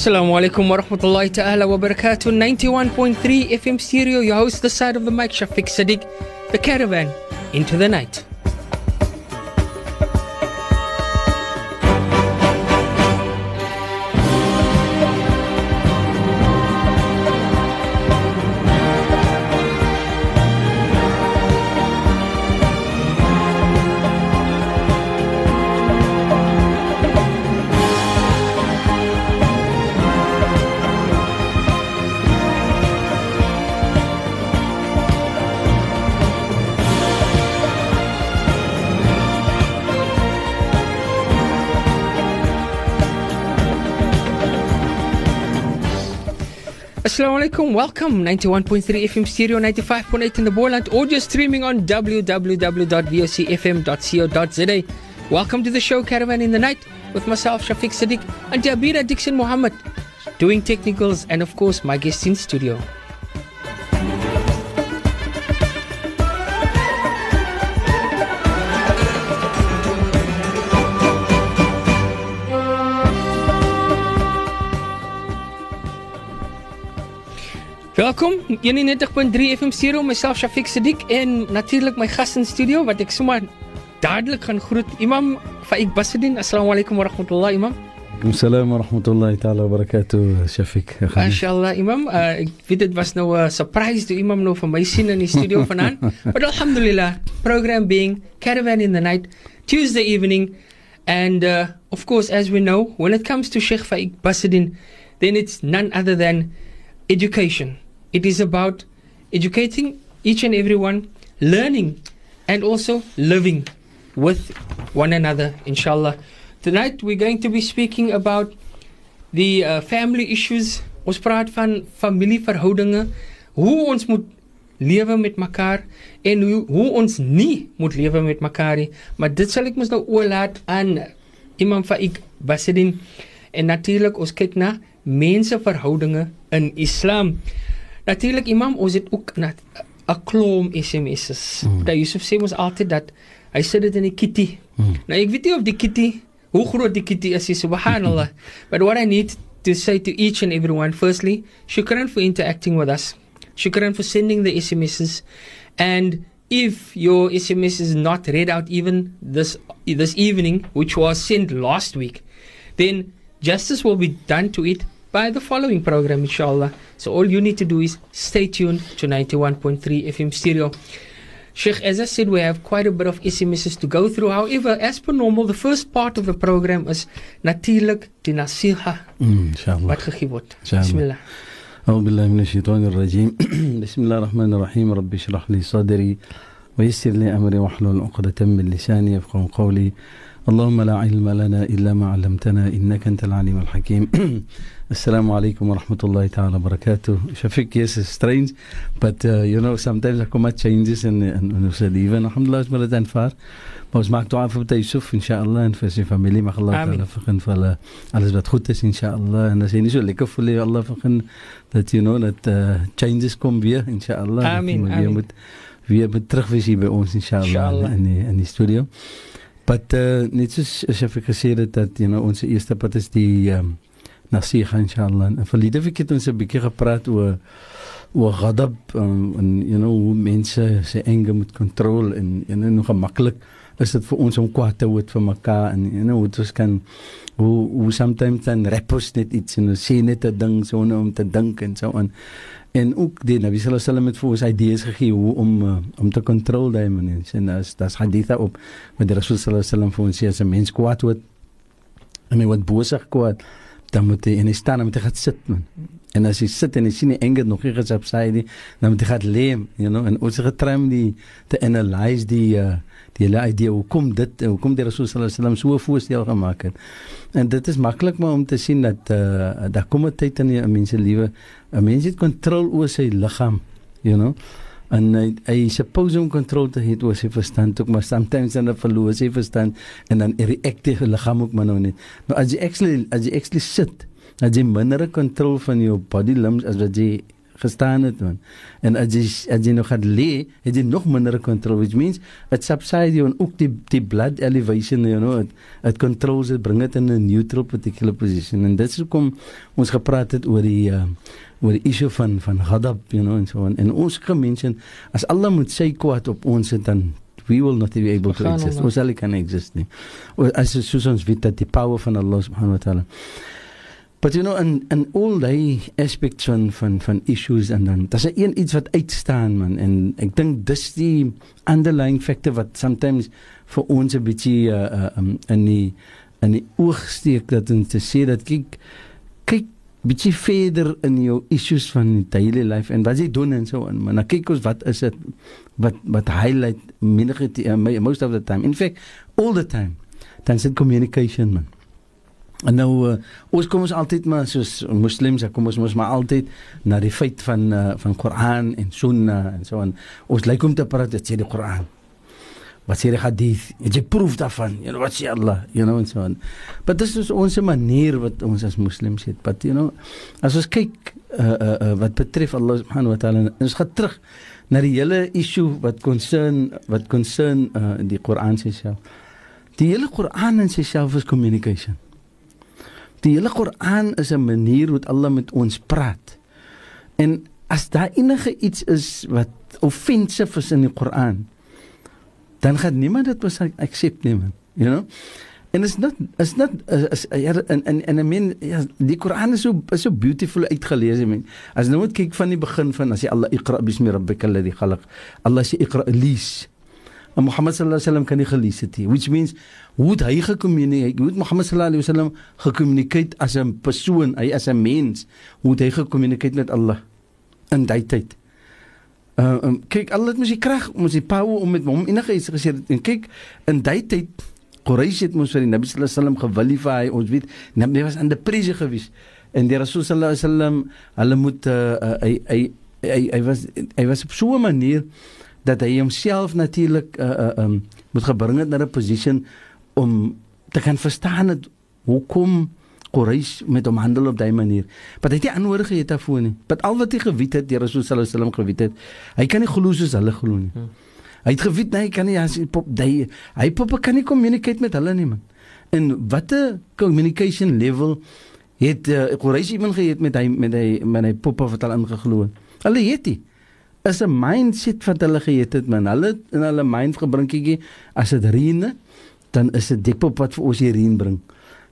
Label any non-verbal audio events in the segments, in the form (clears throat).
Assalamu alaikum wa rahmatullahi ta'ala wa barakatuh. 91.3 FM stereo. Your host, the side of the mic, Shafiq Sadiq. The caravan into the night. Assalamu alaikum. Welcome. 91.3 FM stereo, 95.8 in the Borland. Audio streaming on www.vocfm.co.za. Welcome to the show Caravan in the Night with myself, Shafiq Sadiq, and Jabira Dixon Muhammad, doing technicals, and of course, my guest in studio. Welkom, 91.3 FM stereo, myself Shafiq Sadiq en natuurlik my gas in studio wat ek sommer dadelik gaan groet. Imam Faik Basidin. Assalamu alaykum wa rahmatullah, Imam. Assalamu wa rahmatullahi ta'ala wa barakatuh, Shafiq. Mashallah, Imam. Uh, ek weet dit was nou 'n uh, surprise toe Imam nou vir my sien in die studio (laughs) vanaand. But alhamdulillah, program being Caravan in the Night, Tuesday evening. And uh, of course, as we know, when it comes to Sheikh Faik Basidin, then it's none other than education. It is about educating each and everyone, learning, and also living with one another, inshallah. Tonight we're going to be speaking about the uh, family issues. Ons praat van familieverhoudinge, hoe ons moet lewe met mekaar en hoe, hoe ons nie moet lewe met mekaar nie. Maar dit sal ek mos nou oorlaat aan Imam Faik Basidin en natuurlik ons kyk na menseverhoudinge in Islam. Natuurlik Imam, ons het ook 'n klomp SMS's. Mm. Dat Yusuf sê ons altyd dat hy sit dit in die kitty. Mm. Nou ek weet nie of die kitty hoe groot die kitty is, subhanallah. But what I need to say to each and everyone firstly, shukran for interacting with us. Shukran for sending the SMS's and if your SMS is not read out even this this evening, which was sent last week, then justice will be done to it by the following program, inshallah. So all you need to do is stay tuned to 91.3 FM stereo. Sheikh, as I said, we have quite a bit of SMSs to go through. However, as per normal, the first part of the program is natuurlijk die nasiha. Mm, inshallah. Wat gegee word. Inshallah. Bismillah. أعوذ بالله من الشيطان الرجيم بسم الله الرحمن الرحيم رب اشرح لي صدري ويسر لي أمري واحلل عقدة من لساني يفقهوا قولي اللهم لا علم لنا إلا ما علمتنا إنك أنت العليم الحكيم Assalamu alaikum wa rahmatullahi ta'ala wa barakatuh. Shafiq, yes, it's strange, but uh, you know, sometimes there come changes in, in, in ons leven. Alhamdulillah, is maar het aanvaar. Maar ons maak dua vir Bata Yusuf, inshallah, en vir sy familie. Mag Allah ta'ala vergun vir hulle alles wat goed is, inshallah. En as jy nie so lekker voel, Allah vergun dat, you know, dat uh, changes kom weer, inshallah. Amin, dat weer moet, weer moet terugwees hier by ons, inshallah, Inshallah. in, die, in die studio. But uh, net soos Shafiq gesê het, dat, you know, ons eerste pad is die... Um, nasiha inshallah. En verlede week het ons 'n bietjie gepraat oor oor ghadab um, en you know hoe mense se anger moet kontrol en you know nog gemaklik is dit vir ons om kwaad te word vir mekaar en you know hoe ons kan hoe hoe sometimes dan rappers net iets en ons sê net 'n ding so om te dink en so aan en ook die Nabi sallallahu alaihi wasallam het vir ons idees gegee hoe om uh, om te kontrol daai mense en as das haditha op met die Rasul sallallahu alaihi wasallam vir ons sê as 'n mens kwaad word en hy word bosig kwaad dan moet hy en hy staan en moet hy gaan sit man. En as hy sit en hy sien die anger nog nie gesap sy die dan moet hy gaan lê, you know, en ons getrim die te analyse die uh, die hele idee hoe kom dit hoe kom die Rasul sallallahu alaihi wasallam so voorstel gemaak het. En dit is maklik maar om te sien dat uh, daar kom 'n tyd in 'n mens se lewe 'n mens het kontrol oor sy liggaam, you know en hy hy suppose om kontrole te hê oor sy verstand ook maar sometimes dan verloor sy verstand en dan react die liggaam ook maar nou net nou as jy actually as jy actually sit as jy minder kontrole van jou body limbs as wat jy gestaan het man. En as jy as jy nog gaan lê, het jy nog minder control which means it subsides you and ook die die blood elevation you know it, it controls it bring it in a neutral particular position en dit is hoekom ons gepraat het oor die uh, oor die issue van van ghadab you know en so on. en ons gemention as Allah moet sê kwaad op ons het dan we will not be able to exist. Ons sal kan exist nie. As soos ons weet dat die power van Allah subhanahu wa ta'ala But you know in in all the aspects van van van issues en dan daar's een iets wat uitstaan man en ek dink dis die underlying factor wat sometimes vir ons 'n bietjie uh, uh, um, in die in die oog steek dat ons te sê dat kyk kyk bietjie verder in jou issues van die daily life en wat jy doen en so en maar nou kyk ons wat is dit wat wat highlight minder uh, most of the time. In fact all the time dan is communication man En nou uh, ons kom ons altyd maar soos moslems, kom ons mos maar altyd na die feit van uh, van Koran en Sunna en so en ons lyk om te praat dit sê die Koran. Wat sê die hadith? Het jy proef daarvan? You know wat sê Allah? You know en so en. Maar dit is ons manier wat ons as moslems het. But you know as ons kyk uh, uh, uh, wat betref Allah subhanahu wa taala ons gaan terug na die hele issue wat concern wat concern uh, die Koran self. Die hele Koran in self is communication. Die hele Koran is 'n manier hoe Allah met ons praat. En as daar enige iets is wat offensive is in die Koran, dan gaan niemand dit mos accept nie, man. You know? En is not is not is ja en en en I mean ja die Koran is so is so beautiful uitgelees, man. As nou moet kyk van die begin van as jy Allah iqra bismi rabbika alladhi khalaq. Allah sê iqra lees. En Mohammed sallallahu alaihi wasallam kan nie gelees het nie, which means hoe het hy gekommunikeer? Hoe het Mohammed sallallahu alaihi wasallam gekommunikeer as 'n persoon, hy as 'n mens? Hoe het hy gekommunikeer met Allah in daai tyd? Uh um, kyk, Allah het mos die krag, mos die power om met hom enige iets gesê het. En kyk, in daai tyd Quraysh het mos vir die Nabi sallallahu alaihi wasallam gewilify. Ons weet, Nabi was in depressie gewees. En die Rasul sallallahu alaihi wasallam, hulle moet uh, uh, hy, hy hy hy was hy was op so 'n manier dat hy homself natuurlik uh, uh um moet gebring het na 'n posisie om te kan verstaan het hoekom Quraysh met hom handel op daai manier. Maar hy het nie antwoorde gehad daarvoor nie. Wat al wat hy geweet het, die Rasul sallallahu alaihi wasallam geweet het, hy kan nie glo soos hulle glo nie. Hmm. Hy het geweet nee, hy kan nie as pop daai hy pop kan nie communicate met hulle nie man. En watter communication level het uh, Quraysh iemand gehad met hy met hy met hy pop wat hulle ingeglo het. Hulle het dit is 'n mindset wat hulle gehet het man. Hulle in hulle mind gebring kykie as dit reën, dan is dit dikpop wat vir ons hier reën bring.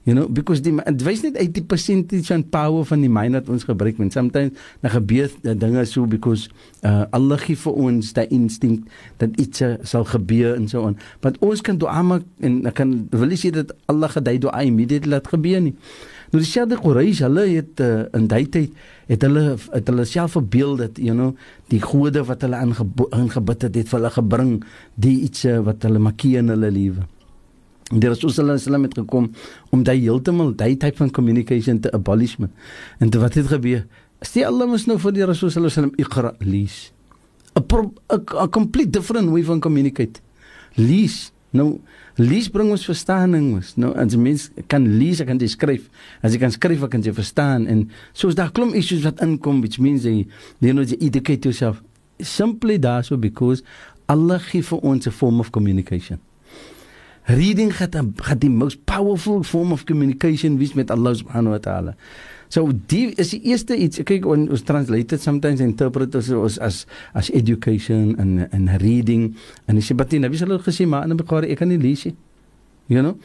You know, because die dit wys net uit die percentage van power van die mind wat ons gebruik men. Sometimes dan gebeur dinge so because uh Allah gee vir ons daai instinct dat iets uh, sal gebeur en so aan. Want ons kan dua maak en kan wil sê dat Allah gedei dua immediately laat gebeur nie. Nou die Shade Quraysh, hulle het uh, in daai tyd het hulle het hulle self verbeel dat you know die gode wat hulle aangebid het, het vir hulle gebring die iets uh, wat hulle makie in hulle lewe. En die Rasul sallallahu alaihi wasallam het gekom om daai heeltemal daai type van communication te abolish. En te wat het gebeur? Sê Allah mos nou vir die Rasul sallallahu alaihi wasallam iqra lees. 'n 'n complete different way van communicate. Lees. Nou lees bring ons verstaaning mos. Nou as 'n mens kan lees, kan jy skryf. As jy kan skryf, kan jy verstaan en soos daar klom issues wat inkom which means jy you know you educate yourself simply that so because Allah gee vir ons 'n form of communication. Reading het het die most powerful form of communication wys met Allah subhanahu wa ta'ala. So die is die eerste iets kyk on, ons translate it sometimes interpret as as as, as education and and reading en as jy baie nabi sallallahu gesê maar in die Koran ek kan nie lees nie. You know?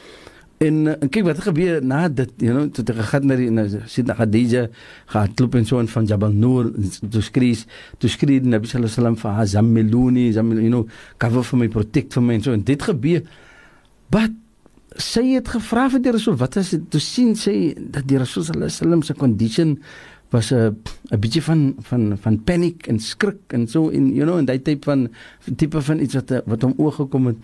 En, en kyk wat gebeur na dit, you know, toe ek gaan na die na sit na Khadija, gaan loop en so en van Jabal Nur, toe skree, toe skree die nabi sallallahu alaihi wasallam vir Zammiluni, Zammil, you know, cover for my protect for my en so en dit gebeur. But sy het gevra vir die Rasul wat is dit? Sien sy dat die Rasul sallallahu alaihi wasallam se condition was 'n 'n bietjie van van van paniek en skrik en so in you know en daai tipe van tipe van iets wat wat hom oog gekom het.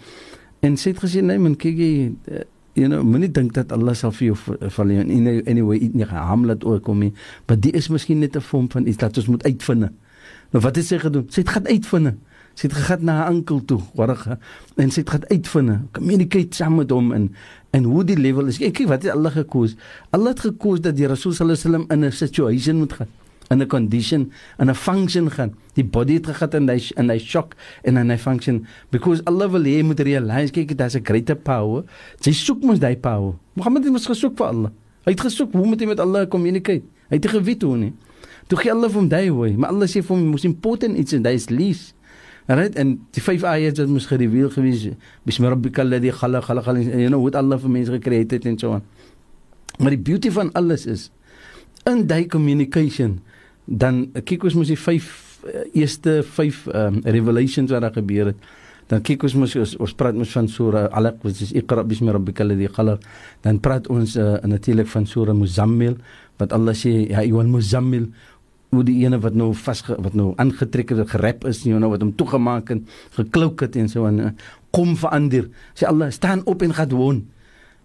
En sy het gesê nee man kyk jy uh, you know moenie dink dat Allah sal vir jou val in any, anyway nie gehaam laat oorkom nie maar dit is miskien net 'n vorm van iets dat ons moet uitvind nou wat het sy gedoen? Sy het gaan uitvind Sy het gegaan na haar oom toe, warige, en sy het gaan uitvind, communicate saam met hom en en hoe die level is. Ek kyk wat het Allah gekoos. Allah het gekoos dat die Rasul sallallahu alaihi wasallam in 'n situation moet gaan in 'n condition in 'n function gaan. Die body het gegaan in hy in hy shock en in hy function because Allah wil hê moet realize kyk dit is 'n greater power. Sy soek mos daai power. Mohammed het mos gesoek vir Allah. Hy het gesoek hoe moet hy met Allah communicate? Hy het geweet hoe nie. Toe gee Allah vir hom daai hoe, maar Allah sê vir hom mos important iets en daai is lees. Right en die vyf ayats wat mos gereveal gewees. Bismillah rabbikal ladhi khalaq khalaq you know what Allah vir mense gekreë het en so aan. Maar die beauty van alles is in daai communication dan kyk ons mos die vyf uh, eerste vyf um, revelations wat daar gebeur het. Dan kyk ons mos ons, ons praat mos van sura Alaq wat is Iqra bismi rabbikal ladhi khalaq. Dan praat ons uh, natuurlik van sura Muzammil wat Allah sê ja ayyuhal muzammil hoe die ene wat nou vas wat nou aangetrek het gerap is nie nou wat hom toegemaak en geklouk het en so en uh, kom verander. Sê Allah staan op en gaan woon.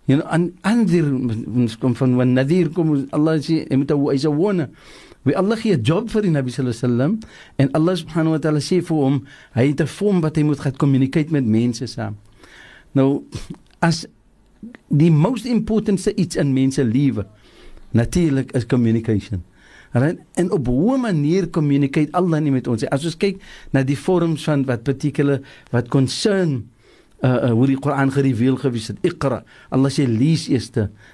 You know, an andir ons kom van wan nadir kom Allah sê jy moet hy se wone. Wie Allah gee 'n job vir die Nabi sallallahu alaihi wasallam en Allah subhanahu wa ta'ala sê vir hom hy het 'n vorm wat hy moet gaan communicate met mense saam. Nou as die most important se iets in mense lewe natuurlik is communication. Right? En op hoe manier communicate Allah nie met ons? As ons kyk na die vorms van wat particular wat concern uh, uh hoe die Koran gereveal gewees het. Iqra. Allah sê lees eers.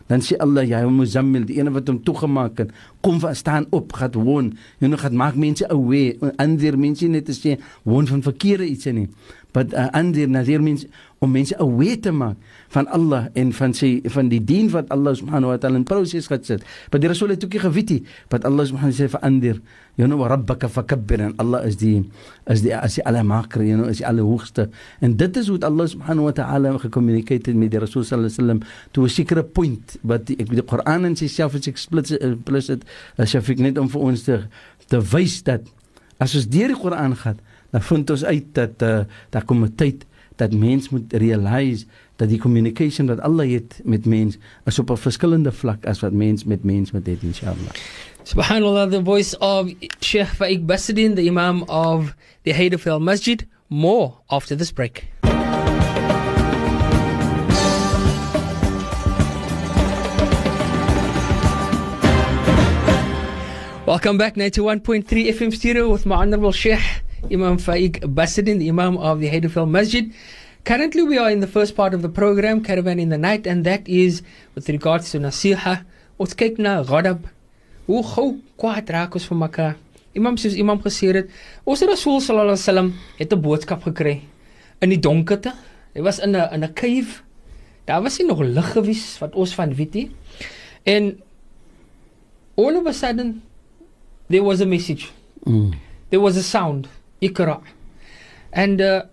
Dan sê Allah ja, Muzammil, die ene wat hom toegemaak het, kom van staan op, gaan woon. Jy nou gaan maak mense away. Ander mense net te sê woon van verkeerde iets nie. But uh, ander nadir mense om mense away te maak van Allah en van sy van die dien wat Allah subhanahu wa ta'ala in proses gesit. Maar die Rasul het ook geweet wat Allah subhanahu sê verander. You know rabbaka fakabbir Allah is die is die as die allemaker, you know, is die allerhoogste. En dit is hoe Allah subhanahu wa ta'ala gekommunikeer met die Rasul sallallahu alaihi wasallam to 'n sekere point wat ek die Koran in self is explicit explicit as jy net om vir ons te te wys dat as ons deur die Koran gaan, dan vind ons uit dat uh, daar kom 'n tyd dat mens moet realize dat die communication wat Allah het met mens is op 'n verskillende vlak as wat mens met mens moet hê inshallah. Subhanallah the voice of Sheikh Faik Basidin the imam of the Haydafil Masjid more after this break. Welcome back 91.3 FM stereo with my honorable Sheikh Imam Faik Basidin, the Imam of the Haydafil Masjid. Currently, we are in the first part of the program, Caravan in the Night, and that is with regards to Nasiha. Ons kyk na ghadab. Hoe gou kwaad raak ons vir mekaar? Imam soos Imam gesê het, ons Rasul sallallahu alaihi wasallam het 'n boodskap gekry in die donkerte. Hy was in 'n in 'n cave. Daar was nie nog lig gewees wat ons van weet nie. En all of a sudden there was a message. Mm. There was a sound. Ikra. And uh,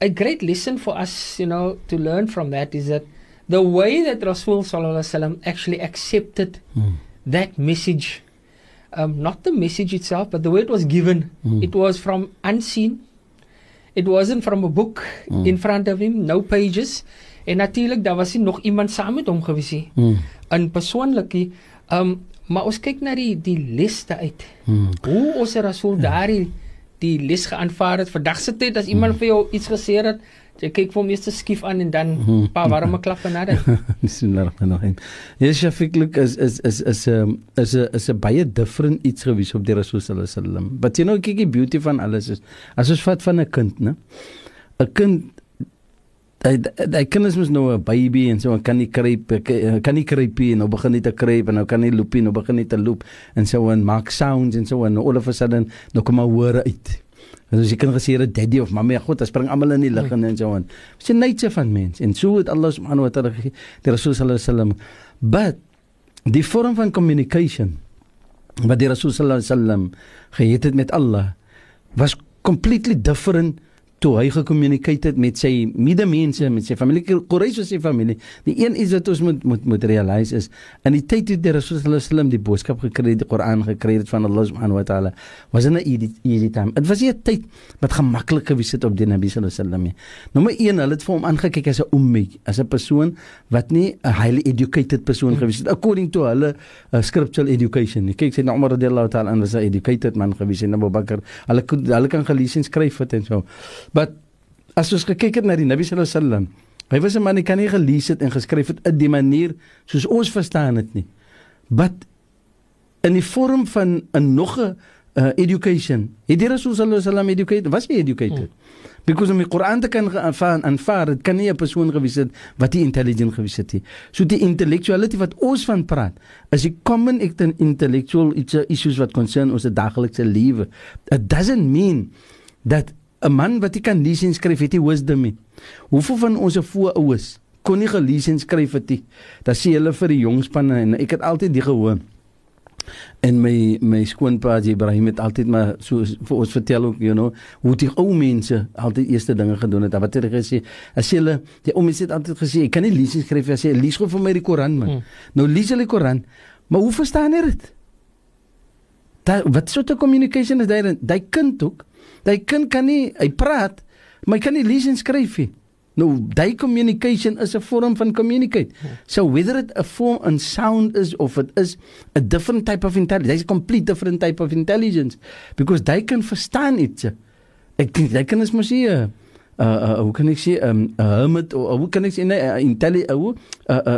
a great lesson for us, you know, to learn from that is that the way that Rasul sallallahu actually accepted mm. that message, um, not the message itself, but the way it was given, mm. it was from unseen. It wasn't from a book mm. in front of him, no pages. En natuurlik daar was nie nog iemand saam met hom gewees nie. Mm. In persoonlikie, um maar ons kyk na die die leste uit. Mm. Hoe ons Rasul ja. daardie die les geaanvaar het. Vandag se tyd as iemand hmm. vir jou iets gesê het jy kyk vir eers skief aan en dan hmm. pa warme klappe na dit bismillahirrahmanirrahim ja shafiq look is is is is 'n um, is 'n is 'n baie different iets gewees op die rasul sallallahu alaihi wasallam but you know kyk die beauty van alles is as ons vat van 'n kind né 'n kind Hy hy kinders mos nou 'n baby en so kan nie kruip kan nie kruip en nou begin hy te kruip en nou kan hy loop en nou begin hy te loop en so en maak sounds en so en all of a sudden nou kom maar hoor uit. En as jy kan gesê dat daddy of mamma goed, dan spring almal in die lug en so aan. Dis 'n nature van mens en so het Allah subhanahu wa ta'ala die Rasul sallallahu alaihi wasallam but die vorm van communication wat die Rasul sallallahu alaihi wasallam gehad het met Allah was completely different toe hy gekommunikeer het met sy medemense met sy familie. Quraysh was sy familie. Die een is wat ons moet moet moet realize is in die tyd toe die Rasul sallallahu alaihi die boodskap gekry het die Koran gekry het van Allah subhanahu wa taala was in 'n easy time. Dit was 'n tyd wat gemaklik gewees het op die Nabi sallallahu alaihi wasallam nommer 1 hulle het vir hom aangekyk as 'n ummi as 'n persoon wat nie 'n highly educated persoon hmm. gewees het according to hulle uh, scriptural education nie. Kyk sê na Umar radhiyallahu ta'ala en was 'n educated man gewees en Abu Bakr. Hulle hulle kan gelees en skryf het en so Maar as ons gekyk het na die Nabi sallallahu alaihi wasallam, hy was 'n man wat kan nie gelees het en geskryf het in die manier soos ons verstaan dit nie. But in die vorm van 'n nog 'n uh, education. Het die Rasul sallallahu alaihi wasallam educated? Was hy educated? Hmm. Because om die Koran te kan aanvaar, aanvaar dit kan nie 'n persoon gewees het wat nie intelligent gewees het nie. So die intellectuality wat ons van praat, is die common intellectual issues wat concern ons daaglikse lewe. It doesn't mean that 'n man wat nie kan lees en skryf het nie wisdom nie. Hoeveel van ons voorouers kon nie gelees en skryf het nie. Dan sê hulle vir die jongspanne en ek het altyd die gehoor en my my skoonpa Ibrahim het altyd maar so vir ons vertel ook you know hoe die ou mense altyd eerste dinge gedoen het wat het hy gesê as hulle die ou mense het altyd gesê ek kan nie lees en skryf as jy lees gou vir my die Koran man hmm. nou lees hulle die Koran maar hoe verstaan jy dit da wat soort van communication is daai daai kind ook daai kind kan nie hy praat maar hy kan nie lees en skryf nie Nou, daai communication is 'n vorm van communicate. So whether it a form and sound is of it is a different type of intelligence, there's a complete different type of intelligence because they can verstaan iets. Ek dink jy kan as mos hier uh uh hoe kan ek sê 'n um, hermit of hoe kan ek sê 'n intelligent 'n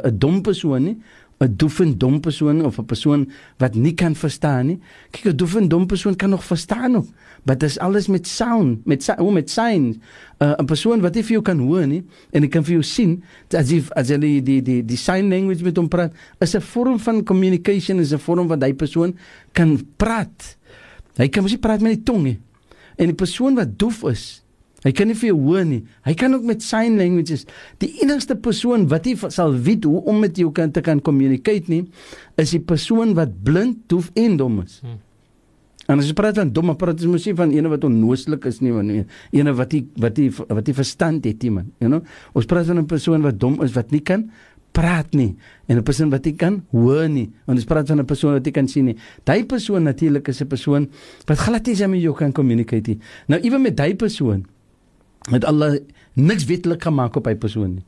'n dom persoon nie 'n doef en dom persoon of 'n persoon wat nie kan verstaan nie. Kyk, 'n doef en dom persoon kan nog verstaan ook. Maar dit is alles met sound, met hoe met signs. Uh, 'n Persoon wat nie vir jou kan hoor nie en ek kan vir jou sien as if as hulle die die die die sign language met hom praat, is 'n vorm van communication, is 'n vorm wat hy persoon kan praat. Hy kan mos nie praat met die tong nie. En die persoon wat doof is, Hy kan nie vir jou hoor nie. Hy kan ook met sign languages. Die enigste persoon wat jy sal weet hoe om met jou kind te kan communicate nie, is die persoon wat blind, doof en dom is. Hmm. En as jy praat van dom, praat jy mos nie van ene wat onnooslik is nie, want ene wat jy wat jy wat jy verstand het, jy man. You know? Ons praat van 'n persoon wat dom is wat nie kan praat nie en 'n persoon wat nie kan hoor nie. Ons praat van 'n persoon wat nie kan sien nie. Daai persoon natuurlik is 'n persoon wat glad nie met jou kan communicate nie. Nou ewe met daai persoon met Allah niks wettelik gemaak op hy persoon nie.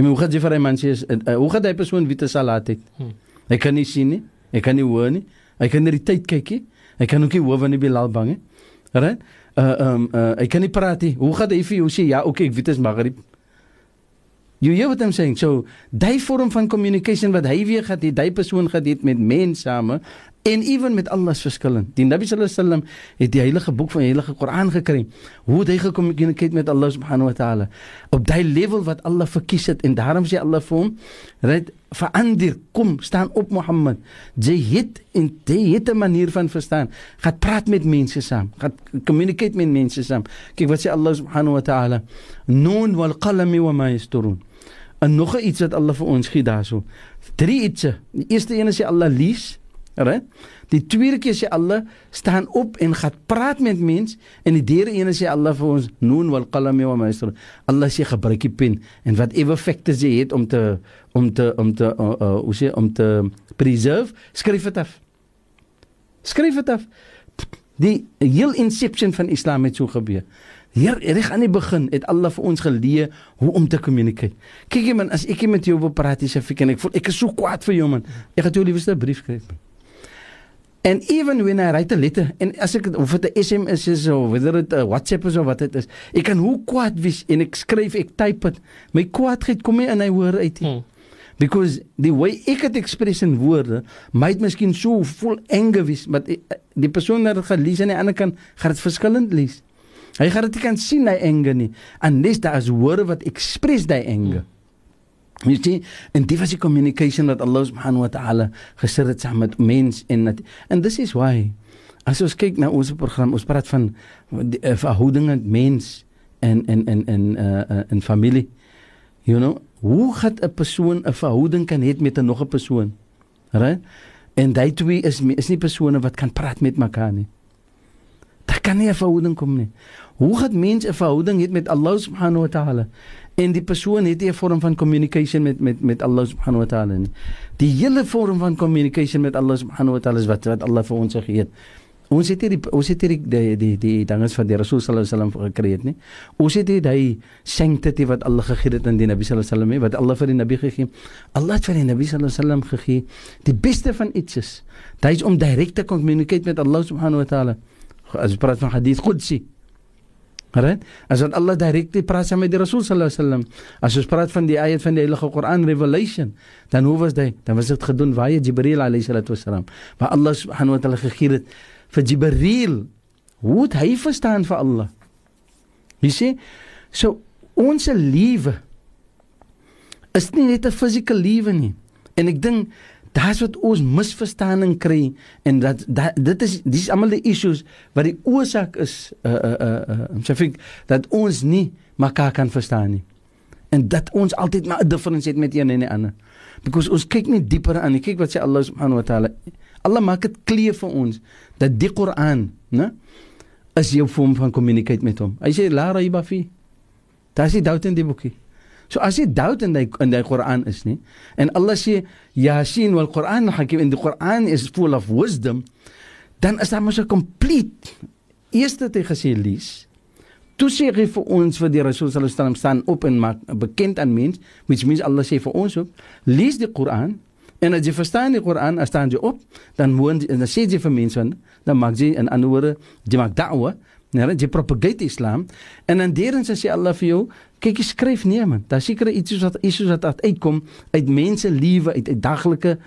En hoe gaan jy vir hy man sê uh, hoe gaan hy persoon wie te salat het? Hmm. Hy kan nie sien nie, hy kan nie hoor nie, hy kan nie die tyd kyk nie, hy kan ook nie hoor wanneer Bilal bang is. Reg? Uh um uh hy kan nie praat nie. Hoe gaan hy vir jou sê ja, okay, ek weet dit is Maghrib. You hear what I'm saying? So, daai vorm van communication wat hy weer gehad het, daai persoon gehad het met mense same, en ewen met Allah is verskillend. Die Nabi sallallahu alaihi wasallam het die heilige boek van die heilige Koran gekry. Hoe hy gekommunikeer met Allah subhanahu wa taala op daai level wat Allah verkies het en daarom sê Allah vir hom, "Red verander, kom, staan op Mohammed. Jy het en jy het 'n manier van verstaan. Gaan praat met mense saam. Gaan communicate met mense saam. Kyk wat sê Allah subhanahu wa taala, "Nun wal qalami wa ma yasturun." En nog iets wat Allah vir ons gee daarso. Drie iets. Die eerste een is jy Allah lees. Right? Die tweede keer sê Allah staan op en gaan praat met mens en die derde een sê Allah vir ons noon wal qalam wa maisr. Allah sê gebruik die pen en whatever factors jy het om te om te om te uh, uh, hoe sê om te preserve, skryf dit af. Skryf dit af. Die heel inception van Islam het so gebeur. Hier reg aan die begin het Allah vir ons geleer hoe om te communicate. Kyk jy man, as ek met jou wil praat, jy sê ek en ek voel ek is so kwaad vir jou man. Ek gaan jou liewerste brief skryf. Man. And even when I write a letter en as ek of dit 'n SMS is of whether dit 'n WhatsApp is of wat dit is, ek kan hoe kwaad wees en ek skryf, ek type dit. My kwaadheid kom nie in hy hoor uit nie. Hmm. Because the way ek dit express in woorde, might miskien so vol anger wees, maar die persoon wat dit gelees aan die ander kant gaan dit verskillend lees. Hy gaan dit nie kan sien hy anger nie. Unless daar is woorde wat express daai anger. Hmm. Jy sien, en dit was die communication wat Allah subhanahu wa ta'ala gesit het saam met mens en dat, en this is why as ons kyk na ons program, ons praat van die uh, verhouding met mens en en en en uh, en familie. You know, hoe gaan 'n persoon 'n verhouding kan hê met 'n nog 'n persoon? Right? En daai twee is is nie persone wat kan praat met mekaar nie. Kan nie 'n verhouding kom nie. Hoe gaan mens 'n verhouding hê met Allah subhanahu wa ta'ala? en die persoon het 'n vorm van communication met met met Allah subhanahu wa ta'ala. Die hele vorm van communication met Allah subhanahu wa ta'ala is wat wat Allah vir ons gegee het. Ons het hier die ons het hier die die die, die dinges van die Rasul sallallahu alaihi wasallam gekry het, nie. Ons het hier die sanctity wat Allah gegee het aan die Nabi sallallahu alaihi wasallam, wat Allah vir die Nabi gegee. Allah het vir die Nabi sallallahu alaihi wasallam gegee die beste van iets is. Dit is om direk te communicate met Allah subhanahu wa ta'ala. As praat van hadith qudsi, Right? As wat Allah directly praat saam met die Rasul sallallahu alaihi wasallam. As ons praat van die ayat van die Heilige Koran Revelation, dan hoe was dit? Dan was dit gedoen via Jibril alaihi salatu wasallam. Maar Allah subhanahu wa ta'ala gegee het vir Jibril. Hoe het hy verstaan vir Allah? Jy sien? So ons lewe is nie net 'n fisiese lewe nie. En ek dink Daar's wat ons misverstaaning kry en dat, dat dit is dis almal die issues wat die oorsaak is uh uh uh, uh so ek dat ons nie mekaar kan verstaan nie. En dat ons altyd maar 'n difference het met een en die ander. Because ons kyk nie dieper aan nie. Kyk wat sê Allah subhanahu wa taala. Allah maak dit kleer vir ons dat die Koran, né, is jou vorm van kommunikasie met hom. Hy sê la raiba fi. Daar is die doubt in die boekie. So as jy doubt in die in die Koran is nie en Allah sê Yasin wal Quran al-Hakim in die Koran is full of wisdom dan is daar mos 'n complete eerste te gesê lees toe sê hy vir ons vir die Rasul sallallahu alaihi wasallam staan op en maak bekend aan mens which means Allah sê vir ons ook lees die Koran en as jy verstaan die Koran as staan jy op dan moet en dan sê jy vir mense dan maak jy 'n ander woorde jy maak da'wa Nee, jy propagate Islam en dan deur sê Allah vir jou Kyk, jy skryf nee man. Daar seker iets wat iets wat uitkom uit mense lewe uit uit daglike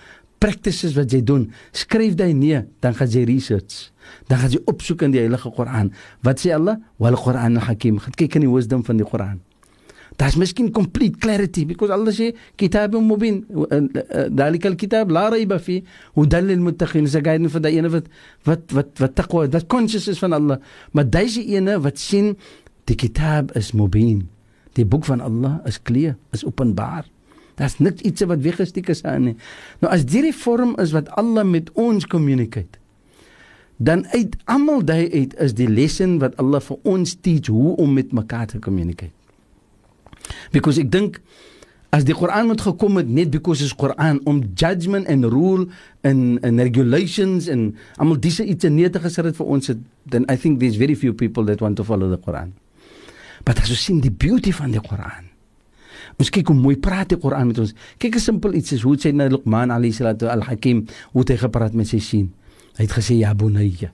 practices wat jy doen. Skryf jy nee, dan gaan jy research. Dan gaan jy opsoek in die Heilige Koran. Wat sê Allah? Wal Quran al-Hakim. Gaan kyk in die wisdom van die Koran. Daar's miskien complete clarity because Allah sê kitab mubin dalika alkitab la rayba fi hudan lil muttaqin se guide vir daai ene wat wat wat wat taqwa dat conscious is van Allah maar daai ene wat sien die kitab is mubin Die boek van Allah is kleer, is openbaar. Daar's niks iets wat weggesteek is aan nie. Nou as hierdie vorm is wat Allah met ons communicate, dan uit almal daai uit is die lesson wat Allah vir ons teach hoe om met mekaar te communicate. Because ek dink as die Koran moet gekom het net because is Koran om judgment and rule and and regulations and almal dis iets neer te gesit het vir ons het, then I think there's very few people that want to follow the Quran. Maar as ons sien die beauty van die Koran. Ons kyk hoe mooi praat die Koran met ons. Kyk 'n simpel iets is hoe sê nou Luqman alayhi salatu al-Hakim hoe hy gepraat met sy seun. Hy het gesê ja bunayya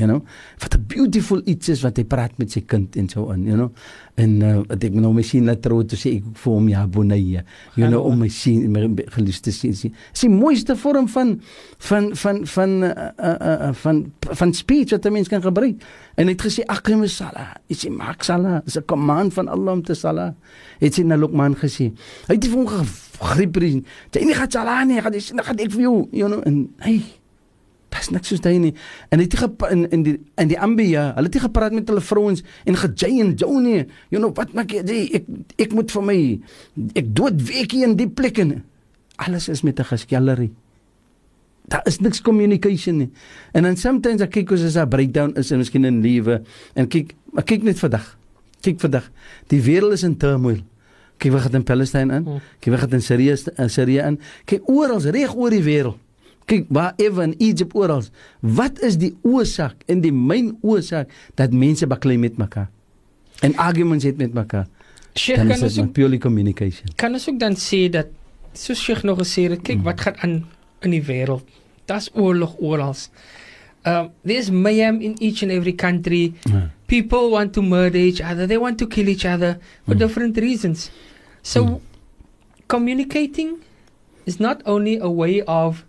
you know? Wat 'n beautiful iets is wat hy praat met sy kind en so aan you know? En uh, ek nou my sien later toe sê ek vir hom ja bonaya you know om my sien my geliefde sien sien. Is die mooiste vorm van van van van uh, uh, uh, van van speech wat 'n mens kan gebruik. En hy het gesê aqim as-salah is die maak salah. Is 'n command van Allah om te salah. Het sy na Luqman gesê. Hy het vir hom gegriep jy nie gaan salah nie gaan jy gaan ek vir jou you know? En hy Dis niks soos daai nie. En dit in in die in die Ambia, hulle het gepraat met hulle vrouens en gejay en jou nie. You know wat maak jy? Ek ek moet vir my ek dood weekie in die plek en alles is met 'n geskellery. Daar is niks communication nie. En dan sometimes ek kyk hoe as 'n breakdown is en miskien in lewe en kyk maar kyk net vandag. Kyk vandag. Die wêreld is in turmoil. Kyk wat gaan in Palestine in. Hmm. Kyk wat gaan in Sirië in Sirië in. Kyk oral reg oor die wêreld kyk waar ewe in Egypt oral wat is die oorsaak en die myn oorsaak dat mense baklei met mekaar en arguments het met mekaar Sheikh kan ons purely communication kan ons ook dan sê dat so Sheikh nog gesê het kyk mm. wat gaan aan in die wêreld das oorlog oral um there's mayhem in each and every country mm. people want to murder each other they want to kill each other for mm. different reasons so mm. communicating is not only a way of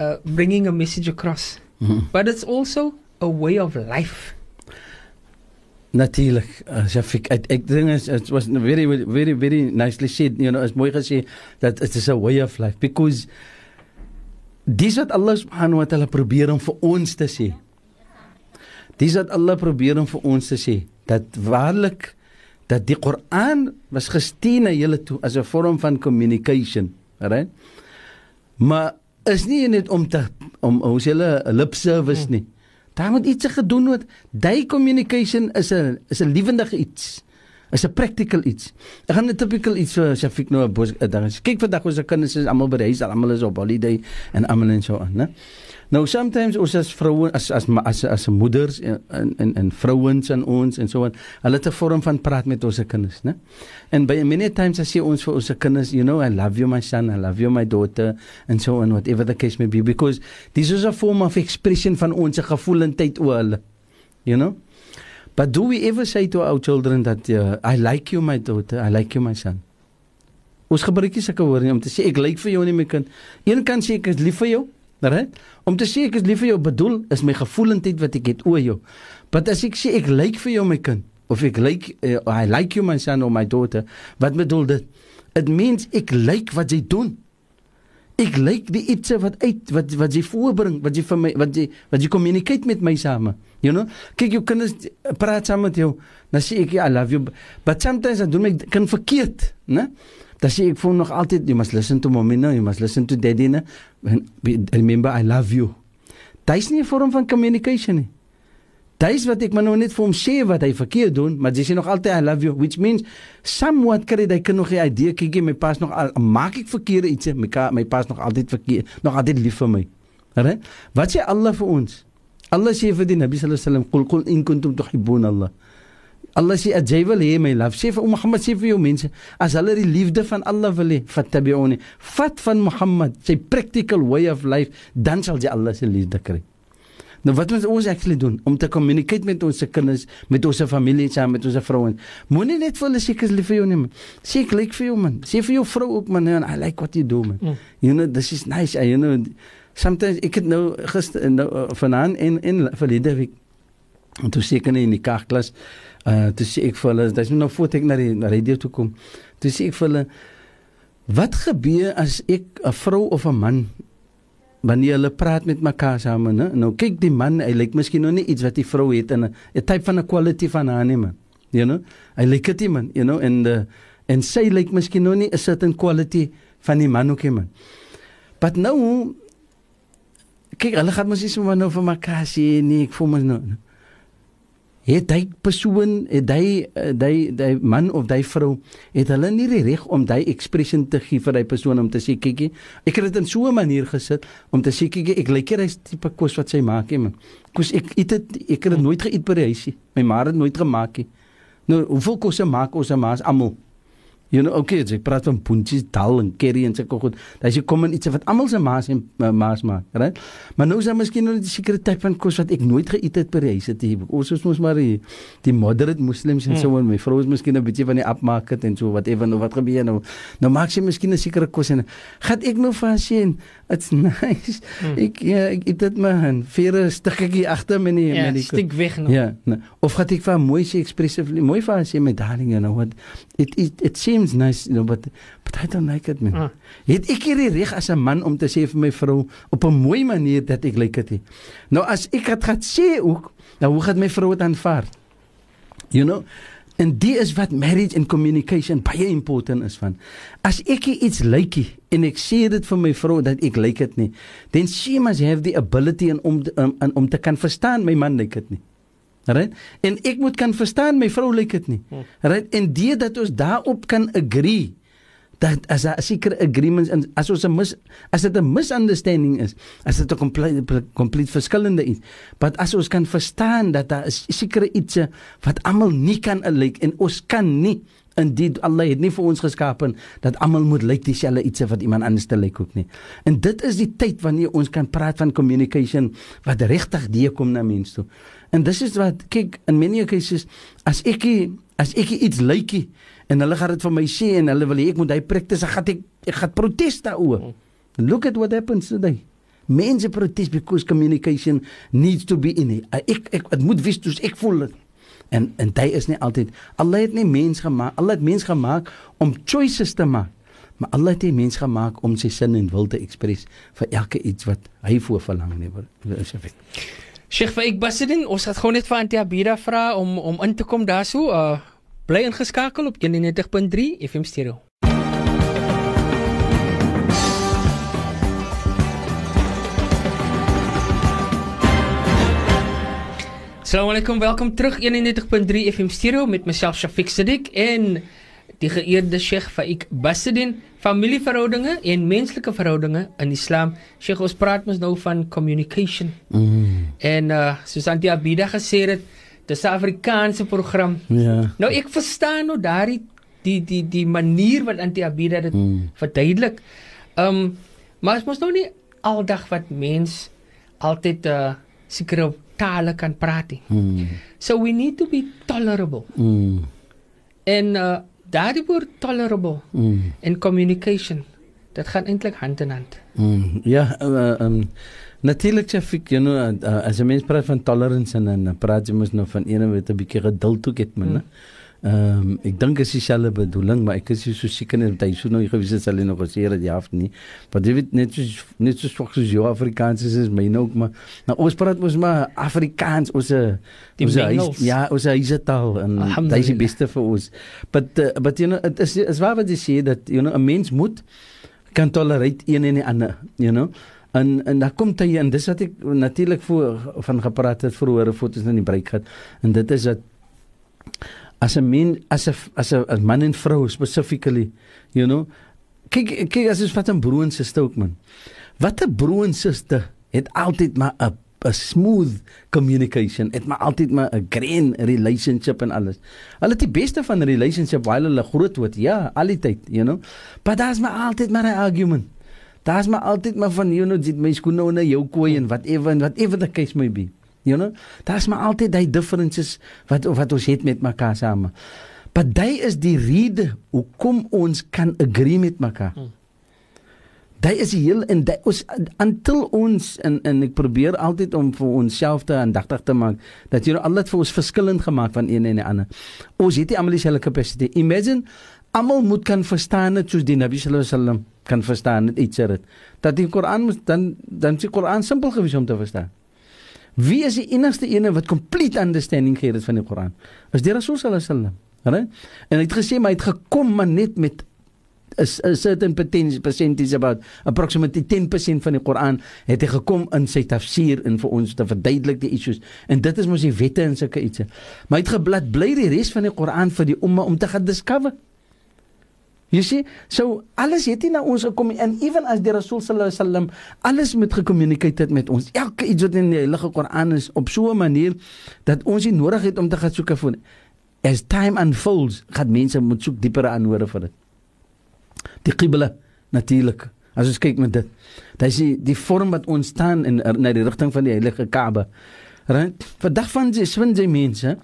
uh, bringing a message across, mm-hmm. but it's also a way of life. Natuurlik, uh, ek ek, ek dink it was very very very nicely said, you know, as mooi gesê dat it is a way of life because dis wat Allah subhanahu wa taala probeer om vir ons te sê. Dis wat Allah probeer om vir ons te sê dat waarlik dat die Koran was gestuur na julle toe as 'n vorm van communication, right? Maar is nie net om te om hoe sê hulle lip service hmm. nie. Daar moet iets gedoen word. Day communication is 'n is 'n lewendige iets. Is 'n practical iets. Ek gaan 'n typical iets as ek nou 'n bos dan kyk vandag se kinders is almal by die huis, almal is op holiday en almal en so aan, né? Nou sometimes ons as vroue as as as as moeders en en en vrouens en ons en so aan, hulle het 'n vorm van praat met ons se kinders, né? En by many times as jy ons vir ons se kinders, you know, I love you my son, I love you my daughter and so on whatever the case may be because this is a form of expression van ons gevoelendheid oor hulle. You know? But do we ever say to our children that uh, I like you my daughter, I like you my son? Ons gebruik nie sulke woorde om te sê ek lyk vir jou nie my kind. Een kan sê ek is lief vir jou, right? Om te sê ek is lief vir jou bedoel is my gevoelendheid wat ek het oor jou. But as ek sê ek lyk vir jou my kind of ek lyk uh, I like you my son or my daughter, wat bedoel dit? It means ek lyk wat jy doen. Ek lyk die iets wat uit wat wat jy voorbring, wat jy vir my wat jy wat jy communicate met my same. You know? Kyk jou kinders praat saam met jou. Dan sê ek I love you. But sometimes I do my kan verkeerd, né? Dan sê ek vir nog altyd you must listen to mommy now, you must listen to daddy now. Remember I love you. Dit is nie 'n vorm van communication nie. Dit is wat ek maar nou net vir hom sê wat hy verkeerd doen, maar jy sê nog altyd I love you, which means somewhat kry hy kan nog 'n idee kykie my pas nog al, maak ek verkeerde iets, ka, my pas nog altyd verkeerd, nog altyd lief vir my. Reg? Wat sê Allah vir ons? Allah sê vir die Nabi sallallahu alaihi wasallam, "Qul qul in kuntum tuhibbun Allah." Allah sê jy wil hê my lief. Sê vir Mohammed sê vir jou mense, as hulle die liefde van Allah wil hê, fattabi'uni. Fat van Mohammed, sy practical way of life, dan sal jy Allah se liefde kry. Nou wat moet ons actually doen om te communicate met ons kinders, met ons familie, saam met ons vrouens? Moenie net vir hulle sê ek is lief vir jou nie. Man. Sê ek lyk vir jou man. Sê vir jou vrou ook man, I like what you do man. Mm. You know, this is nice. You know, sometimes ek het nou gister nou vanaand en en verlede week en toe seker in die kerkklas uh toe sê ek vir hulle dis nou voor ek na die na radio toe kom. Toe sê ek vir hulle wat gebeur as ek 'n vrou of 'n man wanneer hulle praat met mekaar saam ne nou kyk die man hy lyk miskien nog nie iets wat die vrou het in 'n tipe van 'n quality van haar nie man. You know? Hy lyk dit man you know? En uh, en sy lyk miskien nog nie 'n certain quality van die man ook nie man. But nou kyk hulle gaan mos nie sommer nou vir mekaar sê nee ek voel mos nou het hy persoon het hy daai daai man of daai vrou het hulle nie die reg om daai expression te gee vir daai persoon om te sê kykie ek het dit in so 'n manier gesit om te sê kykie ek lyk hierdie tipe kos wat sy maak hè man. Kos ek eet dit ek het dit nooit geëet by die huisie. My ma het nooit gemaak nie. Nou hoeveel kosse maak ons en ma's almal You know, okay, jy praat van puntjies, dal en curry en sulke goed. Daai is kom in iets wat almal se maas en uh, maas maak, right? Maar nou is daar miskien nog 'n sekere tipe van kos wat ek nooit geëet het by die huis het hier. Ons is mos maar die, die moderate muslims en hmm. so en my vrou is miskien 'n bietjie van die upmark en so wat ewen nou wat gebeur nou. Nou maak sy miskien 'n sekere kos en gaan ek nou vir sien. It's (laughs) nice. Hmm. Ek ja, ek eet dit maar en vir 'n stukkie agter my nie ja, met die stuk weg nog. Ja, nou. of gaan ek vir mooi sê expressive mooi vir sê met darling you know what it it, it seems nice, you know, but but I don't like it man. Uh. Het ek hier die reg as 'n man om te sê vir my vrou op 'n mooi manier dat ek like dit. Nou as ek het gaan sê ook, nou hoe gaan my vrou dit aanvaar? You know, en dit is wat marriage and communication baie important is van. As ek iets like en ek sê dit vir my vrou dat ek like dit nie, then she must have the ability en om om, om te kan verstaan my man like dit nie. Right? En ek moet kan verstaan my vrou lyk dit nie. Right? En dit dat ons daarop kan agree dat as 'n sekere agreements en as ons 'n mis as dit 'n misunderstanding is, as dit 'n kompleet kompleet verskillende is, but as ons kan verstaan dat daar is sekere iets wat almal nie kan lyk en ons kan nie en dit Allah het nie vir ons geskaap dat almal moet lyk dieselfde iets wat iemand anders te lyk ook nie. En dit is die tyd wanneer ons kan praat van communication wat regtig die kom na mense toe. En dis is wat kyk in many cases as ek as ek iets lykie en hulle gaan dit vir my sê en hulle wil hê ek moet hy practice ek gaan ek, ek gaan protes daaroor. Look at what happens today. Mense protest because communication needs to be in it. Ek ek dit moet wees soos ek voel dit. En en dit is nie altyd Allah het nie mens gemaak. Allah het mens gemaak om choices te maak. Maar Allah het nie mens gemaak om sy sin en wil te express vir elke iets wat hy voor verlang nie. Sheikh Faik Basidin, ons het gou net vir Antia Bida vra om om in te kom daarso. Uh bly ingeskakel op 91.3 FM stereo. Assalamu alaykum, welkom terug 91.3 FM stereo met myself Shafiq Siddiq en die geëerde Sheikh Faik Basidin familieverhoudinge en menslike verhoudinge in Islam. Sheikh, ons praat mos nou van communication. Mm. En uh soos Antia Abida gesê het, dis 'n Afrikaanse program. Ja. Nou ek verstaan nou daardie die die die manier wat Antia Abida dit mm. verduidelik. Um maar ons mos nou nie aldag wat mens altyd uh sekere tale kan praat nie. Mm. So we need to be tolerable. Mm. En uh daardie woord tolerable Mm. en communication dit gaan eintlik hand in hand. Mm. Ja, uh, um, natuurlik Shafik, you know, uh, as 'n mens praat van tolerance en dan praat jy mos nou van ene wat 'n bietjie geduld ook het, man. Mm. Ehm um, ek dink is dieselfde bedoeling, maar ek is nie so seker nie dat hy so nou gewys het sal hy nog gesê dat jy af nie. Maar weet net so net so swak soos jou Afrikaans is, is myne ook maar nou ons praat mos maar Afrikaans ons Die ons huis, mengels. ja, ons huise taal en Alhamdulillah. dis die beste vir ons. But uh, but you know it is is waar wat jy sê dat you know 'n mens moet kan tolerate een en die ander, you know. En en daar kom jy en dis wat ek natuurlik voor van gepraat het vroeër foto's in die breek gehad en dit is dat as 'n mens as 'n as 'n man en vrou specifically you know. Kyk kyk as jy vat 'n broer en suster ook man. Wat 'n broer en suster het altyd maar 'n 'n smooth communication het maar altyd maar 'n green relationship en alles. Hulle het die beste van 'n relationship while hulle groot word ja al die tyd you know. Maar daar's maar altyd maar 'n argument. Daar's maar altyd maar van you know dit my skoene onder jou kooi en whatever en whatever the case may be you know daar's maar altyd daai differences wat wat ons het met mekaar same but daai is die rede hoekom ons kan agree met mekaar Hmm. Daai is die heel en daai ons until ons en en ek probeer altyd om vir onsself te aandagtig te maak dat jy Allah het vir ons verskillend gemaak van een en die ander. Ons het nie almal dieselfde kapasiteit. Imagine almal moet kan verstaan net soos die Nabi sallallahu alaihi wasallam kan verstaan net iets uit. Dat die Koran moet dan dan die Koran simpel gewees om te verstaan. Wie is die enigste ene wat complete understanding gee van die Koran? Is die Rasul sallallahu alaihi wasallam. Right? En hy het gesê maar hy het gekom maar net met is 'n certain percentage percentage about approximately 10% van die Koran het hy gekom in sy tafsir en vir ons te verduidelik die issues en dit is mos die wette en sulke iets. Maar hy het geblad bly die res van die Koran vir die umma om te gaan discover. You see, so alles het nie na ons gekom en even as die Rasul sallallahu alaihi wasallam alles met gecommunicate het met ons. Elke iets wat in die Heilige Koran is op so 'n manier dat ons nie nodig het om te gaan soek vir as time unfolds, gaan mense moet soek diepere antwoorde vir dit. Die qibla natuurlik. As ons kyk met dit. Dit is die, die vorm wat ontstaan in na die rigting van die heilige Kaaba. Right? Vandag van jy swin jy mense.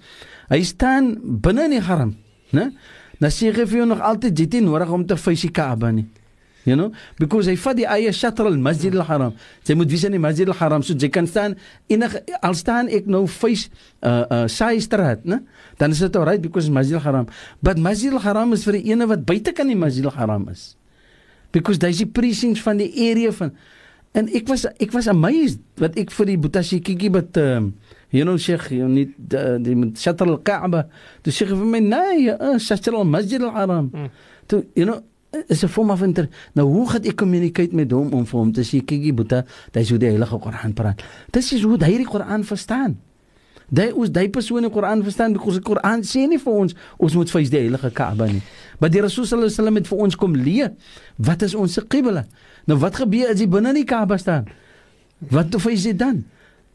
Hy staan binne in die haram, né? Nou sê jy vir jou nog altyd jy het nodig om te die Kaaba nie. You know, because hy vat die eie shatr al Masjid al Haram. Jy moet wees in die Masjid al Haram so jy kan staan enige al staan ek nou face uh uh Saai straat, né? Dan is dit alright because Masjid al Haram. But Masjid al Haram is vir die ene wat buite kan die Masjid al Haram is. Because dis die precincts van die area van en ek was ek was amazed wat ek vir die Botashi Kiki wat um, you know Sheikh you need uh, die met Shatr al Kaaba. Toe sê hy vir my nee, uh, Shatr al Masjid al Haram. Hmm. Toe you know is 'n vorm van inter nou hoe gaan ek communicate met hom om vir hom te sê kykie boeta dis hoe die heilige Koran praat dis is hoe hy die Koran verstaan Daai ons daai persoon die Koran verstaan because die Koran sê nie vir ons ons moet face die heilige Kaaba nie maar die Rasul sallallahu alaihi wasallam het vir ons kom leer wat is ons qibla nou wat gebeur as jy binne die Kaaba staan wat face jy dan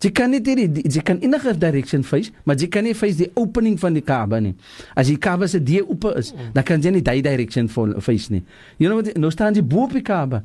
Jy kan nie die jy kan enige direction face, maar jy kan nie face die opening van die Kaaba nie. As die Kaaba se deur oop is, dan kan jy nie daai direction face nie. You know what? Nou staan jy bo op die Kaaba.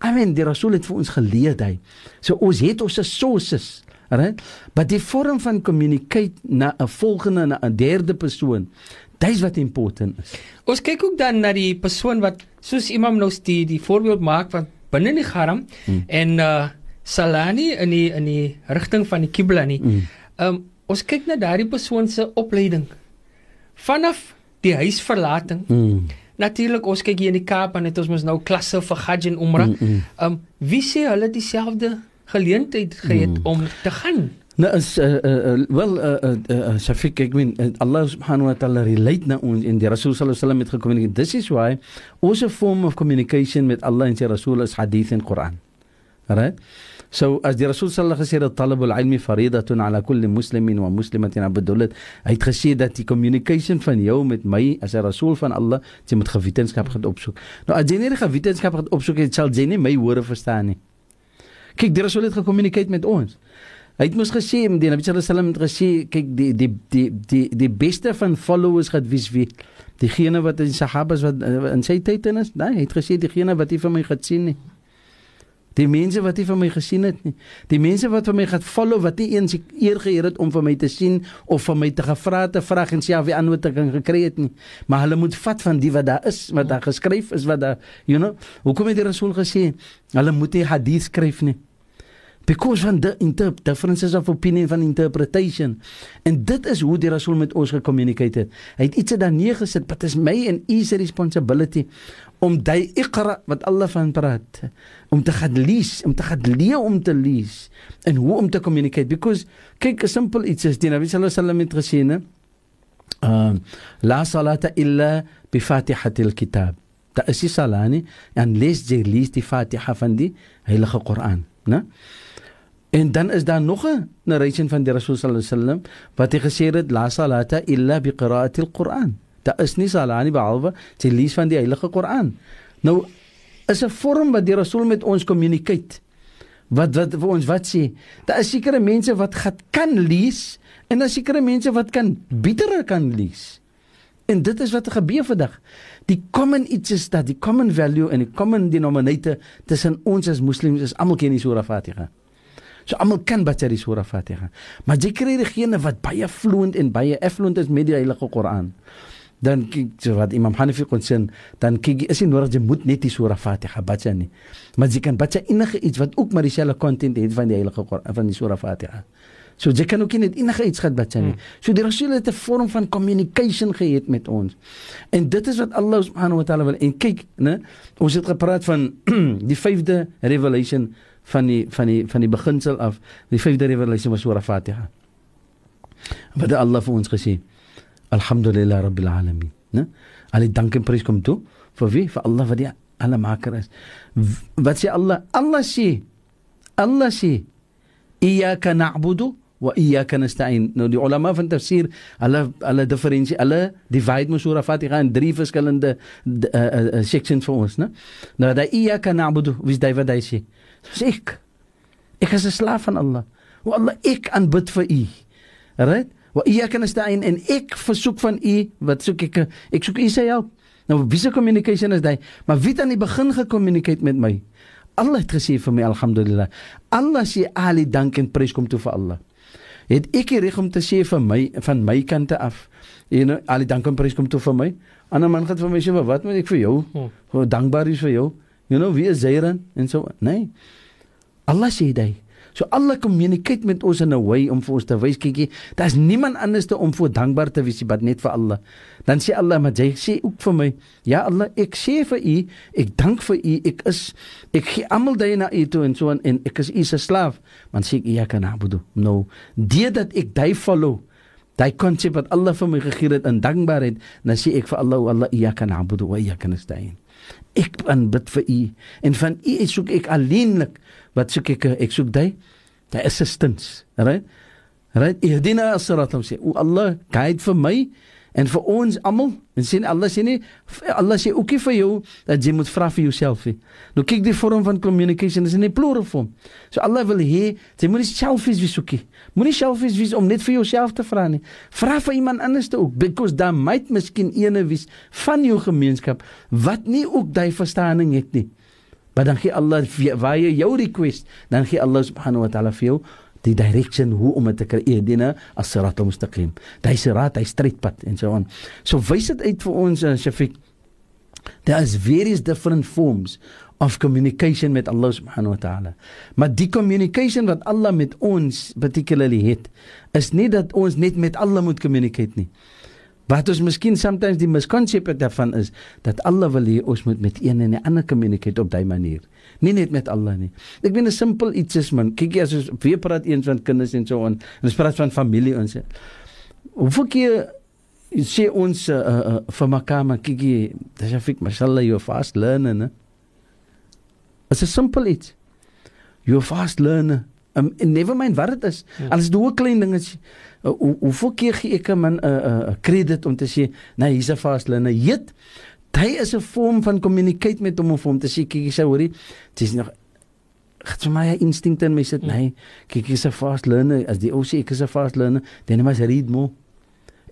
I mean, die Rasul het vir ons geleer daai. So ons het ons sources, right? Maar die vorm van communicate na 'n volgende na 'n derde persoon, dis wat important is. Ons kyk ook dan na die persoon wat soos Imam nou die die voorbeeld maak van binne in die haram Hmm. en uh Salani in die in die rigting van die Qibla nie. Mm. Um ons kyk na daardie persoon se opleiding. Vanaf die huisverlating. Mm. Natuurlik ons kyk hier in die Kaap en het ons mos nou klasse vir Hajj en Umrah. Mm, mm. Um wie sê hulle dieselfde geleentheid gehad Mm. om te gaan? Nou is uh, uh, wel uh, uh, uh, Shafiq ek meen uh, Allah subhanahu wa ta'ala relate na ons in die Rasul sallallahu alaihi wasallam het gecommunicate. This is why ons form of communication met Allah en sy Rasul is hadith en Quran. Right? So as die Rasul sallallahu alaihi wasallam gesê dat talabul ilmi faridatun ala kulli muslimin wa muslimatin abdulat, hy het gesê dat die communication van jou met my as 'n Rasul van Allah, jy moet gewetensskap gaan opsoek. Nou as jy nie die gewetensskap gaan opsoek het, sal jy nie my woorde verstaan nie. Kyk, die Rasul het gecommunicate met ons. Hy het mos gesê, die Nabi sallallahu alaihi wasallam het gesê, kyk die die die die die beste van followers gaan wees wie diegene wat die sahabas wat uh, in sy tyd in is, nee, hy het gesê diegene wat nie vir my gaan sien nie. Die mense wat nie van my gesien het nie. Die mense wat van my gaan follow wat nie eens eer geheer het om vir my te sien of van my te gevra te vra en sê wie antwoord ek kan gekry het nie. Maar hulle moet vat van die wat daar is, wat daar geskryf is, wat daar, you know. Hoekom het die Rasul gesê hulle moet nie hadith skryf nie? Because van the inter differences of opinion van interpretation. En dit is hoe die rasul met ons gecommunicate het. Hy het iets daar neergesit but is my and is responsibility om daai iqra wat Allah van praat om te gaan lees om te gaan leer om te lees en hoe om te communicate. Because kyk 'n simpel iets is die Nabi sallallahu alaihi wasallam het gesê ne uh, la salata illa bi fatihatil kitab. Da is die salani en lees jy lees die fatiha van die heilige Koran né En dan is daar nog 'n narration van die Rasul sallallahu alaihi wasallam wat hy gesê het la salata illa bi qira'ati al-Quran. Daar is nie salat nie behalwe te lees van die Heilige Koran. Nou is 'n vorm wat die Rasul met ons communicate. Wat wat vir ons wat sê? Daar is sekere mense wat gat kan lees en daar is sekere mense wat kan beter kan lees. En dit is wat gebeur vandag. Die common iets is dat die common value en die common denominator tussen ons as moslems is almal ken die Surah Fatiha. So almal kan baie die Surah Fatiha. Maar jy kry diegene wat baie fluent en baie affluent is met die Heilige Koran. Dan kyk so wat Imam Hanafi kon sê, dan kyk is nie nodig jy moet net die Surah Fatiha baie nie. Maar jy kan baie enige iets wat ook maar dieselfde content het van die Heilige Koran van die Surah Fatiha. So jy kan ook net enige iets gehad baie nie. Hmm. So die Rasul het 'n vorm van communication gehad met ons. En dit is wat Allah subhanahu wa ta'ala wil. En kyk, né? Ons het gepraat van (clears throat) die 5de revelation van die van die van die beginsel af die vyfde revelasie was oor Fatiha. Wat Allah vir ons gesê. Alhamdulillah rabbil alamin, né? Al die dank en prys kom toe vir wie? Vir Allah wat die alle maker is. Wat sê Allah? Allah sê Allah sê iyyaka na'budu wa iyyaka nasta'in. Nou die ulama van tafsir, hulle hulle diferensie, hulle divide mos oor Fatiha in drie verskillende uh, uh, sections vir ons, né? Nou daai iyyaka na'budu, wie daai wat hy sê? Dis ek. Ek is 'n slaaf van Allah. O Allah, ek aanbid vir U. Right? Wa iyyaka nasta'in en ek versoek van U, wat soek ek? Ek soek U se help. Nou wie se communication is daai? Maar wie het aan die begin gecommunicate met my? Allah het gesê vir my alhamdulillah. Allah sê ali dank en prys kom toe vir Allah. Het ek reg om te sê vir my van my kante af. You know, ali dank en prys kom toe vir my. Ander man gaan vir my sê wat moet ek vir jou? Hoe hmm. dankbaar is vir jou? You know, wie is Zairan en so. Nee. Allah sê dit. So Allah communicate met ons in 'n way om vir ons te wys kykie, daar's niemand anders te om voor dankbaar te wees wat net vir Allah. Dan sê Allah maar jy sê ook vir my, ja Allah, ek sê vir u, ek dank vir u, ek is ek gee almal daai na u toe en so en, en ek is u se slaaf. Man sê ja kan abudu. No, dit dat ek daai follow daai konsep wat Allah vir my gegee het in dankbaarheid, dan sê ek vir Allah, Allah, ja kan abudu wa ja kan stain ek aanbid vir u. En van u soek ek alleenlik wat soek ek? Ek soek jy die assistance right? Right? Ihdina as-siratal mustaqim o Allah guide vir my En vir ons almal, en sien Allah sê nie Allah sê ook nie vir jou dat jy moet vra vir jouself. Nou kyk die vorm van communication is in 'n plural vorm. So Allah wil hê jy moet nie selfies wees ookie. Moenie selfies wees om net vir jouself te vra nie. Vra vir iemand anders te ook because daar might miskien ene wees van jou gemeenskap wat nie ook daai verstaaning het nie. Maar dan gee Allah waar jy jou request, dan gee Allah subhanahu wa ta'ala vir jou die direction hoe om dit te kry edene as sirat mustaqim. Daai sirat, hy strydpad en so aan. So wys dit uit vir ons uh, Shafiq. There is various different forms of communication met Allah subhanahu wa ta'ala. Maar die communication wat Allah met ons particularly het, is nie dat ons net met Allah moet communicate nie. Wat ons miskien sometimes die miskonsep daarvan is dat Allah wil hê ons moet met een en 'n ander communicate op daai manier nie net met Allah nie. Ek weet 'n simpel iets is man. Kyk jy as ons weer praat eens van kinders en so aan. En ons praat van familie ons. Hoeveel keer sê ons uh, uh, vir mekaar kyk jy, dis efik mashallah you fast learner, né? It's a simple iets. You fast learner. Um, never mind wat dit is. Ja. Alles doe klein dinge. Uh, hoeveel keer gee ek 'n man 'n uh, uh, krediet om te sê, "Nee, hier's 'n fast learner." Jet hy is 'n vorm van communicate met hom of hom te sê kyk jy sê hoorie dis nog het vir my instinkte en my sê nee kyk jy's 'n fast learner as die ou sê ek is 'n fast learner dan moet jy read more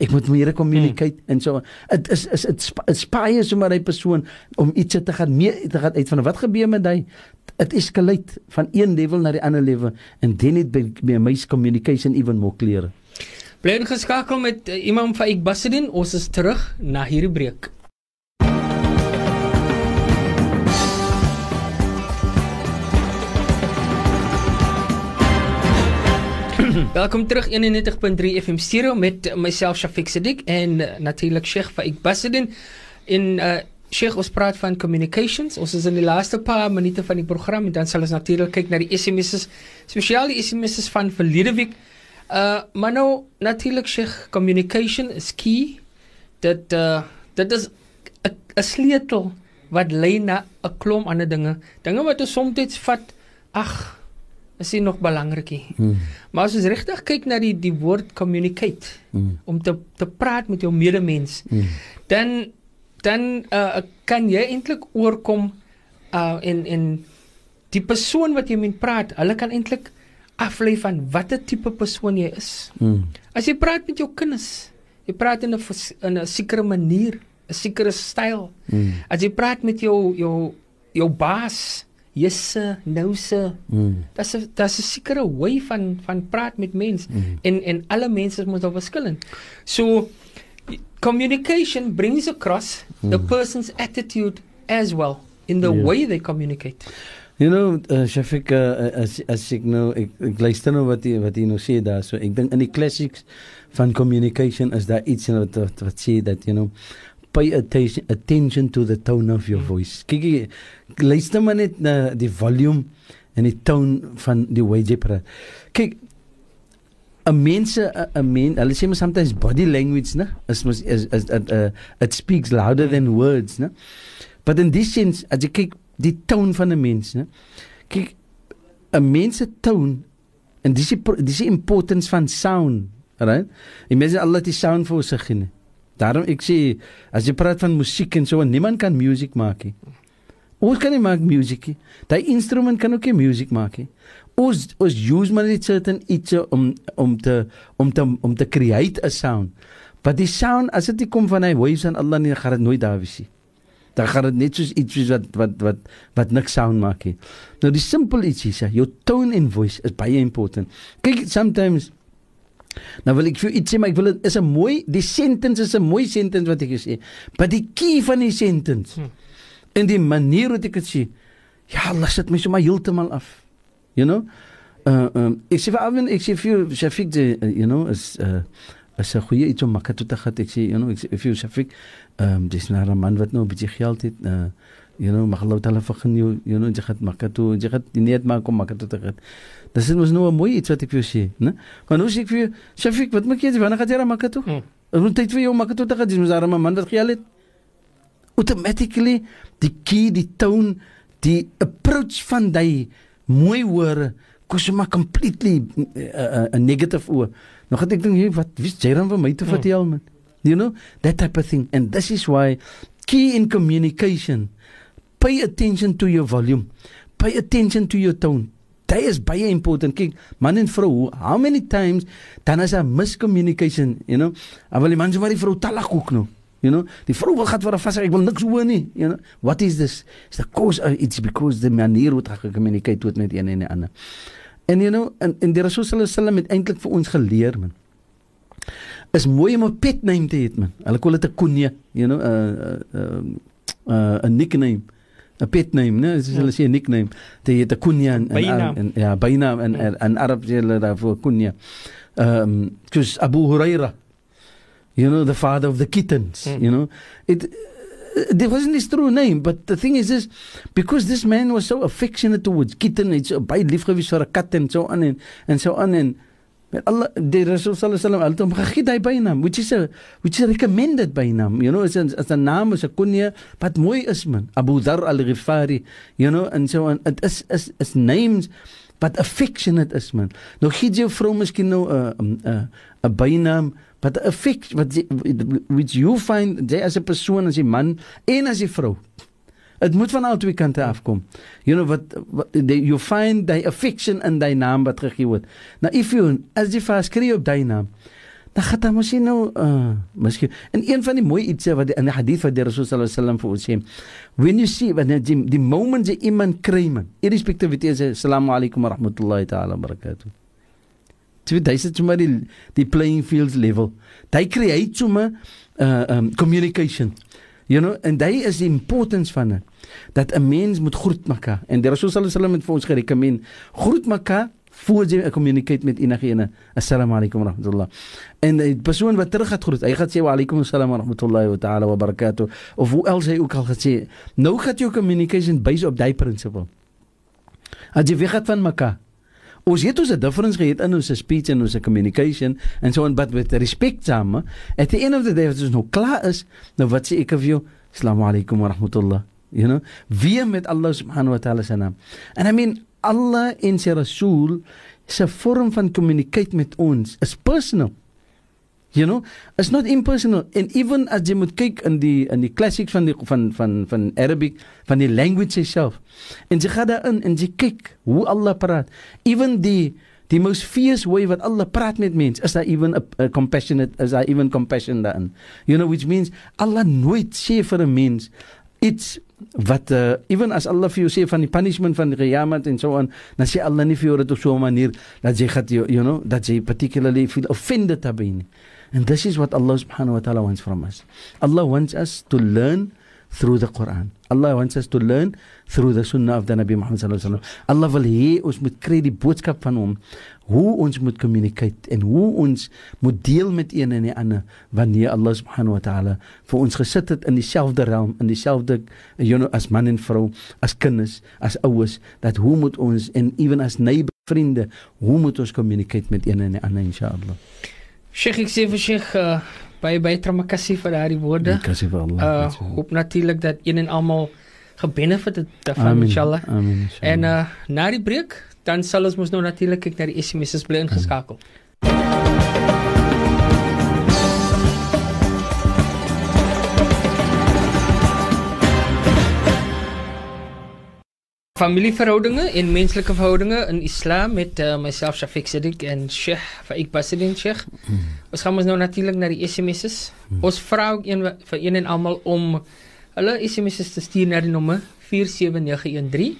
ek moet meer communicate hmm. en so dit is is dit inspire sommer 'n persoon om iets te gaan meer te gaan uit van wat gebeur met hy it escalate van een level na die ander level and then it be my communication even more clear. Bly geskakel met uh, Imam Faik Basidin. Ons is terug na hierdie breek. (clears throat) Welkom terug 91.3 FM Stereo met myself Shafiq Siddiq en uh, natuurlik Sheikh Faik Basidin in uh, Sheikh ons praat van communications. Ons is in die laaste paar minute van die program en dan sal ons natuurlik kyk na die SMS's, spesiaal die SMS's van verlede week. Uh maar nou natuurlik Sheikh communication is key. Dat uh dit is 'n sleutel wat lei na 'n klomp ander dinge. Dinge wat ons soms vat, ag, is nie nog belangrik nie. Hmm. Maar as ons regtig kyk na die die woord communicate hmm. om te te praat met jou medemens, hmm. dan dan uh, kan jy eintlik oorkom uh in in die persoon wat jy met praat, hulle kan eintlik aflei van watter tipe persoon jy is. Mm. As jy praat met jou kinders, jy praat in 'n in 'n sekere manier, 'n sekere styl. Mm. As jy praat met jou jou jou baas, jisse, nouse, mm. dis 'n dis 'n sekere way van van praat met mense mm. en en alle mense moet daar verskillend. So communication brings across mm. the person's attitude as well in the yeah. way they communicate. You know, uh, Shafiq, uh, as as ek nou ek, ek luister nou wat jy wat jy nou sê daar, so ek dink in die classics van communication is daar iets wat wat, wat sê dat you know pay attention attention to the tone of your mm. voice. Kyk, luister maar net na die volume en die tone van die way jy praat. Kyk, 'n mense 'n men hulle sê mos sometimes body language né? Is mos is, is, is uh, it speaks louder than words né? But in this sense as jy kyk die toon van 'n mens né? Kyk 'n mens se toon en dis die dis die importance van sound right? Jy mens al die sound vir sig nie daarom ek sê as jy praat van musiek en so niemand kan musiek maak nie. Ons kan nie maak musiek nie. Daai instrument kan ook nie musiek maak nie ons ons use maar net certain iets om om te om te om te create 'n sound. But die sound as dit kom van hy waves en Allah nie gaan dit nooit daar wees nie. Dan gaan dit net soos iets wat wat wat wat niks sound maak nie. Nou die simple iets is ja, your tone and voice is baie important. Kyk sometimes Nou wil ek vir iets sê maar ek wil dit is 'n mooi die sentence is 'n mooi sentence wat ek gesê. But die key van die sentence hmm. in die manier hoe ek dit sê. Ja, laat dit my sommer heeltemal af you know? Uh um ek sê vir Shafiq de uh, you know is uh as 'n goeie iets om makker toe te gaan. Ek sê you know sê vir Shafiq um dis nou 'n man wat nou 'n bietjie geld het uh you know mag vir jou you know jy gaan makker toe jy gaan nie net maak om toe te gaan. Dis is mos nou 'n mooi iets wat ek vir jou sê né maar nou sê ek vir Shafiq wat maak jy wanneer gaan jy makker toe? Hmm. Ek moet tyd vir jou toe te gaan. Dis mos 'n man wat geld het automatically die key die tone die approach van daai mooi hoor maar completely 'n uh, uh, negative oor. Nog het ek dink hier wat wie jy dan vir my te hmm. vertel man. You know that type of thing and this is why key in communication pay attention to your volume. Pay attention to your tone. Dit is baie important. Kyk, man en vrou, how many times dan is 'n miscommunication, you know? Awel die man se maar die vrou talak ook nou. You know, die vrou wil gaan vir 'n vas, ek wil niks hoor nie. You know, what is this? Is the cause of it's because the manier hoe dit gekommunikeer word met een en die ander. En you know, en, en die Rasul wasallam het eintlik vir ons geleer, man. Is mooi om 'n pet name te hê, man. Hulle call dit 'n kunja, you know, 'n 'n 'n nickname. 'n pet name, né? Dis hulle sê 'n nickname. Dit het 'n kunja en, en, en ja, byna en en Arab sê hulle daarvoor kunja. Ehm, um, kus Abu Hurairah you know, the father of the kittens, mm. you know. It, uh, wasn't his true name, but the thing is this, because this man was so affectionate towards kitten, it's a baie lief gewees vir 'n kat en so on and, en so on en met Allah the Rasul sallallahu alaihi wasallam gegee daai bynaam, which is a which is a recommended bynaam, you know, as as 'n naam is 'n kunya, wat mooi is man, Abu Dhar al-Ghifari, you know, and so on. It is is is names but affectionate is man. Nou gee jy vrou miskien nou 'n 'n 'n bynaam but the effect what which you find jy as 'n persoon as 'n man en as 'n vrou. Dit moet van albei kante afkom. You know what, what they, you find the affection in thy naam wat gegee word. Nou if you as jy vas skryf op thy naam dan gaan dan mos jy nou uh miskien en een van die mooi ietsie wat die, in die hadith van die Rasul sallallahu alaihi wasallam vir ons sê when you see when die, die moment jy iemand kry man irrespective of dit is assalamu alaykum wa rahmatullahi ta'ala wa barakatuh Dit is dit sommer die die playing fields level. They create sommer uh um communication. You know, and they is the importance van dit dat 'n mens moet groet mekaar. En die Rasul sallallahu alaihi wasallam het vir ons gerekomend groet mekaar voor jy communicate met enige Assalamu alaykum wa rahmatullah. En die persoon wat terug gaat groet, hy gaan sê wa alaykum assalam wa rahmatullahi wa ta'ala wa barakatuh of hoe else hy ook al gaan sê. Nou gaan jou communication based op daai principle. As jy weer gaan van mekaar Ons het ons 'n difference gehad in ons speech en ons communication en so on but with respect same at the end of the day as ons nou klaar is nou wat sê ek vir jou? Assalamu alaykum wa rahmatullah. You know wie met Allah subhanahu wa ta'ala se naam. And i mean Allah en sy Rasul se vorm van communicate met ons is personal. You know, it's not impersonal and even as jy moet kyk in die in die classics van die van van van Arabic van die language itself. En jy gaan daarin en jy kyk hoe Allah praat. Even die die most fierce way wat Allah praat met mense, is daar even a, a compassionate is daar even compassion daarin. You know which means Allah nooit sê vir 'n mens iets wat uh, even as Allah vir jou sê van die punishment van die qiyamah en so on dan sê Allah nie vir jou dit op so 'n manier dat jy gaan you, you know dat jy particularly feel offended daarbey and this is what Allah subhanahu wa ta'ala wants from us Allah wants us to learn through the Quran. Allah wants us to learn through the Sunnah of the Nabi Muhammad sallallahu alaihi wasallam. Allah wil hê ons moet kry die boodskap van hom hoe ons moet communicate en hoe ons moet deel met een en die ander wanneer Allah subhanahu wa ta'ala vir ons gesit het in dieselfde realm in dieselfde you know as man en vrou as kinders as ouers dat hoe moet ons en even as neighbor vriende hoe moet ons communicate met een en die ander inshallah Sheikh ek sê vir Sheikh uh, baie baie tramakassie vir daardie woorde. Kassie vir Allah. Uh hoop natuurlik dat een en almal gebenefit het daarvan inshallah. Amen. Inshallah. En uh na die breek dan sal ons mos nou natuurlik kyk na die SMS's bly ingeskakel. Familieverhoudinge en menslike verhoudinge in Islam met uh, myself Shafiq Siddiq en Sheikh Faik Basidin Sheikh. Mm. Ons gaan ons nou natuurlik na die SMS's. Mm. Ons vra ook een vir een en almal om hulle SMS's te stuur na die nommer 47913.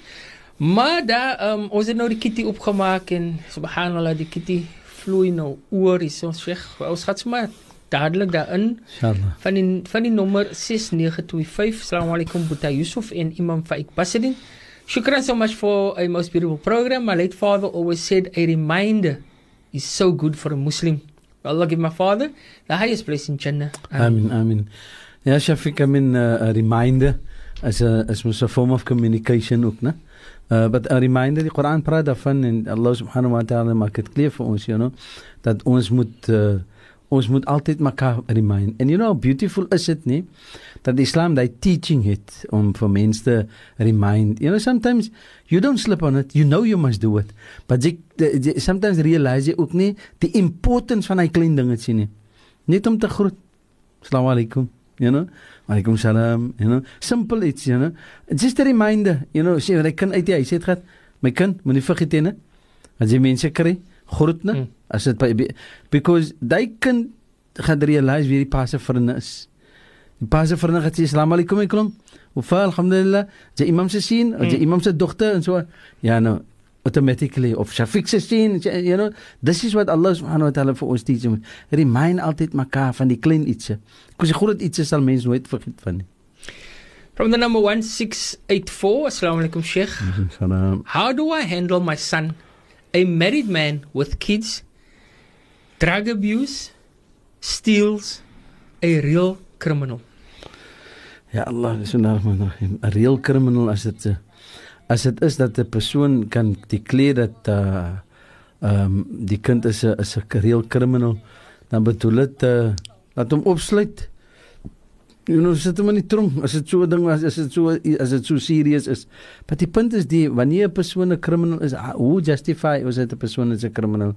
Maar daar um, ons het nou die kitty opgemaak en subhanallah die kitty vloei nou oor is ons Sheikh. Ons gaan sommer dadelik daarin. Inshallah. Van die van die nommer 6925. Assalamu alaykum Buta Yusuf en Imam Faik Basidin. Shukran so much for a most beautiful program. My late father always said a reminder is so good for a Muslim. Allah give my father the highest place in Jannah. Amen. Amen. Ja, Shafiq, I mean uh, a reminder as a as a form of communication ook? Uh, but a reminder, die Koran praat daarvan en Allah subhanahu wa ta'ala maak dit clear vir ons, you know, dat ons moet uh, ons moet altyd mekaar remind. And you know how beautiful is it nie dat Islam daai teaching het om vir mense te remind. You know sometimes you don't slip on it. You know you must do it. But jy, jy sometimes realize jy ook nie die importance van daai klein dinge sien nie. Net om te groet. Assalamu alaykum. You know? Alaykum salam, you know. Simple it's, you know. Just a reminder, you know, sê jy kan uit die huis uit gaan. My kind, moenie vergeet nie. As jy mense kry, groet net. Hmm. As dit because daai kind gaan realize wie die pa se vriend is. Die pa se vriend gaan sê assalamu alaykum ekom. Wa alhamdulillah. Jy imam se sien, jy hmm. imam se dogter en so. Ja nou automatically of Shafiq se sien, you know, this is what Allah subhanahu wa ta'ala vir ons teach. Remind altyd mekaar van die klein ietsie. Kos die groot ietsie sal mens nooit vergeet van nie. From the number 1684, assalamu alaykum Sheikh. Salam. How do I handle my son, a married man with kids? drug abuse steals a real criminal. Ja Allah, bismillahirrahmanirrahim. 'n Real criminal as dit as dit is dat 'n persoon kan declare dat uh ehm um, die kind is 'n is 'n real criminal, dan bedoel dit uh dat hom opsluit jy nou sit hom in die tronk as dit so 'n ding was as dit so as dit so serious is maar die punt is die wanneer 'n persoon 'n criminal is hoe justify is dit 'n persoon is 'n criminal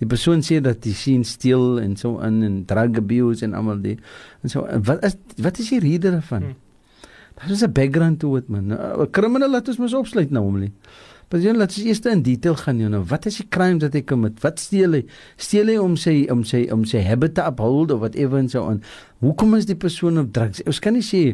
die persoon sê dat hy sien steel en so in en drug abuse en almal die en so wat is wat is die rede daarvan hmm. Daar is 'n background toe dit man. 'n Criminal laat ons mos opsluit nou homlie. Maar jy laat eers in detail gaan, know. Wat is die crimes wat hy commit? Wat steel hy? Steel hy om sy om sy om sy habit te uphold of whatever and so on. Hoekom is die persoon op drugs? Ons kan nie sê,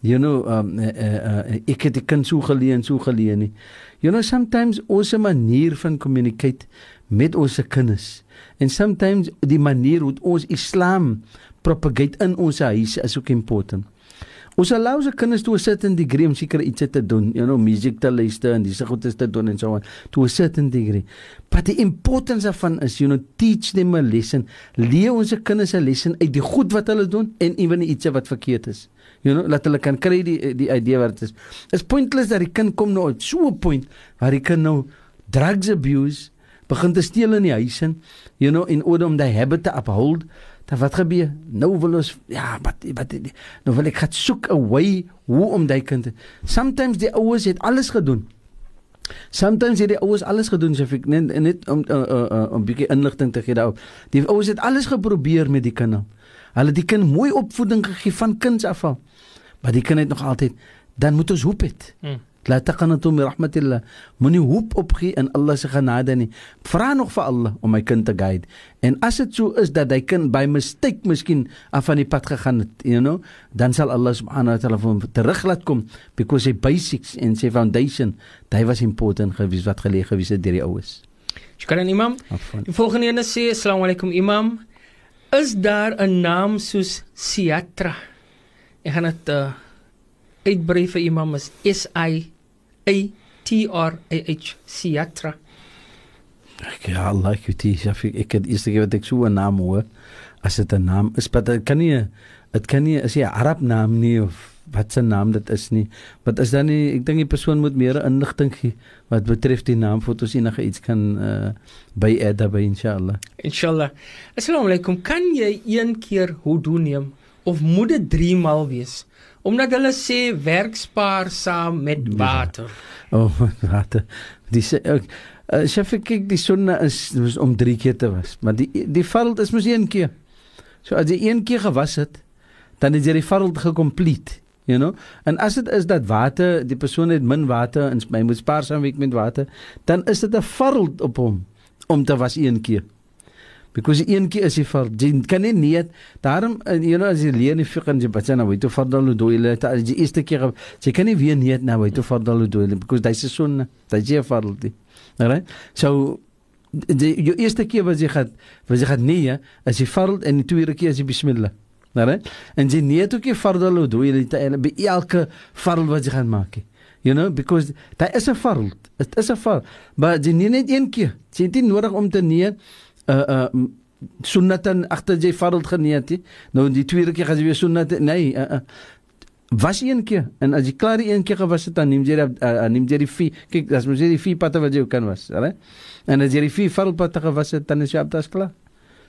you know, um uh, uh, uh, ek het die kind so geleen, so geleen nie. You know sometimes ons manier van communicate met ons kinders en sometimes die manier hoe ons Islam propagate in ons huis is ook important. Ons allow se kinders toe sit in die degree om seker iets te doen, you know, musiek te luister en dis goed is te doen en so aan. Toe sit in die degree. But the importance of fun is you know teach them a lesson. Leer ons se kinders 'n lesson uit die goed wat hulle doen en ewen iets wat verkeerd is. You know, laat hulle kan kry die die idee wat dit is. It's pointless dat die kind kom nou op so 'n punt waar die kind nou drugs abuse begin te steel in die huis in, you know, in order om daai habit te uphold. Dan wat gebeur? Nou wil ons ja, wat wat nou wil ek gaan soek 'n way hoe om daai kind. Sometimes die ouers het alles gedoen. Sometimes het die ouers alles gedoen, so ek net net om 'n uh, uh, uh, 'n bietjie inligting te gee daarop. Die ouers het alles geprobeer met die kind. Hulle het die kind mooi opvoeding gegee van kinds af. Maar die kind het nog altyd dan moet ons hoop het. Hmm. La taqanatu min rahmatillah. Moenie hoop opgee in Allah se genade nie. Vra nog vir Allah om my kind te guide. En as dit so is dat hy kind by mistake miskien af van die pad gegaan het, you know, dan sal Allah subhanahu wa ta'ala hom terug laat kom because hy basics en sy foundation, hy was important gewees wat geleë gewees het deur die oues. Shukran imam. Die volgende een sê assalamu alaykum imam. Is daar 'n naam soos Siatra? Ek gaan dit uh, uitbrei vir imam is S I A T R A H Siatra. Ek ja, like it is. Ek ek het eers geweet ek so 'n naam hoor. As dit 'n naam is, maar dit kan nie dit kan nie is 'n Arab naam nie of wat se naam dit is nie. Wat is dan nie ek dink die persoon moet meer inligting gee wat betref die naam voor ons enige iets kan uh, by Edda by inshallah. Inshallah. Assalamu alaykum. Kan jy een keer hoe doen neem of moet dit 3 maal wees? Omdat hulle sê werk spaar saam met ja. water. Ja. Oh, (laughs) water. Dis ek uh, sê vir kyk die son is was om 3 keer te was, maar die die veld is mos een keer. So as jy een keer gewas het, dan is jy die veld gekomplete. You know? En as dit is dat water, die persoon het min water en hy moet spaar saam met water, dan is dit 'n veld op hom om te was een keer because een keer is vir jy kan nie net daarom eh, you know as jy leer nie fiqh en jy baie nou weet hoe fardal do jy dit as jy eerste keer jy kan nie weer net nou weet hoe fardal do jy because daai seisoen daai jy fardal die right so die jou eerste keer wat jy gaan wat jy gaan nee as jy fardal en die tweede keer as jy bismillah right en jy net ook jy fardal do jy dit by elke fardal wat jy gaan maak You know because daar is 'n farl. Dit is 'n farl. Maar jy nie net een keer. Jy het nie nodig om te nee uh uh sunnatan agter jy fard geneet het. Nou die tweede keer gaan jy weer sunnat nee uh, uh was een keer en as jy klaar die een keer gewas het dan neem jy uh, uh, neem jy die vier kyk as mens die vier patte wat jy kan was, hè? En as jy die vier fard patte gewas het dan is jy aptas klaar.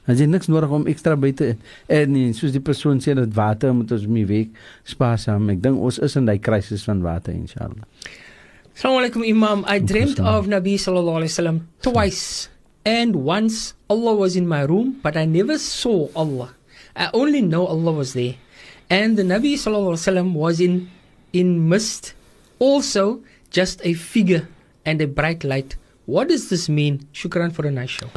Dan jy niks nodig om ekstra by te en nee, soos die persoon sê dat water moet ons mee week spaarsam. Ek dink ons is in daai krisis van water inshallah. Assalamu alaykum imam. I dreamt of Nabi sallallahu alaihi wasallam twice. And once Allah was in my room, but I never saw Allah. I only know Allah was there. And the Nabi sallallahu was in in mist, also just a figure and a bright light. What does this mean? Shukran for a nice show.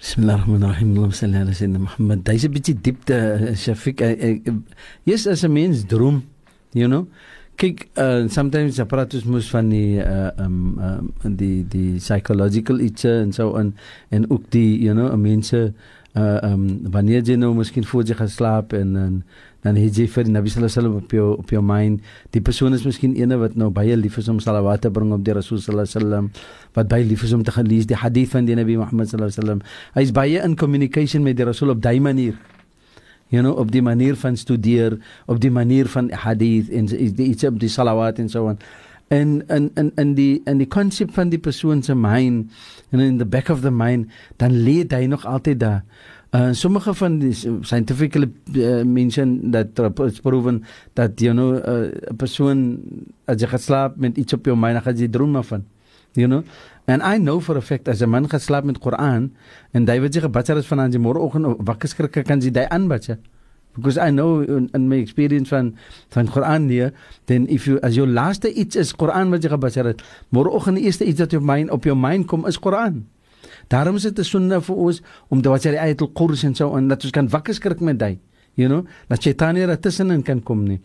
Bismillahirrahmanirrahim. Allahumma salli ala sayyidina Muhammad. Dis 'n bietjie diepte, Shafiq. Yes, as 'n mens droom, you know, kyk uh, sometimes apparatus moet van die uh, um um die die psychological iets en so en en ook die you know mense uh um wanneer jy nou miskien voor jy gaan slaap en en dan het jy vir Nabi sallallahu alaihi wasallam op jou op jou mind. Die persoon is miskien ene wat nou baie lief is om salawat te bring op die Rasul sallallahu alaihi wasallam wat baie lief is om te gelees die hadith van die Nabi Muhammad sallallahu alaihi wasallam. Hy is baie in communication met die Rasul op daai manier you know op die manier van studeer op die manier van hadith en iets op die salawat en so on. En en en in die in die konsep van die persoon se mind and in the back of the mind dan lê hy nog altyd daar. Uh, sommige van die scientifically uh, mention that it's proven that you know 'n uh, persoon as jy geslaap met iets op jou mind dan gaan jy droom van you know and i know for a fact as a man geslaap met Koran en hy wat jy gebad het vanaand jy môreoggend wakker skrik kan jy daai aanbid because I know in, in my experience van van Quran leer then if you as your laaste iets is Quran wat jy gebaseer het môreoggend die eerste iets wat op my op jou mind kom is Quran. Daarom is dit 'n sonde vir ons om wat jy die ayatul kursi en so en dat ons kan wakker skrik met dit you know dat shaitan hier tussenin kan kom nie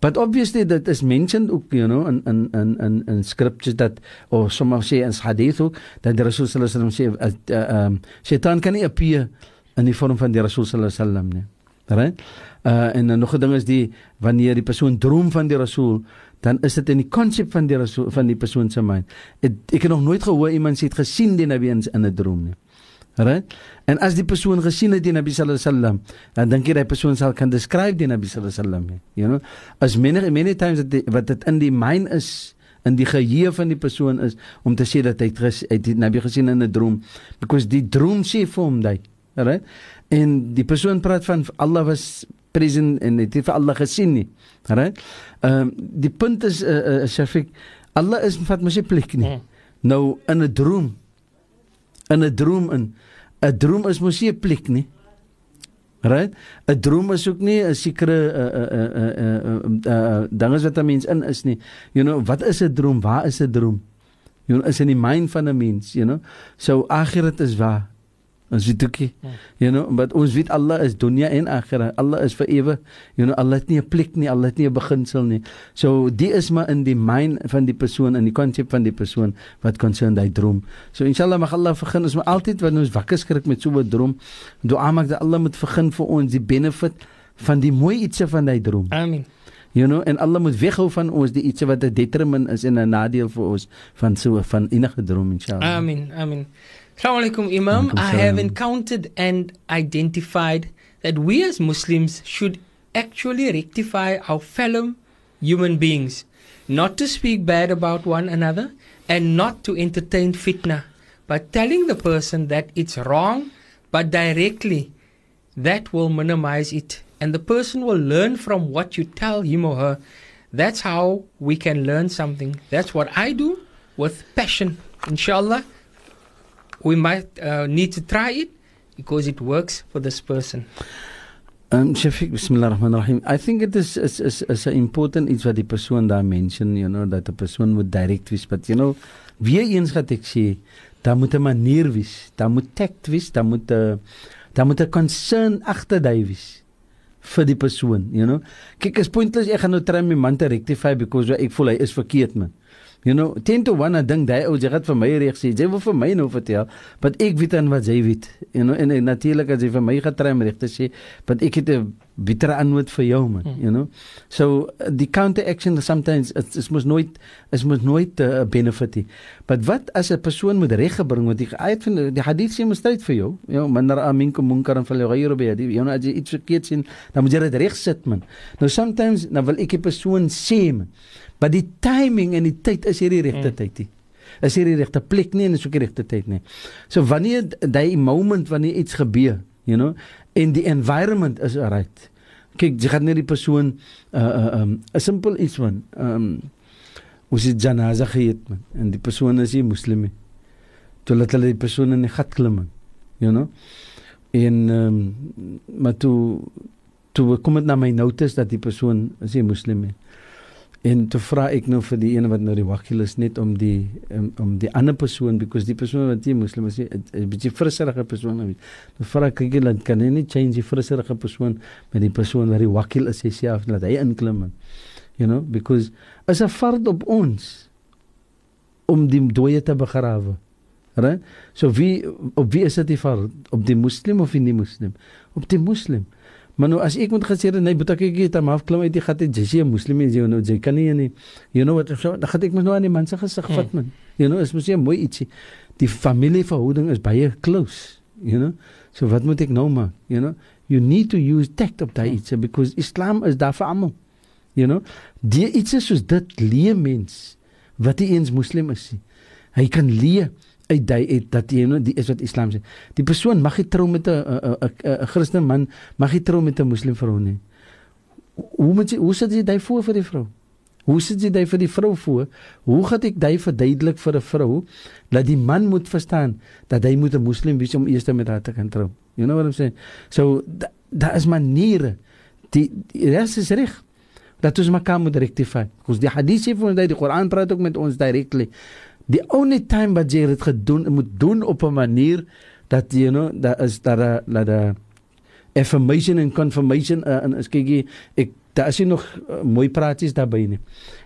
but obviously that is mentioned you know in in in in in scriptures dat of sommige sê in hadith ook dat die rasul sallallahu alaihi wasallam sê uh, uh, um, shaitan kan nie appear in die vorm van die rasul sallallahu alaihi wasallam nie. Right? Uh, en dan nog 'n ding is die wanneer die persoon droom van die rasul dan is dit in die konsep van die rasul van die persoon se mind. Ek, ek het nog nooit gehoor iemand sê het gesien die nabi in 'n droom nie Right? En as die persoon gesien het die Nabi sallallahu alaihi wasallam, dan dink jy daai persoon sal kan describe die Nabi sallallahu alaihi wasallam, you know? As many many times that die, wat dit in die mind is in die geheue van die persoon is om te sê dat hy het die Nabi gesien in 'n droom because die droom sê vir hom daai, right? En die persoon praat van Allah was present en het vir Allah gesien nie. Right? Ehm um, die punt is uh, uh, Shafiq, Allah is vat mos nie plek nie. Hmm. Nou in 'n droom in 'n droom in 'n droom is mos nie 'n plek nie. Right? 'n Droom is ook nie 'n sekere 'n 'n 'n 'n dinges wat 'n mens in is nie. You know, wat is 'n droom? Waar is 'n droom? You know, is in die mind van 'n mens, you know. So akhirat is waar. Ons weet ook nie. Ja. You know, but ons weet Allah is dunya en akhirah. Allah is vir ewig. You know, Allah het nie 'n plek nie, Allah het nie 'n beginsel nie. So die is maar in die mind van die persoon in die konsep van die persoon wat concern hy droom. So inshallah mag Allah begin ons maar altyd wanneer ons wakker skrik met so 'n droom, dua maak dat Allah moet begin vir ons die benefit van die mooi ietsie van hy droom. Amen. You know, en Allah moet weghou van ons die ietsie wat 'n detriment is en 'n nadeel vir ons van so van enige droom inshallah. Amen. Amen. Assalamu alaikum, Imam. I have encountered and identified that we as Muslims should actually rectify our fellow human beings, not to speak bad about one another and not to entertain fitna, but telling the person that it's wrong, but directly, that will minimize it. And the person will learn from what you tell him or her. That's how we can learn something. That's what I do with passion, inshallah we might uh, need to try it because it works for this person. Um Shafiq bismillahirrahmanirrahim. I think it is is is is a important iets wat die persoon daar mention, you know, dat 'n persoon moet direk wees, but you know, weer eens wat ek sê, daar moet 'n manier wees, daar moet tact wees, daar moet 'n uh, daar moet 'n concern agter daai wees vir die persoon, you know. Kyk, is pointless ek gaan nou try my man te rectify because ek voel hy is verkeerd man. You know, 10 to 1 ding daai ou jy het vir my reg sê. Jy wil vir my nou vertel, want ek weet dan wat jy weet. You know, en, en natuurlik as jy vir my getrei om reg te sê, want ek het 'n bitter antwoord vir jou man, hmm. you know. So die counter action sometimes is is mos nooit is mos nooit 'n uh, benefit nie. But wat as 'n persoon moet reggebring word? Die uit van die hadith sê mos stryd vir jou. Ja, you know, man amin kom munkar en fal ghayru bi hadith. You know, as jy iets verkeerd sien, dan moet jy dit reg sit man. Nou sometimes dan wil ek 'n persoon sê man. Maar die timing en die tyd is hier die regte mm. tyd nie. Is hier die regte plek nie en is ook die regte tyd nie. So wanneer daai moment wanneer iets gebeur, you know, en die environment is right. Kyk, jy gaan net die persoon uh uh um 'n simpel iets van um hoe se janaza geet man en die persoon is 'n moslim. Toe laat hulle die persoon in die gat klim. You know? En um maar toe toe kom dit na my notas dat die persoon is 'n moslim. En toe vra ek nou vir die ene wat nou die wakil is net om die um, om die ander persoon because die persoon wat die moslim is 'n bietjie frisserige persoon nou. Nou vra ek kyk dan kan hy nie change die frisserige persoon met die persoon wat die wakil is self laat hy inklim. You know because as 'n fard op ons om die dooie te begrawe. Right? So wie op wie is dit die fard op die moslim of nie moslim? Op die moslim. Maar nou as ek moet gesê nee, moet ek ek het hom afklim uit die gat het jy 'n moslim is jy nou jy kan nie nie. You know what so dan gaan ek mos nou aan die mense gesig vat man. You know is mos jy mooi ietsie. Die familieverhouding is baie close, you know. So wat moet ek nou maak? You know, you need to use tact op daai ietsie because Islam is daar vir almal. You know, die ietsie soos dit leë mens wat nie eens moslim is nie. Hy kan leë uit daai uit dat jy nou die is wat Islam sê. Die persoon mag nie trou met 'n 'n Christen man, mag nie trou met 'n moslim vrou nie. Hoe moet jy hoe sit jy daai voor vir die vrou? Hoe sit jy daai vir die vrou voor? Hoe gaan ek daai verduidelik vir 'n vrou dat die man moet verstaan dat hy moet 'n moslim wees om eers met haar te kan trou? You know what I'm saying? So daar da is maniere die, die res is reg dat ons mekaar moet rectify. Ons die hadith sê vir ons dat die Koran praat ook met ons directly. The only time wat jy dit gedoen moet doen op 'n manier dat you know dat is dat dat dat affirmation and confirmation uh, en as kyk ek daar is nog uh, mooi praatjies daarbey nie.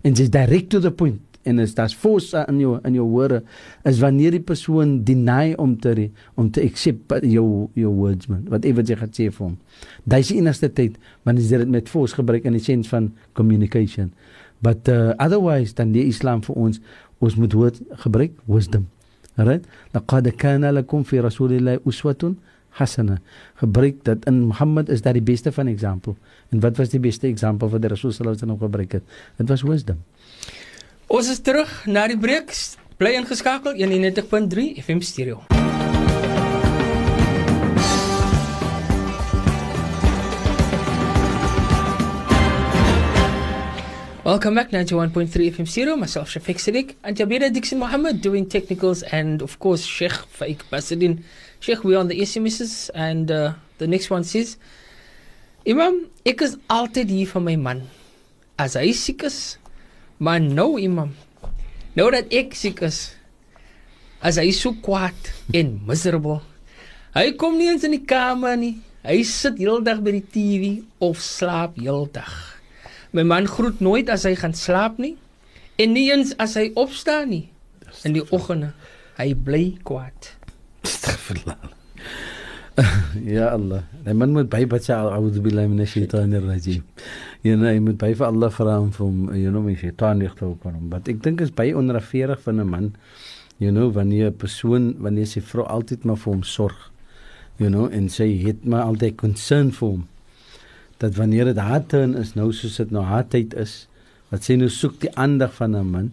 En jy's direct to the point en as das force in jou in jou woorde is wanneer die persoon deny om te om te accept jou jou words man whatever jy gaan sê vir hom. Dis die enigste tyd wanneer jy dit met force gebruik in die sin van communication. But uh, otherwise dan die Islam vir ons ons moet woord gebruik wisdom. Alright? Laqad kana lakum fi rasulillahi uswatun hasana. Gebruik dat in Mohammed is daar die beste van example. En wat was die beste example wat die Rasul sallallahu alaihi wasallam gebruik het? Dit was wisdom. Ons is terug na die breek. Bly ingeskakel 91.3 FM stereo. Welcome back, 91.3 FM Zero. Myself, Shafiq Siddiq, and Jabira Dixon Mohammed doing technicals, and of course, Sheikh Faik Basadin. Sheikh, we're on the SMSs, and uh, the next one says, Imam, ek is altyd hier vir my man. As hy siek is, maar nou Imam, nou dat ek siek is, as hy so kwaad en miserable. Hy kom nie eens in die kamer nie. Hy sit heeldag by die TV of slaap heeldag. My man groet nooit as hy gaan slaap nie en nie eens as hy opstaan nie in die oggende. Hy bly kwaad. Astaghfirullah. (laughs) ja Allah. Die man moet baie a'udhu billahi minash shaitanir rajim. Ja, nee, moet by vir Allah vra om vir hom, you know, my shaitan lig te open. Want ek dink is baie onregverdig van 'n man. You know, wanneer 'n persoon, wanneer sy vrou altyd maar vir hom sorg. You know, en sy het maar altyd concern vir hom dat wanneer dit haar turn is nou soos dit nou haar tyd is wat sê nou soek die aandag van 'n man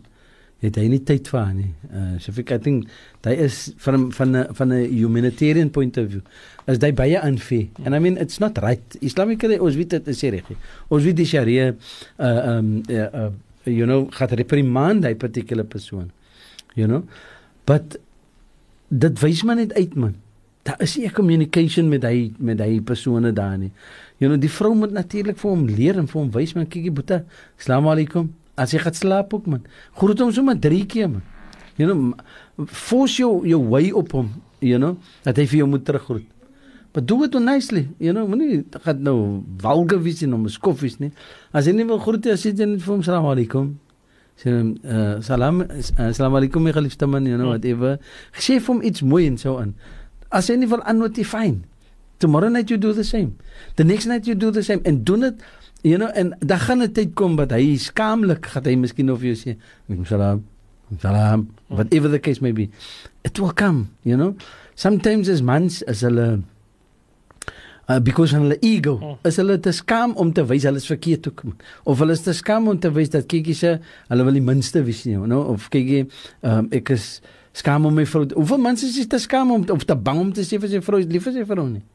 het hy nie tyd vir haar nie. Uh ek I think daai is van van 'n van 'n humanitarian point of view is daai baie unfair. And I mean it's not right. Islamically ons weet dit is reg. Ons weet die Sharia uh um uh, uh you know gaat reprimand daai particular persoon. You know. But dit wys maar net uit man. Daar is nie 'n communication met hy met hy persone daar nie. You know, die vrou moet natuurlik vir hom leer en vir hom wys man, kykie boeta. Assalaamu alaykum. As jy gaan slaap ook man. Groet hom sommer drie keer man. You know, force jou jou way op hom, you know, dat hy vir jou moet teruggroet. But do it nicely, you know, moenie gaan nou vulgar wees en hom skoffies nie. As jy nie wil groet jy net vir hom assalaamu alaykum. Sê hom uh, salam assalaamu alaykum my geliefde man, you know, hmm. whatever. Sê vir hom iets mooi en so aan. As jy nie wil antwoord, fine. Tomorrow night you do the same. The next night you do the same and doen dit you know en dan gaan 'n tyd kom wat hy skaamlik gaan hy miskien of jy sê salam salam whatever the case may be it will come you know sometimes as mans as hulle uh, because hulle ego hmm. is hulle te skaam om te wys hulle is verkeerd ook of hulle is te skaam om te wys dat kykie se hulle wil die minste wees nie you know of kykie um, ek is skaam om my vrou hoeveel mans is te skaam om of te bang om te sê vir sy vrou is lief vir sy vrou nie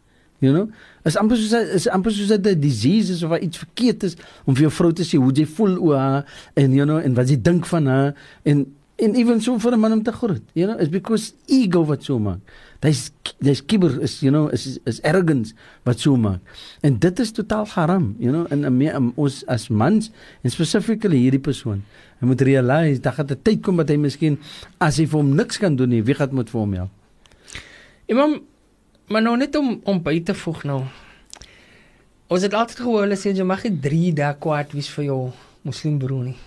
You know? Is amper soos is amper soos 'n disease is of iets verkeerd is om vir jou vrou te sê hoe jy voel oor haar en you know en wat jy dink van haar en en even so vir 'n man om te groet. You know, is because ego wat so maak. Dis dis kibber is you know is is arrogance wat so maak. En dit is totaal haram, you know, en meer ons as mans en specifically hierdie persoon. Hy moet realize dat dit 'n tyd kom wat hy miskien as hy vir hom niks kan doen nie, wie gaan moet vir hom help? Imam Maar nou net om om by te voeg nou. Ons het altyd gehoor hulle sê jy mag nie 3 dae kwaad wees vir jou moslim broer nie.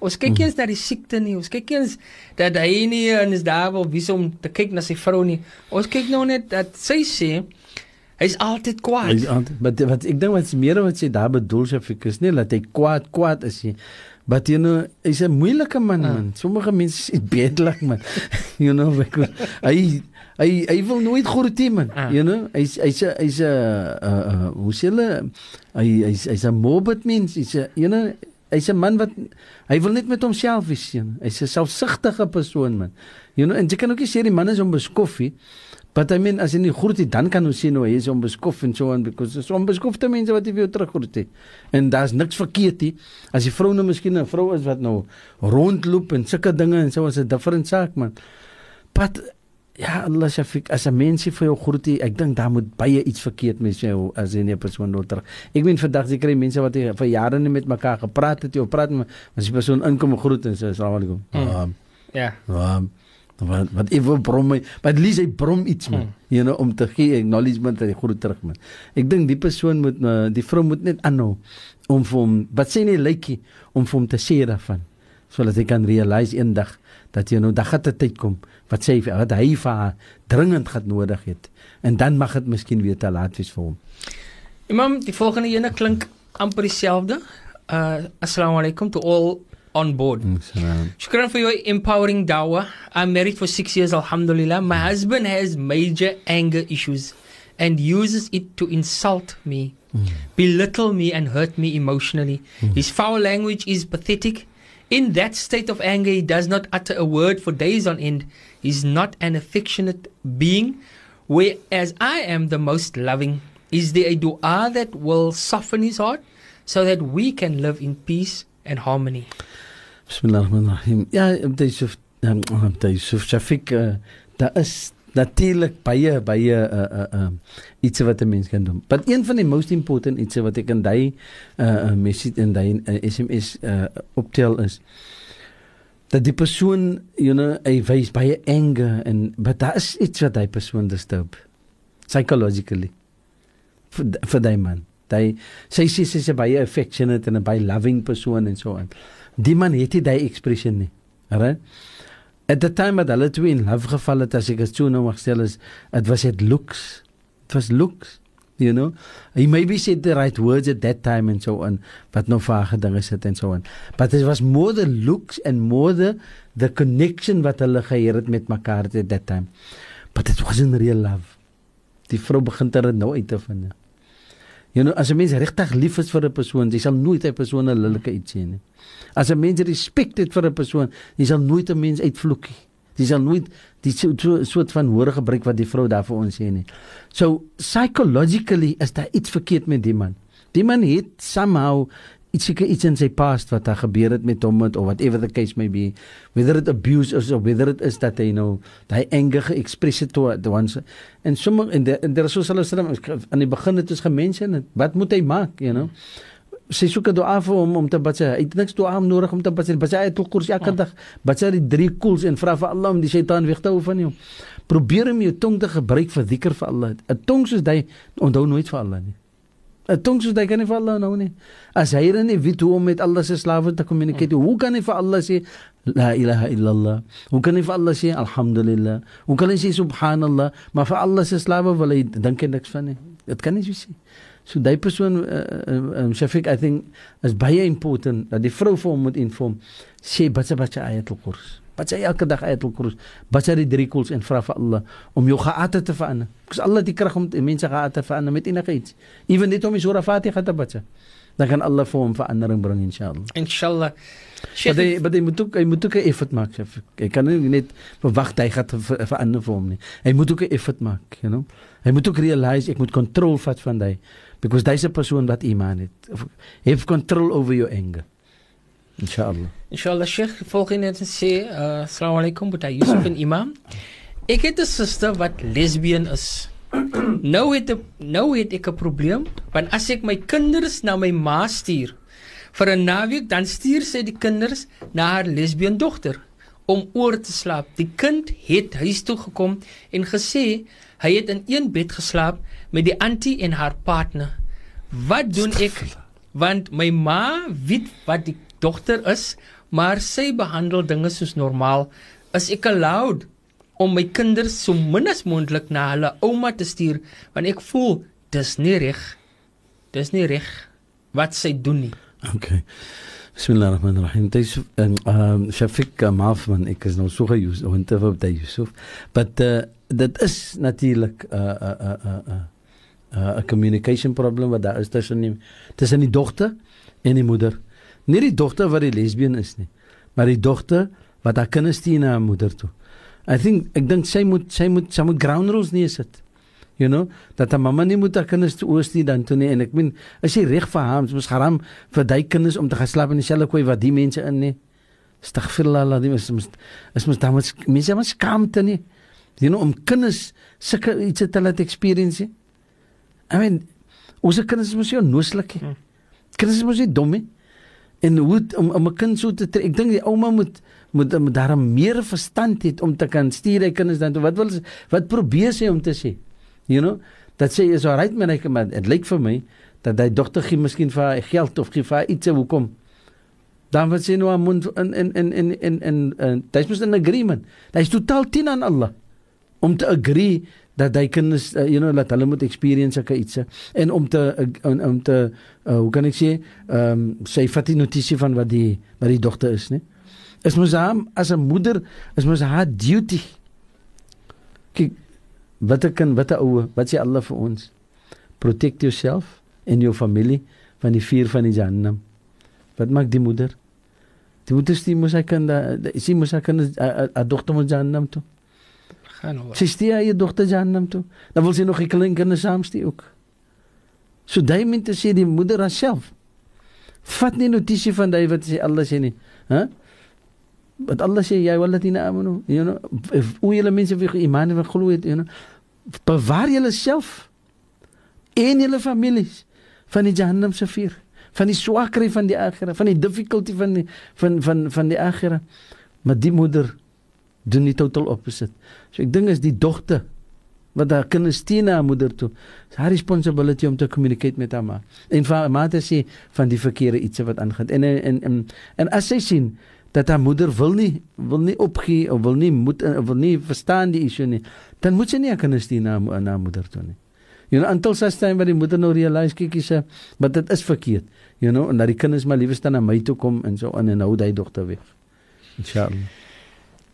Ons kyk hmm. eens na die siekte nie. Ons kyk eens dat hy nie en is daar wel wie om te kyk na sy vrou nie. Ons kyk nou net dat sy sê hy's altyd kwaad. Hy's altyd maar wat ek dink wat meer wat sy daar bedoel sy fikus nie dat hy kwaad kwaad is nie. Maar jy nou is 'n moeilike man ah. man. Sommige mense is bedelik man. (laughs) you know because hy hy hy wil nooit groet hê man. Ah. You know, hy's hy's hy's 'n uh, uh, hoe sê hulle hy hy's hy's 'n morbid mens. Hy's 'n you know, hy's 'n man wat hy wil net met homself wees. Hy's 'n selfsugtige persoon man. You know, en jy kan ook sê die man is onbeskoffie. But I mean as jy nie groet nie, dan kan ons sien hoe hy is onbeskof en so aan because so onbeskofte mense wat jy vir jou teruggroet het. En daar's niks verkeerd nie. As die vrou nou miskien 'n vrou is wat nou rondloop en sulke dinge en so is 'n different saak man. But Ja, Allah Shafiq, as 'n mens vir jou groetie, ek dink daar moet baie iets verkeerd met jou as jy 'n persoon wil terug. Ek meen vandag jy kry mense wat vir jare nie met mekaar gepraat het, jy praat met as die persoon inkom groet en sê assalamu alaykum. Mm. Um, Ja. um, wat wat ek wil brom my, maar at least hy brom iets man. Mm. You know om te gee acknowledgement dat hy groet terug man. Ek dink die persoon moet uh, die vrou moet net aanhou om vir hom wat sê nie lykie om vir hom te sê daarvan sodat hy kan realise eendag dat jy nou dag het 'n tyd kom wat sê wat hy vir haar dringend gaan nodig het en dan mag dit miskien weer te laat wees vir hom. Imam, die volgende ene klink amper dieselfde. Uh assalamu alaikum to all on board. Salam. Shukran for your empowering dawah. I'm married for six years, alhamdulillah. My husband has major anger issues and uses it to insult me, belittle me, and hurt me emotionally. His foul language is pathetic. In that state of anger, he does not utter a word for days on end. He's not an affectionate being, whereas I am the most loving. Is there a dua that will soften his heart so that we can live in peace and harmony? Bismillahirrahmanirrahim. Ja, Abdul Yusuf, um, Abdul Yusuf Shafiq, uh, daar is natuurlik baie baie uh uh uh iets wat 'n mens kan doen. Maar een van die most important iets wat ek in daai uh message in daai uh, SMS uh optel is dat die persoon, you know, hy wys baie anger en maar daar is iets wat hy persoon disturb psychologically vir vir daai man. Hy sy sê sy is 'n baie affectionate en 'n baie loving persoon en so aan. Die man het nie daai expression nie. Alright? At the time that hulle twee in love geval het as ek dit so nou mag stel is it was it looks. It was looks. You know, he maybe said the right words at that time and so on, but no vage dinge sit en so on. But it was more the looks and more the the connection wat hulle gehad het met mekaar at that time. But it wasn't real love. Die vrou begin dit nou uit te vind. Jy nou as 'n mens regtig lief is vir 'n persoon, jy sal nooit 'n persoon 'n lelike iets sê nie. As 'n mens respek het vir 'n persoon, jy sal nooit 'n mens uitvloek nie. Jy sal nooit die so, so, soort van woorde gebruik wat die vrou daar vir ons sê nie. So psychologically is daar iets verkeerd met die man. Die man het somehow iets iets in sy past wat daar gebeur het met hom met of whatever the case may be whether it abuse is of whether it is that hy nou daai anger ge-express het toe ones en sommige en daar is so hulle sê aan die begin het ons gemention wat moet hy maak you know sy soek 'n dua vir hom om te bid. Hy het niks dua nodig om te bid. Bid hy tot kurs elke dag. Bid hy die drie koels en vra vir Allah om die Satan weg te hou van jou. Probeer om jou tong te gebruik vir dhikr vir Allah. 'n Tong soos hy onthou nooit vir Allah nie. 'n Tong soos hy kan nie vir Allah nou nie. As hy dan nie weet hoe om met Allah se slawe te kommunikeer, hoe kan hy vir Allah sê la ilaha illallah? Hoe kan hy vir Allah sê alhamdulillah? Hoe kan hy sê subhanallah? Maar vir Allah se slawe wil hy dink niks van nie. Dit kan nie so sê. So daai persoon uh, um, Shafiq I think is baie important dat die vrou vir hom moet inform sê baie baie ayatul kurs. Baie elke dag ayatul kurs. Baie die drie koels en vra vir Allah om jou geate te verander. Because Allah die krag om mense geate te verander met enige iets. Ewen net om die surah Fatiha te bid. Dan kan Allah vir hom verandering bring inshallah. Inshallah. Maar hy maar hy moet ook hy moet ook 'n effort maak. Shafiq. Hy kan nie net verwag hy gaan ver, verander vir hom nie. Hy moet ook 'n effort maak, you know. Hy moet ook realise ek moet kontrole vat van hy because there's a persoon wat iman het. Have control over your anger. Inshallah. Inshallah Sheikh, volgende net sê, uh, assalamu alaikum, Buta Yusuf en Imam. Ek het 'n suster wat lesbien is. nou het 'n nou het ek 'n probleem, want as ek my kinders na my ma stuur vir 'n naweek, dan stuur sy die kinders na haar lesbien dogter om oor te slaap. Die kind het huis toe gekom en gesê hy het in een bed geslaap met die antie en haar partner. Wat doen ek? Want my ma weet wat die dogter is, maar sy behandel dinge soos normaal. Is ek allowed om my kinders so min as moontlik na hulle ouma te stuur want ek voel dis nie reg. Dis nie reg wat sy doen nie. Okay. Bismillahirrahmanirrahim. Dis en ehm Shafiq Mafman, ek is nou so geus om te vir daai Yusuf. But uh, dit is natuurlik 'n 'n 'n 'n 'n 'n communication problem wat daar is tussen die tussen die dogter en die moeder. Nie die dogter wat die lesbien is nie, maar die dogter wat haar kinders stuur na haar moeder toe. I think ek dink sy moet sy moet sy moet ground rules neersit. You know, dat 'n mamma nie moet haar kinders toe oorstuur dan toe nie en ek meen, is jy reg vir haar, mos haram vir daai kinders om te gaan slaap in dieselfde kooi wat die mense in nie. Astaghfirullah, die is mos is mos dan mens mense mos skaamte nie. You know om kinders sulke iets te laat experience. I mean, ons kinders mos jou nooslik. Hmm. Kinders mos nie dom nie. En hoe om om 'n kind so te trek. Ek dink die ouma moet moet moet daar meer verstand hê om te kan stuur hy kinders dan toe. Wat wil wat probeer sy om te sê? You know, dat sê is alright man, ek maar dit lyk vir my dat hy dogter gee miskien vir haar geld of gee vir haar iets hoekom dan wat sê nou aan mond in in in in in in dis mos 'n agreement. Hy's totaal teen aan Allah om te agree dat hy kinders uh, you know laat hulle moet experience sulke iets en om te uh, om te uh, hoe kan ek sê ehm um, sy vat die notisie van wat die wat die dogter is nê is mos haar as 'n moeder is mos haar duty. Kyk wat 'n kind wat 'n ouer wat sê Allah vir ons? Protect yourself and your family van die vuur van die jahannam. Wat maak die moeder? Die moeder sê mos hy kan sy mos hy kan 'n dogter moet jahannam toe Sy stuur haar dogter Jannam toe. Dan wil sy nog 'n klein kind saamstuur ook. So daai moet te sê die moeder haarself. Vat nie notisie van daai wat sy alles sê nie. Hæ? Wat alles sê dit nie amenu. You know, hoe julle mense vir iman en glo het, you know. Bewaar julle self en julle families van die Jannam se vuur van die swakry van die agira van die difficulty van die, van van van die agira maar die moeder doen die total opposite. So ek dink is die dogter wat haar kinders teen haar moeder toe. Dis haar responsibility om te communicate met haar ma. En vir haar ma te sê van die verkeerde iets wat aangaan. En, en en en as sy sien dat haar moeder wil nie wil nie opgee of wil nie moet wil nie verstaan die issue nie, dan moet sy nie haar kinders teen haar, haar moeder toe nie. You know, until such time wat die moeder nou realize kykie sê, maar dit is verkeerd. You know, en dat die kinders maar liewer staan na my toe kom en so aan en hou daai dogter weg. Inshallah.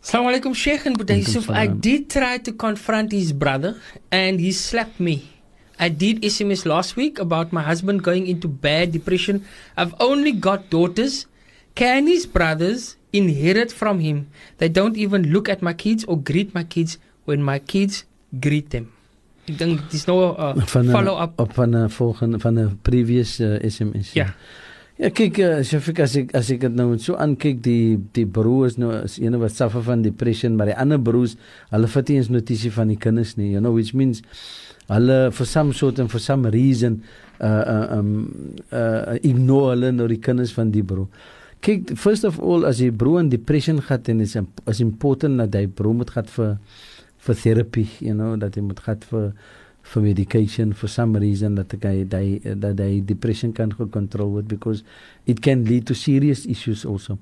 Assalamu alaikum Sheikh and Buddha Yusuf. I did try to confront his brother and he slapped me. I did SMS last week about my husband going into bad depression. I've only got daughters. Can his brothers inherit from him? They don't even look at my kids or greet my kids when my kids greet them. Dink dis nou 'n uh, follow-up op van 'n volgende van 'n previous uh, SMS. Ja. Yeah. Ja kyk uh, Shafik as ek as ek dit nou so aankyk die die broers nou is ene wat suffer van depression maar die ander broers hulle vat nie eens notisie van die kinders nie you know which means hulle for some sort and for some reason uh uh um uh ignore hulle nou die kinders van die broer. Kyk first of all as die broer in depression gaan en is is important dat hy broer moet gaan vir vir therapy you know dat hy moet gaan vir for medication for some reason that the guy die, that the depression can control with because it can lead to serious issues also.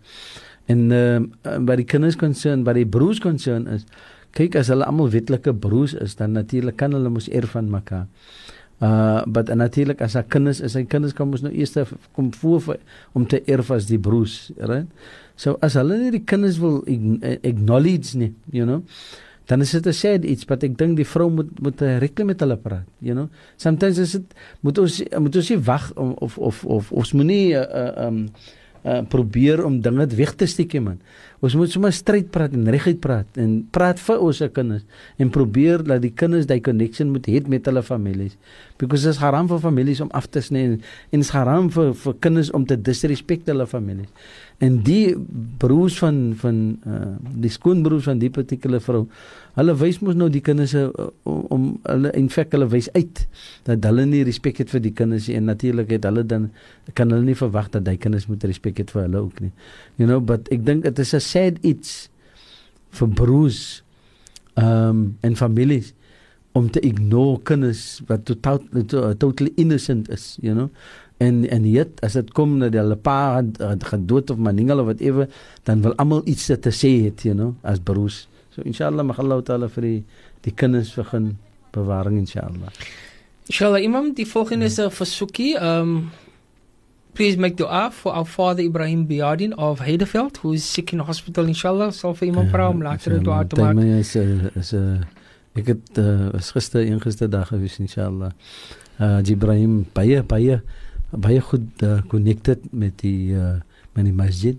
En ehm uh, wat die kinders concern, wat die broers concern is, kyk as hulle almal wetlike broers is, dan natuurlik kan hulle mos erf van mekaar. Uh but natuurlik as hy kinders is, hy kinders kan mos nou eers kom voor om te erf as die broers, right? So as hulle nie die kinders wil acknowledge nie, you know dan is dit 'n sad iets wat ek dink die vrou moet moet regtig met hulle praat you know? Sometimes is dit moet ons moet ons nie wag of of of ons moenie uh, um uh, probeer om dinge weg te steek man ons moet sommer stryd praat en reguit praat en praat vir ons se kinders en probeer dat die kinders daai connection moet hê met hulle families. Because it's haram vir families om af te sny en it's haram vir vir kinders om te disrespect hulle families. En die broers van van uh, die skoonbroers van die particular vrou hulle wys mos nou die kinders uh, om hulle in feite hulle wys uit dat hulle nie respek het vir die kinders en natuurlik het hulle dan kan hulle nie verwag dat daai kinders moet respek het vir hulle ook nie. You know but ek dink dit is 'n sad iets vir broers um en families om te ignore kinders wat totaal totally innocent is you know? En en dit as dit kom dat hulle pa gaan dood of maningal of whatever dan wil almal iets te sê het you know as broers. So inshallah mag Allah taala vir die, die kinders begin bewaring inshallah. Inshallah imam die volgende is 'n versoekie um please make dua for our father Ibrahim Biadin of Heideveld who is sick in hospital inshallah sal vir imam vra om later dua te maak is is ek het uh, was gister een gister dag gewees inshallah uh Ibrahim baie baie baie goed uh, connected met die uh, met die masjid.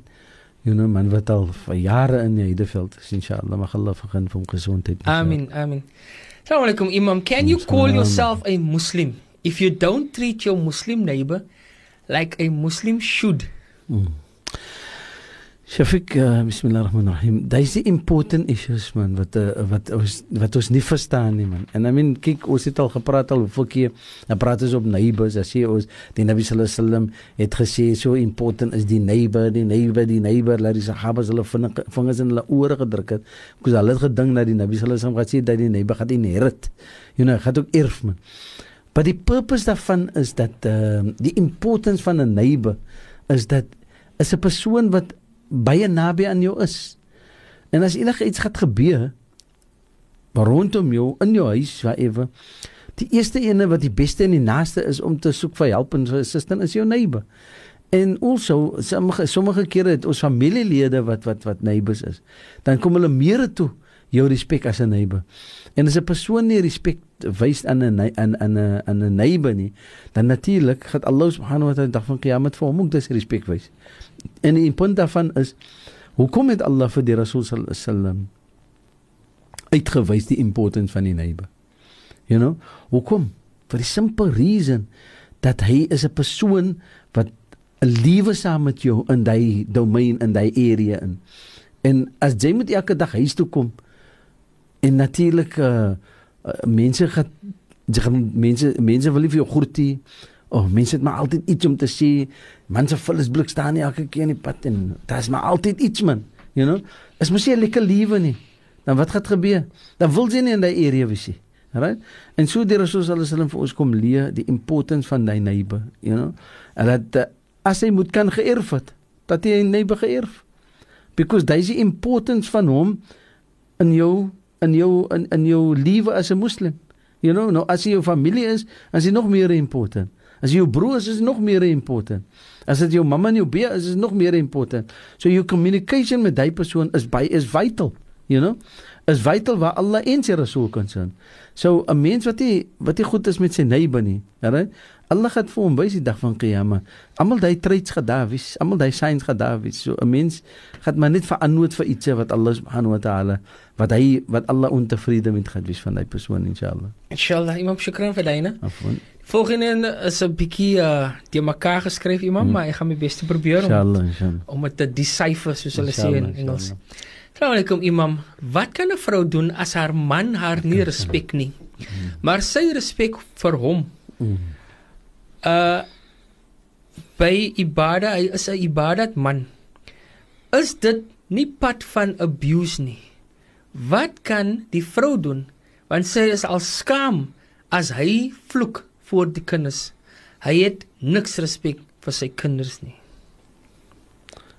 You know, man wat al vir jare in die Heideveld is inshallah mag Allah vergun vir hom gesondheid. Amen. Amen. Assalamu alaikum imam. Can you call yourself a Muslim if you don't treat your Muslim neighbor like a Muslim should? Hmm. Shafiq, uh, bismillahirrahmanirrahim. Dis die important issues man wat uh, wat ons wat ons nie verstaan nie man. En I mean, kyk, ons het al gepraat al hoeveel keer, dan praat ons op neighbors, as jy ons die Nabi sallallahu alaihi wasallam het gesê so important is die neighbor, die neighbor, die neighbor, laat die sahabas hulle vingers in hulle ore gedruk het. Because hulle het gedink dat die Nabi sallallahu alaihi wasallam gesê dat die neighbor gaan inherit. You know, gaan ook erf man. But die purpose daarvan is dat uh, die importance van 'n neighbor is dat is 'n persoon wat baie naby aan jou is. En as enige iets gaan gebeur rondom jou in jou huis, whatever, die eerste ene wat die beste en die naaste is om te soek vir help en assistance is jou neighbor. En also sommige sommige kere het ons familielede wat wat wat neighbors is. Dan kom hulle meer toe jou respek as 'n neighbor. En as 'n persoon nie respek wys aan 'n aan aan 'n aan 'n neighbor nie, dan natuurlik gaan Allah subhanahu wa ta'ala dag van Kiamat vir hom ook dis respek wys. En die punt daarvan is hoekom het Allah vir die Rasul sallam uitgewys die importance van die neighbor? You know, hoekom? For the simple reason dat hy is 'n persoon wat 'n liewe saam met jou in daai domein in daai area in. En as jy moet elke dag huis toe kom en natuurlik uh, uh, mense gaan mense mense wil nie vir jou groetie Oh, mense het maar altyd iets om te sê. Man se vullis blik staan nie elke keer in die pad en daar's maar altyd iets man, you know. Es moet jy lekker lewe nie. Dan wat gaan gebeur? Dan wil jy nie in daai area wees nie. Right? En so Rasul sallallahu alaihi wasallam vir ons kom leer die importance van daai neighbor, you know. En dat uh, as hy moet kan geërf het, dat hy 'n neighbor geërf. Because daai is die importance van hom in jou in jou in in jou lewe as 'n moslim. You know, nou as jy jou familie is, as jy nog meer important. As jou broer is, is nog meer important. As dit jou mamma en jou bee is, is nog meer important. So your communication met daai persoon is by is vital, you know? Is vital waar Allah en sy Rasul kan sien. So 'n mens wat nie wat nie goed is met sy neighbor nie, right? Allah het vir hom wys die dag van Kiyama. Almal daai traits gedawies, almal daai signs gedawies. So 'n mens gaan maar net verantwoord vir iets wat Allah subhanahu wa ta'ala wat hy wat Allah ontevrede met gaan wees van daai persoon inshallah. Inshallah, imam shukran vir daai, Afwan. Volgende is 'n bietjie uh die mekaar geskryf imam, hmm. maar ek gaan my bes te probeer om inshallah, inshallah. om dit te decipher soos hulle sê in Engels. Assalamualaikum imam. Wat kan 'n vrou doen as haar man haar nie respek nie? Maar sy respek vir hom. Mm. Uh by ibada hy is 'n ibadat man. Is dit nie pad van abuse nie? Wat kan die vrou doen? Want sy is al skaam as hy vloek voor die kinders. Hy het niks respek vir sy kinders nie.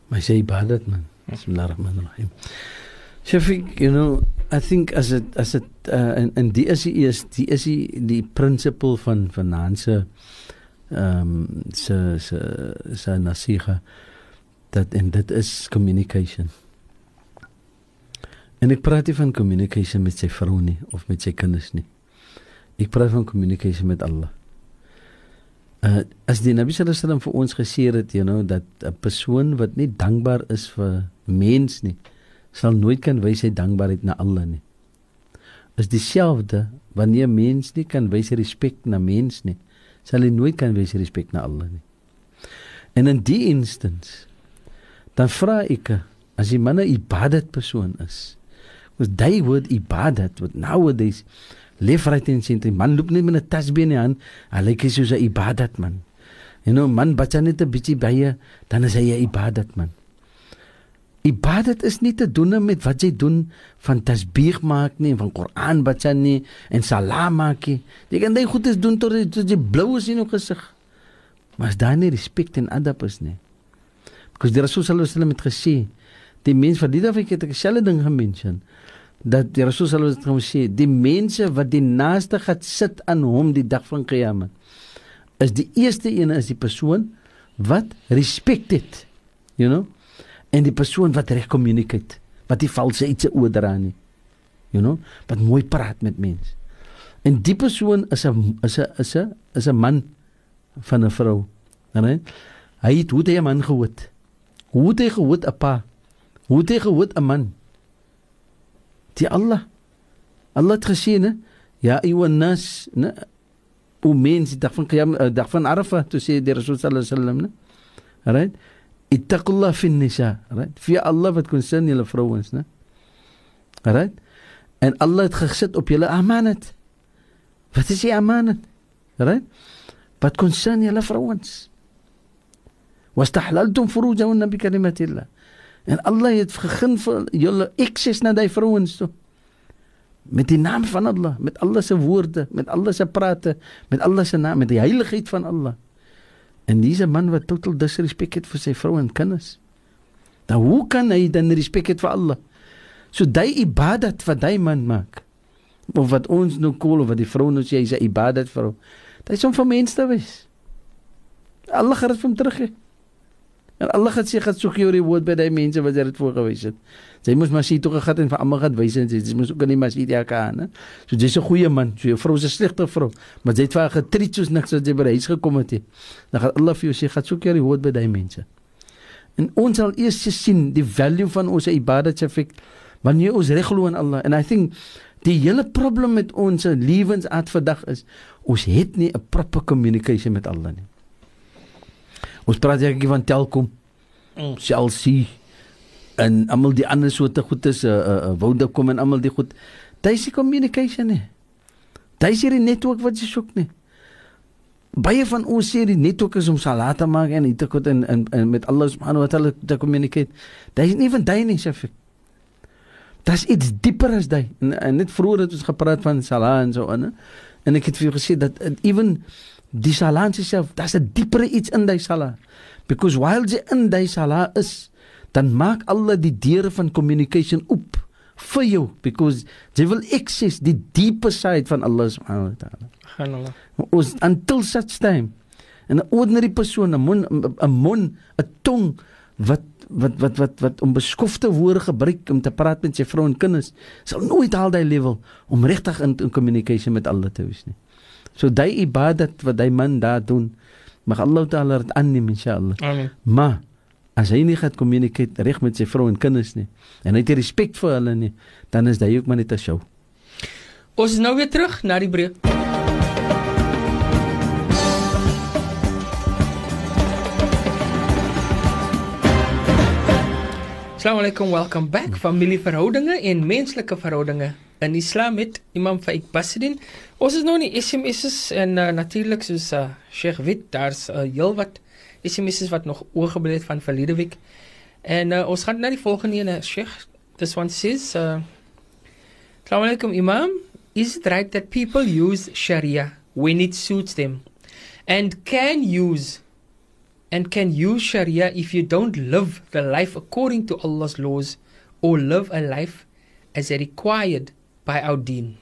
Maar sy ibadat man. Bismillahirrahmanirrahim. Shafiq, you know, I think as it as it uh, en en die is die is die die principle van finansie um, se se se nasiha dat en dit is communication. En ek praat nie van communication met sy vrou nie of met sy kinders nie. Ek praat van communication met Allah. Uh, as die Nabi sallallahu alaihi vir ons gesê het, you know, dat 'n persoon wat nie dankbaar is vir mens nie, sal nooit kan wys hy dankbaarheid na Allah nie. Is dieselfde wanneer mens nie kan wys respek na mens nie, sal hy nooit kan wys respek na Allah nie. En in die instance dan vra ek as die man 'n ibadat persoon is, was daai woord ibadat wat nowadays left right and center man loop net met 'n tasbih in die hand hy lyk like soos 'n ibadat man. You know man baca net 'n bietjie baie dan is hy 'n ibadat man ibadat is nie te doen met wat jy doen van tasbih maak nie van Koran baca nie en salam maak nie. Jy kan dit goed is doen tot jy blou is in jou gesig maar as daar nie respek en adab is nie? Because die rasul sallallahu alaihi wasallam het gesê die mens wat dit af ek het 'n selfe ding gemention dat die Rasul sallallahu alaihi wasallam sê die mense wat die naaste gaan sit aan hom die dag van Kiamat is die eerste een is die persoon wat respek het you know en die persoon wat reg communicate wat die valse iets oordra nie you know wat mooi praat met mense en die persoon is 'n is 'n is 'n is 'n man van 'n vrou nee hy het hoe die man gehoed hoe het hy gehoed 'n pa hoe het hy gehoed 'n man die Allah. Allah het gesê, né? Ja, ayyuhan nas, né? O mens, dag van Qiyam, uh, dag van Arafah, toe sê die Rasul sallallahu alaihi wasallam, né? Right? اتقوا الله في النساء رايت في الله فتكون سني لفروانسنا رايت ان الله تخشت أو بلا أمانة. فتشي أمانة رايت فتكون سني لفروانس واستحللتم فروجهن بكلمه الله. ان الله يتخخن يلا اكسسنا داي فروانس met die naam van Allah, met Allah se woorde, met Allah se prate, met Allah se naam, met die heiligheid van Allah. En dis 'n man wat totaal disrespek het vir sy vrou en kinders. Dan hoe kan hy dan respek het vir Allah? So daai ibadat wat daai man maak of wat ons nou kool of wat die vrou nou sê hy's 'n ibadat vrou dit is om vir mense te wees. Allah vir hom terug gee En Allah het sê gaan soek jy die woord by daai mense wat dit voorgewys het. Sy moes maar sien toe gegaan en vir almal gaan wys en sy moes ook in die masjid ja kan. So jy's 'n goeie man, so jou vrou is 'n slegte vrou, maar jy het vir haar getreat soos niks wat jy by huis gekom het. He. Dan gaan Allah vir jou sê gaan soek jy die woord by daai mense. En ons sal eers sien die value van ons ibadat effek wanneer ons reg glo aan Allah. And I think die hele probleem met ons lewensaard vandag is ons het nie 'n proper communication met Allah nie. Ons praat jy van Telkom. Mm. Chelsea en almal die ander soorte goed is 'n uh, uh, uh, Vodacom en almal die goed. Dis die communication nie. Dis hier die netwerk wat jy soek nie. Baie van ons sê die netwerk is om salat te maak en dit goed en, en, en met Allah subhanahu wa ta'ala te communicate. Dis nie van daai nie, chef. Dis iets dieper as daai. En, en net vroeër het ons gepraat van salat en so aan. En ek het vir jou gesê dat even die salat self, daar's 'n dieper iets in daai salat. Because while jy in daai salat is, dan maak Allah die deure van communication oop vir jou because jy wil access die dieper side van Allah subhanahu wa ta'ala. Gaan Allah. Ons until such time 'n ordinary persoon, 'n mond 'n mond, 'n tong wat wat wat wat wat om beskofte woorde gebruik om te praat met sy vrou en kinders sal nooit haal daai level om regtig in, in communication met Allah te wees nie. So daai ibadat wat daai man daar doen, mag Allah Taala dit aanneem inshallah. Amen. Maar as hy nie gaan communicate reg met sy vrou en kinders nie en hy het respek vir hulle nie, dan is dit ook maar net 'n show. Ons is nou weer terug na die breek. Assalamu alaikum, welcome back. Familieverhoudinge en menslike verhoudinge in Islam met Imam Faik Basdin. Ons is nou in die SMS's en uh, natuurlik soos uh, Sheikh Wit, daar's uh, heelwat SMS's wat nog oorgebly het van verlede week. En uh, ons gaan na die volgende ene, Sheikh. This one says, uh, alaikum, Imam. Is it right that people use Sharia when it suits them and can use and can use Sharia if you don't live the life according to Allah's laws or live a life as required by Oudin.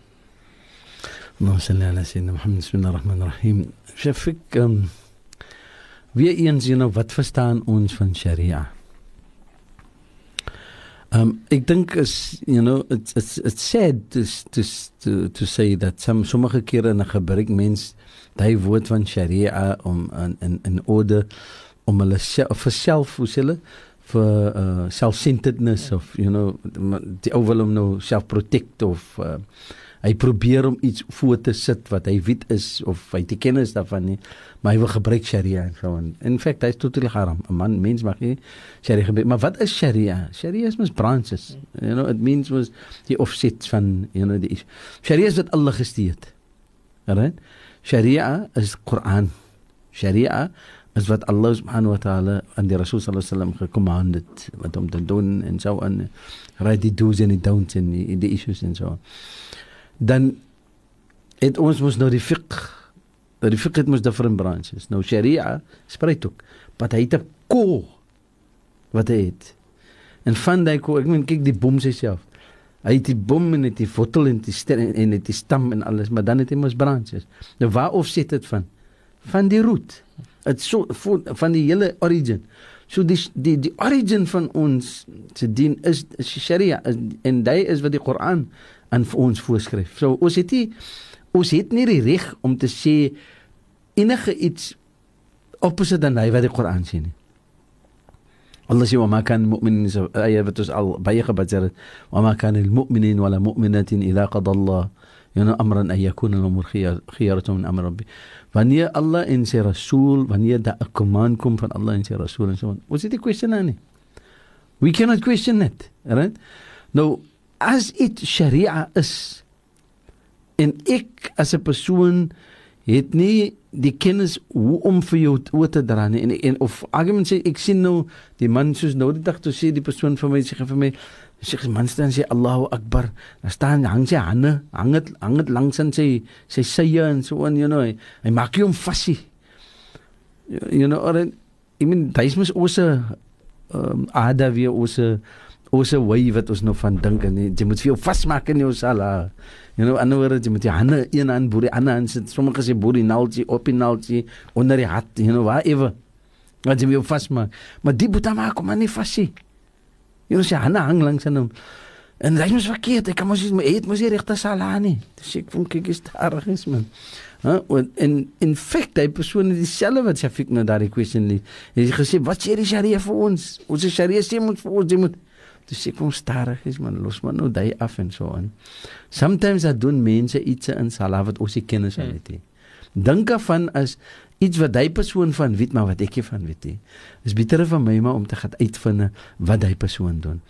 Allahumma salli ala sayyidina Muhammad bismillahir rahmanir rahim. Shafik um, ehm, weer eens you know, wat verstaan ons van Sharia? Um, ek dink is you know it's it's it's sad to to to, to say that some sommige kere in 'n gebruik mens daai woord van Sharia om in in in orde om hulle self vir self hoe hulle vir uh, self-centeredness of you know die ou wil hom nou self protect of uh, hy probeer om iets voor te sit wat hy weet is of hy te kennis daarvan nie maar hy wil gebruik sharia en so en in fact hy is totaal haram. 'n man mens mag nie sharia gebruik maar wat is sharia? Sharia is mos branches. You know it means was die offset van you know die sharia is wat Allah gestuur het right sharia is Quran. Sharia is wat Allah subhanahu wa ta'ala aan die Rasul sallallahu alaihi wasallam gekommand het wat om te doen en so aan. Right die do's en die don'ts en die, die issues en so dan het ons mos nou die fiqh dat die fiqh het mos different branches. Nou sharia sprei ook maar hy 'n ko wat hy het. En van daai ko ek meen kyk die boom self. Hy het die boom en het die wortel en die stem en het die stam en alles maar dan het hy mos branches. Nou waar of sit dit van? Van die root Dit so van die hele origin. So die die die origin van ons se dien is, is Sharia is, en dit is wat die Koran aan ons voorskryf. So ons het nie ons het nie die reg om te sê enige iets opposite dan hy wat die Koran sê nie. Allah sê: "Wama kan mu'minin" ayat wat ons al baie gebaseer het. "Wama kan al-mu'minin wala mu'minatin idha qada Allah know amran ayakun al-umur khiyaratu min amr rabbi. Wanneer Allah en sy rasool wanneer daar 'n command kom van Allah en sy rasool en so on. Was dit 'n question aan nie we cannot question it right? Nou as dit sharia is en ek as 'n persoon het nie die kennis hoe om vir jou oor te dra nie. En, en of argument sê ek sien nou die man soos nou die dag toe sê die persoon vir my sê vir my die man staan sê Allahu Akbar. Daar staan hang sy hande hang dit hang dit langs in sy sy sye en so on you know. Hy, hy maak hom vasie you know or I mean daai is mos 'n um, ada wie ons 'n wy wat ons nou van dink en jy moet vir jou vasmaak in jou sala. You know ander woorde jy moet jy hande een aan boerie ander aan sit. Sommige sê boerie naaltjie op die naaltjie onder die hat you know whatever. Wat jy wil vasmaak. Maar die moet dan maak om aan nie vasie jy know sy hande hang langs aan hom en hy moet verkeerd ek kan mos nie eet mos nie regte salani dis ek voel kyk is daar is man Huh? En in feite die persoon dieselfde wat Shafiq nou daardie question lê. Hy het gesê wat sê die Sharia vir ons? Ons Sharia sê moet vir ons jy moet Dis sê kom stadig is man los maar nou daai af en so aan. Sometimes dat doen mense iets in sala wat ons nie kennis van het nie. Dink af van as iets wat daai persoon van weet maar wat ek nie van weet nie. Dis beter vir my maar om te gaan uitvind wat daai persoon doen.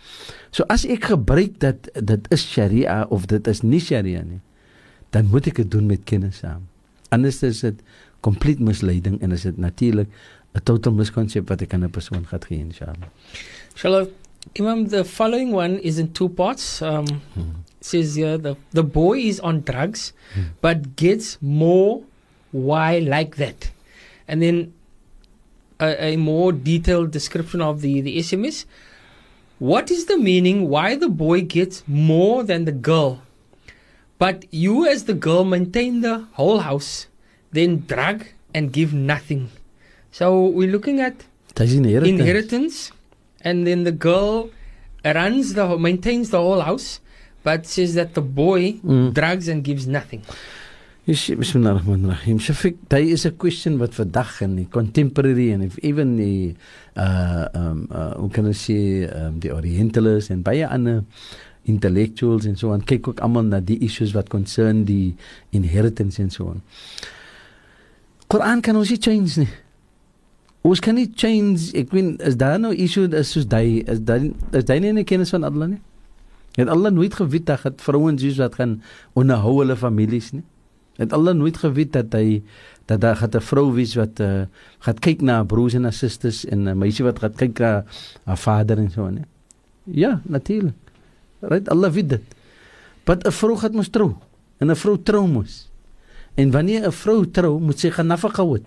So as ek gebruik dat dit is sharia of dit is nie sharia nie, dan moet ek dit doen met kennis saam. Anders is dit complete misleiding en is dit natuurlik 'n total miskonsep wat ek aan 'n persoon gaan gee inshallah. Inshallah Imam, the following one is in two parts. Um, hmm. Says here the the boy is on drugs, hmm. but gets more. Why like that? And then a, a, more detailed description of the the SMS. What is the meaning? Why the boy gets more than the girl, but you as the girl maintain the whole house, then drug and give nothing. So we're looking at inheritance. inheritance and then the girl runs the maintains the whole house but says that the boy mm. drugs and gives nothing Bismillahirrahmanirrahim. Shafiq, daar is 'n question wat vandag in die contemporary en even die uh um uh kan ek sê um die orientalists en baie ander intellectuals en so aan kyk ook almal na die issues wat concern die inheritance en so aan. Koran kan ons nie change nie. Ons kan nie change, ek weet is daar nou issue is soos daai is daai is daai nie 'n kennis van Allah nie. Het Allah nooit geweet dat vrouens is wat gaan onderhou hulle families nie. Het Allah nooit geweet dat hy dat daar gaan 'n vrou wees wat uh, gaan kyk na broers en susters en 'n meisie wat gaan kyk na haar vader en so nie. Ja, natuurlik. Right Allah weet dit. Maar 'n vrou gaan mos trou en 'n vrou trou mos. En wanneer 'n vrou trou, moet sy gaan nafaka hou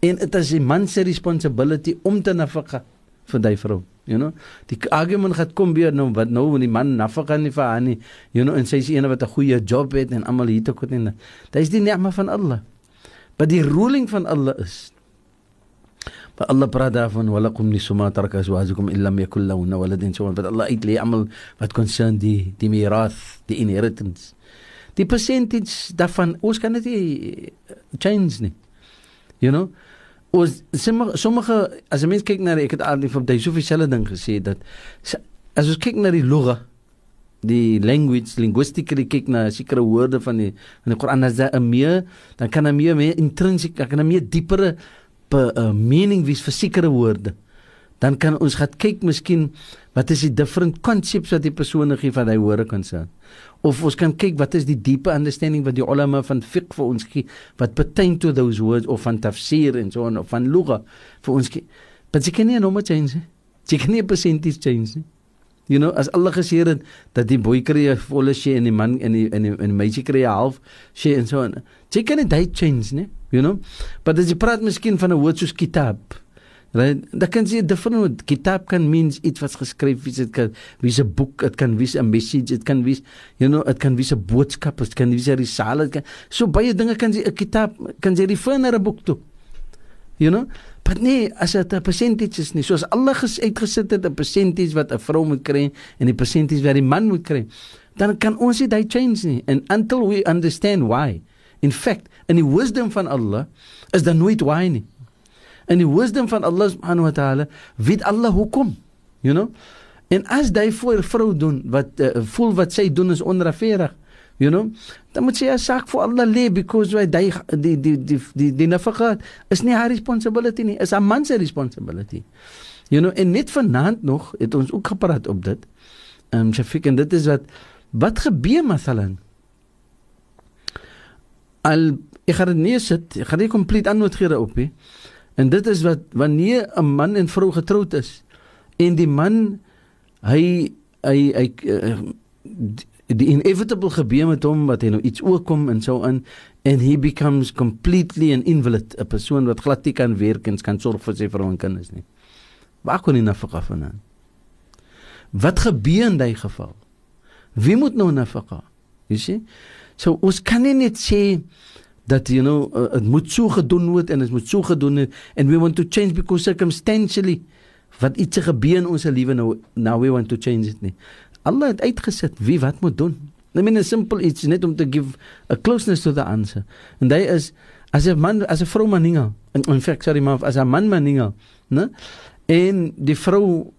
en dit is die man se responsibility om te nafaka vir daai vrou you know? Die argument gaan kom weer nou wat nou die man nafaka nie vir haar nie you know en sy is een wat 'n goeie job het en almal hier te kom en dit is die ni'ma van Allah. Maar die ruling van Allah is maar Allah praat daarvan walakum nisuma taraka azwajukum illam yakul lahunna waladin so but Allah uitlei almal wat concern die die mirath die inheritance. Die percentage daarvan ons kan dit change nie. You know ons sommige sommige as 'n mens kyk na ek het al die van daai soveel selfe ding gesê dat as ons kyk na die lugha die language linguistically kyk na sekere woorde van die van die Koran as daar 'n meer dan kan 'n meer meer intrinsiek kan 'n meer diepere uh, meaning wees vir sekere woorde dan kan ons gaan kyk miskien wat is die different concepts wat die persone gee van woorde kan sê of ons kan kyk wat is die diepe understanding wat die ulama van fiqh vir ons gee wat pertain to those words of van tafsir en so en of van lugha vir ons gee. But jy kan nie nou maar change jy kan nie percentage change nie. You know as Allah gesê het dat die boy kry 'n volle sye en die man en die en die, en die meisie kry 'n half sye en so en jy kan nie dit change nie you know? But as jy praat miskien van 'n woord soos kitab Right? Dat kan jy different kitab kan means iets wat geskryf is, dit kan wees 'n boek, dit kan wees 'n message, dit kan wees you know, dit kan wees 'n boodskap, dit kan wees 'n risale, kan so baie dinge kan jy 'n kitab kan jy refer na 'n boek toe. You know? Maar nee, as dit 'n percentage is nie, soos alle uitgesit het 'n percentage wat 'n vrou moet kry en die percentage wat die man moet kry, dan kan ons nie daai change nie. And until we understand why. In fact, in die wisdom van Allah is daar nooit why nie in die wisdom van Allah subhanahu wa ta'ala weet Allah hoekom you know en as jy vir vrou doen wat uh, voel wat sy doen is onregverdig You know? Dan moet jy 'n saak vir Allah lê because why die die die die die die nafaqa is nie haar responsibility nie, is haar man se responsibility. You know, en net vanaand nog het ons ook gepraat op dit. Ehm um, Shafiq en dit is wat wat gebeur masalan. Al ek gaan dit nie sit, ek gaan nie kompleet antwoord gee daarop nie. En dit is wat wanneer 'n man en vrou getroud is en die man hy hy hy uh, die inevitable gebeur met hom wat hy nou iets oorkom en so in and he becomes completely an invalid 'n persoon wat glad nie kan werk en kan sorg vir sy vrou en kinders nie. Waar kon hy nou vergaf van wat gebeur in daai geval? Wie moet nou nafaka you see? So ons kan nie net sê dat you know dit uh, moet so gedoen word en dit moet so gedoen word and we want to change because circumstantially wat iets gebeur in ons lewe nou now we want to change it nie Allah het uitgesit wie wat moet doen. I mean a simple it's net om te give a closeness to the answer. En daai is as 'n man as 'n vrou maninga in in fact sorry maar as 'n man maninga, né? En die vrou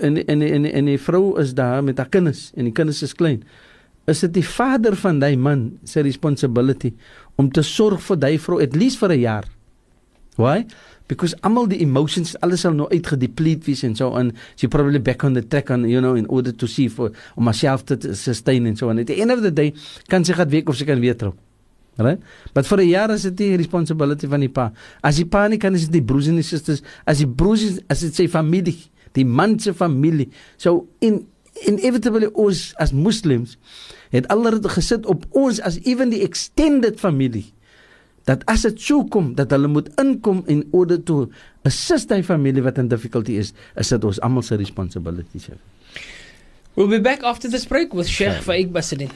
en en en en die vrou is daar met haar kinders en die kinders is klein. Is dit die vader van daai man se responsibility om te sorg vir daai vrou at least vir 'n jaar? Why? because almal die emotions alles sal nou uitgedeplete wees en so on she probably back on the track on you know in order to see for om myself te sustain en so on at the end of the day kan sy gaan week of sy kan weer trou. Right but for a year is it the responsibility van die pa. As die pa nie kan is dit die broers en die susters. As die broers as dit sy familie die man se familie. So in inevitably ons as muslims het alreeds gesit op ons as even die extended familie dat as dit sou kom dat hulle moet inkom in order to assist die familie wat in difficulty is, is dit ons almal se responsibility, Sheikh. We'll be back after this break with Sheikh Faik Basidin.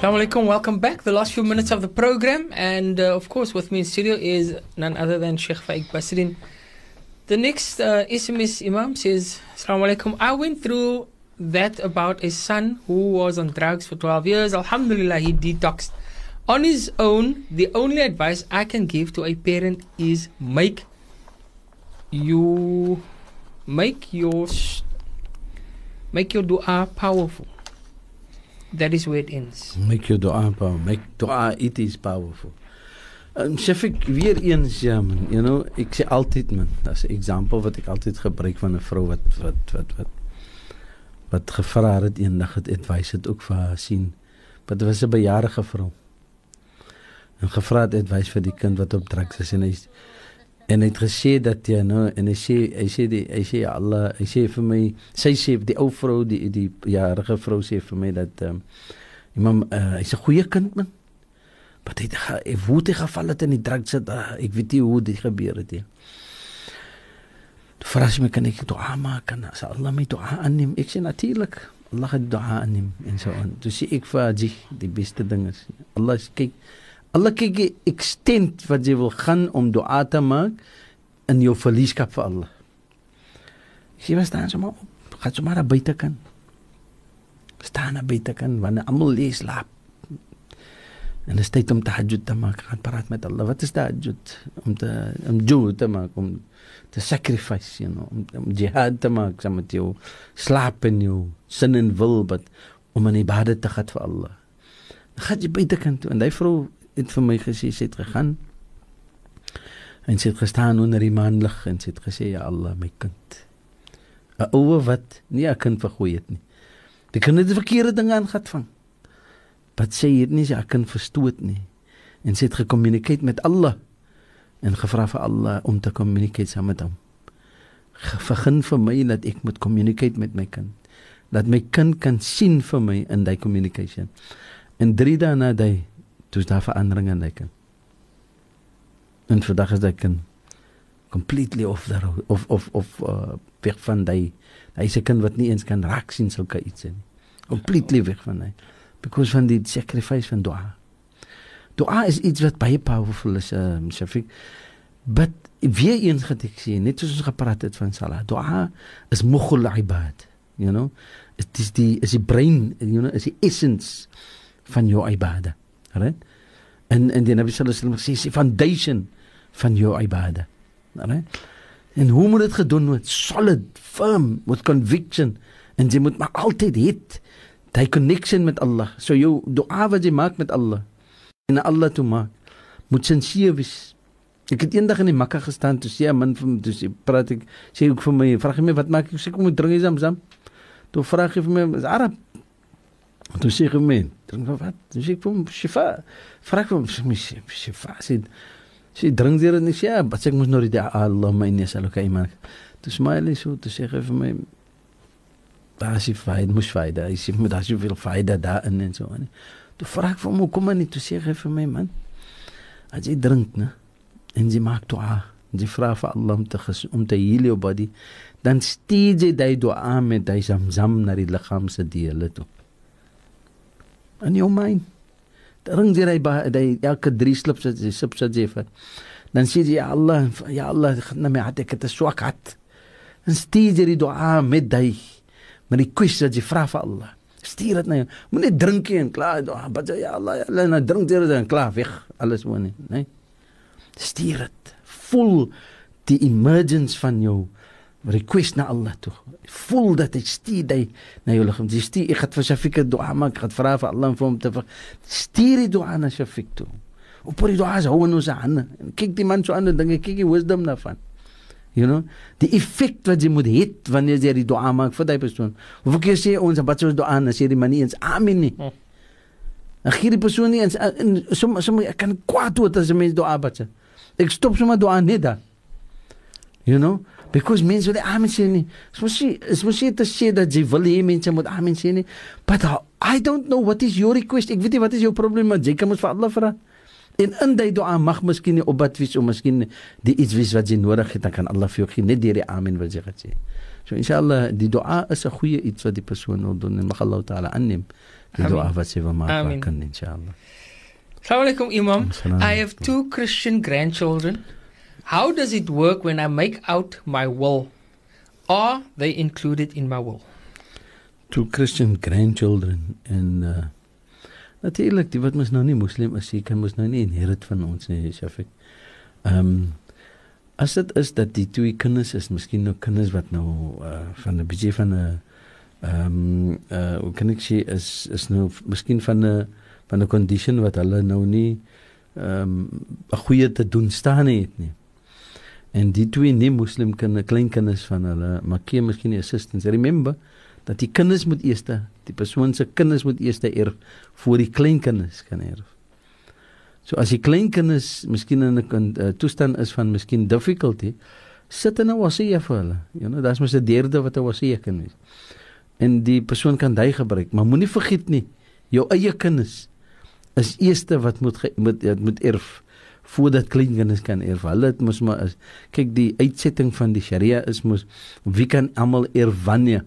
Assalamu alaikum, welcome back. The last few minutes of the program, and uh, of course, with me in studio is none other than Sheikh Faik Basidin. The next uh, SMS Imam says, Assalamu alaikum. I went through that about a son who was on drugs for 12 years. Alhamdulillah, he detoxed. On his own, the only advice I can give to a parent is make you make your make your dua powerful. That is where it ends. Make your dua powerful. Make dua it is powerful. Um, Shafik weer eens ja man, you know, ek sê altyd man, as 'n voorbeeld wat ek altyd gebruik van 'n vrou wat wat wat wat wat gevra het eendag het advies het ook vir haar sien. Wat was 'n bejaarde vrou. En gevra het advies vir die kind wat op drugs is en hy en hy het gesê dat jy nou en hy sê hy sê die hy sê Allah, hy sê vir my, sy sê die ou vrou die die bejaarde vrou sê vir my dat ehm um, imam uh, hy's 'n goeie kind man. Maar dit het hoe dit geval het in die druk sit. Uh, ek weet nie hoe dit gebeur het nie. Die vras my kan ek dua maak kan as Allah my dua aanneem. Ek sê natuurlik Allah het dua aanneem en so aan. Dus ek vir die die beste ding is. Allah kyk Allah kyk extent wat jy wil gaan om dua te maak in jou verlieskap vir Allah. Jy was dan sommer gaan sommer buite kan. Staan na buite kan wanneer almal lê slaap. En dit is tyd om tahajjud te maak. Gaan praat met Allah. Wat is tahajjud? Om te om juhud te maak om te sacrifice, you know, om, om jihad te maak saam met jou slaap en jou sin en wil wat om in ibadat te gaan vir Allah. Dan gaan jy buite kan toe en hy vrou het vir my gesê sy het gegaan. En sy het gestaan onder die maanlig en sy het gesê ja Allah my kind. 'n Ouwe wat nie 'n kind vergooi het nie. Die kind het die verkeerde dinge aangat vang wat sê hier nie sy kan verstoot nie en sy het gekommunikeer met Allah en gevra vir Allah om te kommunikeer saam met hom. Begin vir my dat ek moet kommunikeer met my kind. Dat my kind kan sien vir my in daai communication. En drie dae na daai toe daar verandering in daai kind. En vandag is daai kind completely off the road of of of uh, weg van daai hy se kind wat nie eens kan raak sien sulke iets nie. Completely weg van hy because van die sacrifice van dua. Dua is iets wat baie powerful is, um, Shafiq. But weer eens het ek sê, net soos ons gepraat het van salat, dua is mughul ibad, you know. Dit is die is die brein, you know, is die essence van jou ibada. Right? En en die Nabi sallallahu alaihi wasallam sê die foundation van jou ibada. Right? En hoe moet dit gedoen word? Solid, firm, with conviction. En jy moet maar altyd hê daai connection met Allah. So jou dua wat jy maak met Allah en Allah toe maak, moet sinseer wees. Ek het eendag in die Mekka gestaan toe sê 'n man my, toe sê praat ek sê ook vir my, vra hy my wat maak ek? Sê kom ek drink Zamzam. Toe vra hy vir my, is Arab? Toe sê hy my, drink wat? Toe sê ek vir hom, shifa. Vra ek hom, shifa. Sê sy drink dit en sê ja, wat sê ek moet nou die Allah my nee sal okay man. Toe smile hy so, toe sê hy vir my daar is faida, mos faida. Hy sê moet daar soveel faida daarin en so aan. Toe vra ek vir hom, kom maar net toe sê hy vir my man. As jy drink, né? En jy maak dua, jy vra vir Allah om te om te heal jou body, dan stuur jy daai dua met daai zamzam na die liggaam se dele toe. In jou mind. Drink jy daai elke drie slips as jy sips jy vat. Dan sê jy ja Allah, ja Allah, na my hart ek het 'n swak hart. En stuur jy die dua met daai met die kwessie wat jy vra vir Allah. Stuur dit na jou. Moenie drink nie en klaar, bid ja Allah, ja Allah, nou drink jy dit en klaar weg. Alles moet nie, nee. Stuur dit. Voel die emergence van jou request na Allah toe. Voel dat dit stuur jy na jou liggaam. Jy stuur ek het vir Shafiq dua maak, ek het vra vir Allah om te vir stuur die dua na Shafiq toe. Op die dua is hou ons aan. Kyk die man so aan en dink kyk die wisdom daarvan. You know, die effek wat jy moet hê wanneer jy die dua maak vir daai persoon. Of ek sê ons wat ons dua aan as jy die manie eens amen nie. Hm. Ek gee die persoon nie eens som som ek kan kwaad word as 'n mens dua bid. Ek stop sommer dua net daar. You know, because mense wil amen sê nie. Soos jy, soos jy te sê dat jy wil hê mense moet amen sê nie. But I don't know what is your request. Ek weet nie wat is jou probleem met jy kan mos vir Allah vra. En in daai dua mag miskien nie opbad wees om miskien die iets wees wat jy nodig het, dan kan Allah vir jou gee net deur die amen wat jy gesê. So inshallah die dua is 'n goeie iets wat die persoon wil doen en mag Allah taala aanneem. Die dua wat sy wil maak kan inshallah. Assalamu alaikum Imam. I have two Christian grandchildren. How does it work when I make out my will? Are they included in my will? Two Christian grandchildren and uh Natuurlik, die wat mos nou nie moslim is, jy kan mos nou nie inherit van ons nie, Shafik. Ehm um, as dit is dat die twee kinders is, miskien nou kinders wat nou uh van 'n bietjie van 'n ehm um, uh hoe kan ek sê is is nou miskien van 'n van 'n condition wat hulle nou nie ehm um, 'n goeie te doen staan het nie. En die twee nie moslim kinders, klein kinders van hulle, maak jy miskien assistants. Remember, dat die kinders moet eers die persoon se kinders moet eers erf voor die kleinkinders kan erf. So as die kleinkinders miskien in 'n uh, toestand is van miskien difficulty, sit hulle nou wasie vir hulle. You know, daar's mos 'n derde wat 'n wasie kan wees. En die persoon kan dit gebruik, maar moenie vergeet nie, jou eie kinders is eerste wat moet moet moet erf voordat kleinkinders kan erf. Hulle het mos maar is kyk die uitsetting van die Sharia is mos wie kan almal erf wanneer?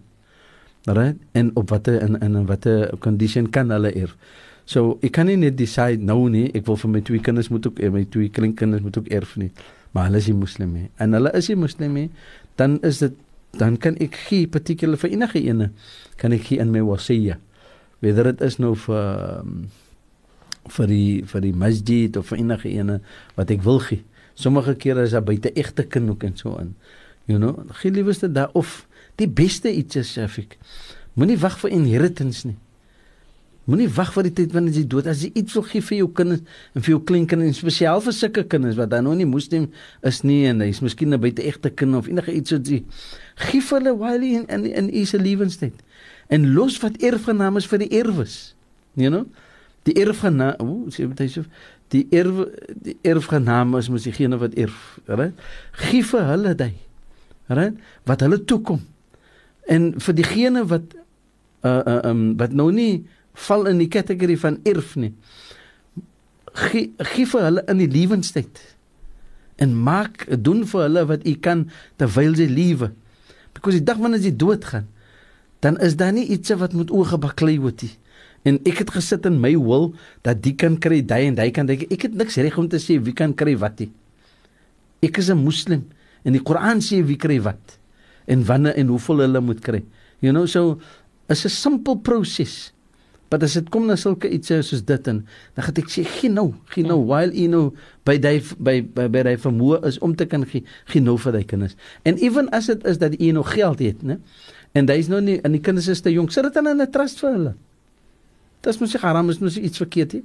Right? En op watter in in watter condition kan hulle erf? So ek kan nie net decide nou nie ek wil vir my twee kinders moet ook my twee kleinkinders moet ook erf nie. Maar hulle is nie. Moslime en hulle is nie moslime dan is dit dan kan ek gee particular vir enige ene kan ek gee in my wasiya whether dit is nou vir um, vir die vir die masjid of vir enige ene wat ek wil gee sommige kere is daar buite egte kind ook en so in you know gee liewerste daar of die beste iets is Shafik. Moenie wag vir inheritance nie. Moenie wag vir die tyd wanneer jy dood as jy iets wil gee vir jou kinders en vir jou kleinkinders, spesiaal vir sulke kinders wat dan nog nie moslim is nie en hy's miskien 'n buite egte kind of enige iets wat jy gee vir hulle while in in in 'n lewenstyd. En los wat erfgename is vir die erwes. You know? Die erfgename, o, sê jy so die erf die erfgename is mos diegene wat erf, reg? Gee vir hulle dit. Reg? Wat hulle toekom. En vir diegene wat uh uh um wat nou nie val in die kategorie van erf nie. Gee gee vir hulle in die lewenstyd. En maak doen vir hulle wat u kan terwyl jy lewe. Because die dag wanneer jy doodgaan, dan is daar nie iets wat moet oorgebaklei word nie. En ek het gesit in my wil dat die kan kry daai en daai kan daai. Ek het niks reg om te sê wie kan kry wat nie. Ek is 'n moslim en die Koran sê wie kry wat en wanneer en hoeveel hulle moet kry. You know so is 'n simpel proses. Maar as dit kom na sulke iets soos dit en dan gaan ek sê gee nou, gee nou while you know by daai by by by daai vermoë is om te kan gee, gee nou vir daai kinders. En even as dit is dat jy nog geld het, né? En is nou nie en die kinders is te jonk, sit dit dan in 'n trust vir hulle. Dis mos nie haram is mos iets verkeerd nie.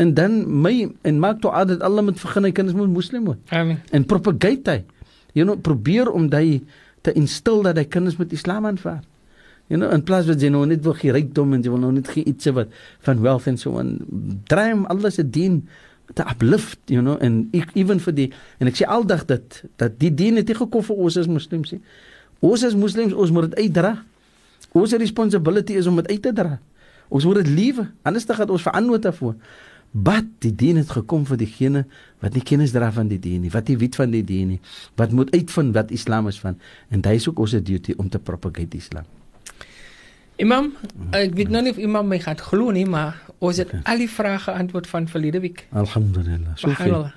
En dan my en maak toe dat Allah moet begin hy kinders moet moslim word. Amen. En propagate hy. Jy nou probeer om daai te instil dat hy kinders met Islam aanvaar. You know, in plaas wat jy nou net wil gee rykdom en jy wil nou net gee iets wat van wealth en so en dream Allah se dien te uplift, you know, en ek even vir die en ek sê aldag dat dat die dien het nie gekom vir ons as moslems nie. Ons as moslems ons moet dit uitdra. Ons responsibility is om dit uit te dra. Ons moet dit lewe. Anders dan gaan ons verantwoord daarvoor. Wat die dien het gekom vir diegene wat nie kennis dra van die dien nie, wat nie weet van die dien nie, wat moet uitvind wat Islam is van en dit is ook ons duty om te propagate Islam. Imam, ek weet nou nie of Imam my gaan glo nie, maar ons het okay. al die vrae geantwoord van verlede week. Alhamdulillah. So Subhanallah.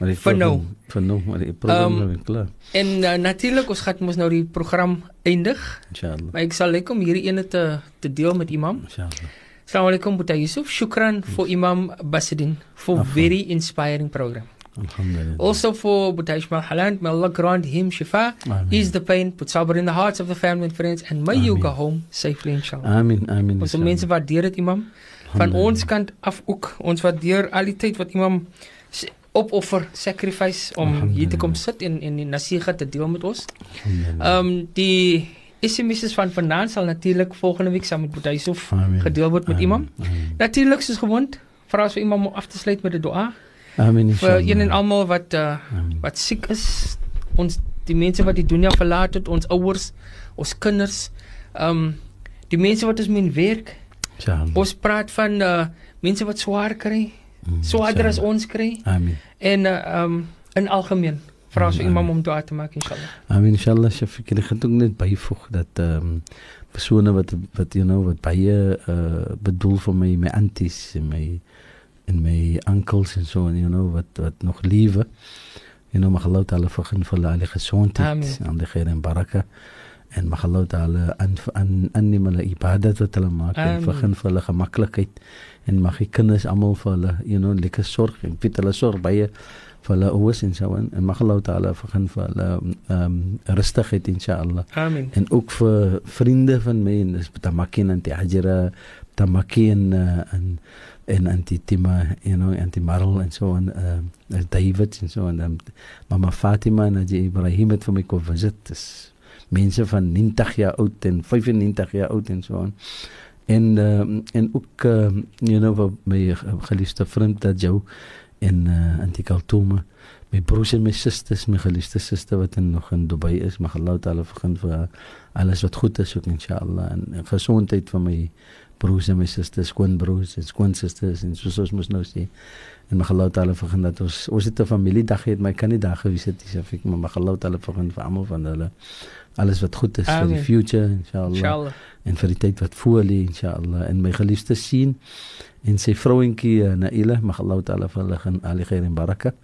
Maar Vir nou. vir nou, maar die program um, klaar. En uh, natuurlik ons gaan mos nou die program eindig, Inshallah. maar ek sal net om hierdie ene te te deel met Imam. Inshallah. Assalamu alaikum Buta Yusuf. Shukran for Imam Basidin for Afwan. very inspiring program. Alhamdulillah. Also for Buta Ishmael Haland, may Allah grant him shifa, Amen. ease the pain, put sabr in the hearts of the family and friends, and may you Amen. go home safely inshallah. Amin, amin. Ons mense waardeer dit Imam. Van ons kant af ook. Ons waardeer al die tyd wat Imam opoffer, sacrifice om hier te kom sit en en die nasiha te deel met ons. Ehm um, die SMS's van vanaand sal natuurlik volgende week saam met Amen. gedeel word met Amen. Imam. Natuurlik soos gewoond, vra ons vir Imam om af te sluit met 'n dua Amen vir een en almal wat uh, Amen. wat siek is, ons die mense wat die dunia verlaat het, ons ouers, ons kinders, ehm um, die mense wat ons min werk. Inshallah. Ons praat van uh, mense wat swaar kry, Mm, swaarder as ons kry Amen. en uh, ehm um, in algemeen vra ons. Imam om dua te maak inshallah. Amen inshallah. Shafiq, ek het ook net byvoeg dat ehm um, persone wat wat you know wat baie uh bedoel vir my my aunties en my en my onkels en so en you know wat wat nog lewe. You know mag Allah taala vergun vir hulle gesondheid Amen. en die khair en baraka. En mag Allah taala aan aan aanneem hulle ibadat wat hulle maak en vergun vir hulle gemaklikheid en mag die kinders almal vir hulle you know lekker sorg en weet hulle sorg baie vir hulle ouers en so en, en mag Allah taala vergun vir hulle ehm um, rustigheid inshallah. Amen. en ook vir vriende van my en dis Tamakin en die Hajira Tamakin uh, en en Antitima you know Antimarl en so en uh, David en so en um, Mama Fatima en Haji Ibrahim het vir my kom visit. Dis mense van 90 jaar oud en 95 jaar oud en so en en uh, en ook uh, you know my geliefde vriend dat jou en uh, Antikaltoma my broers en my susters, my geliefde suster wat in, nog in Dubai is, mag Allah taala vergun vir alles wat goed is ook inshallah. En, en gesondheid vir my broers en my susters, skoonbroers en skoonsusters en soos ons mos nou sê. En mag Allah taala vergun dat ons ons het 'n familiedag gehad, maar ek kan nie daar gewees het nie, sê ek, maar mag Allah taala vergun vir almal van hulle alles wat goed is vir Amen. die future inshallah Inshallah. en vir die tyd wat voor lê inshallah en my geliefde sien en sy vrouentjie uh, Naila mag Allah taala vir hulle gaan al die khair en baraka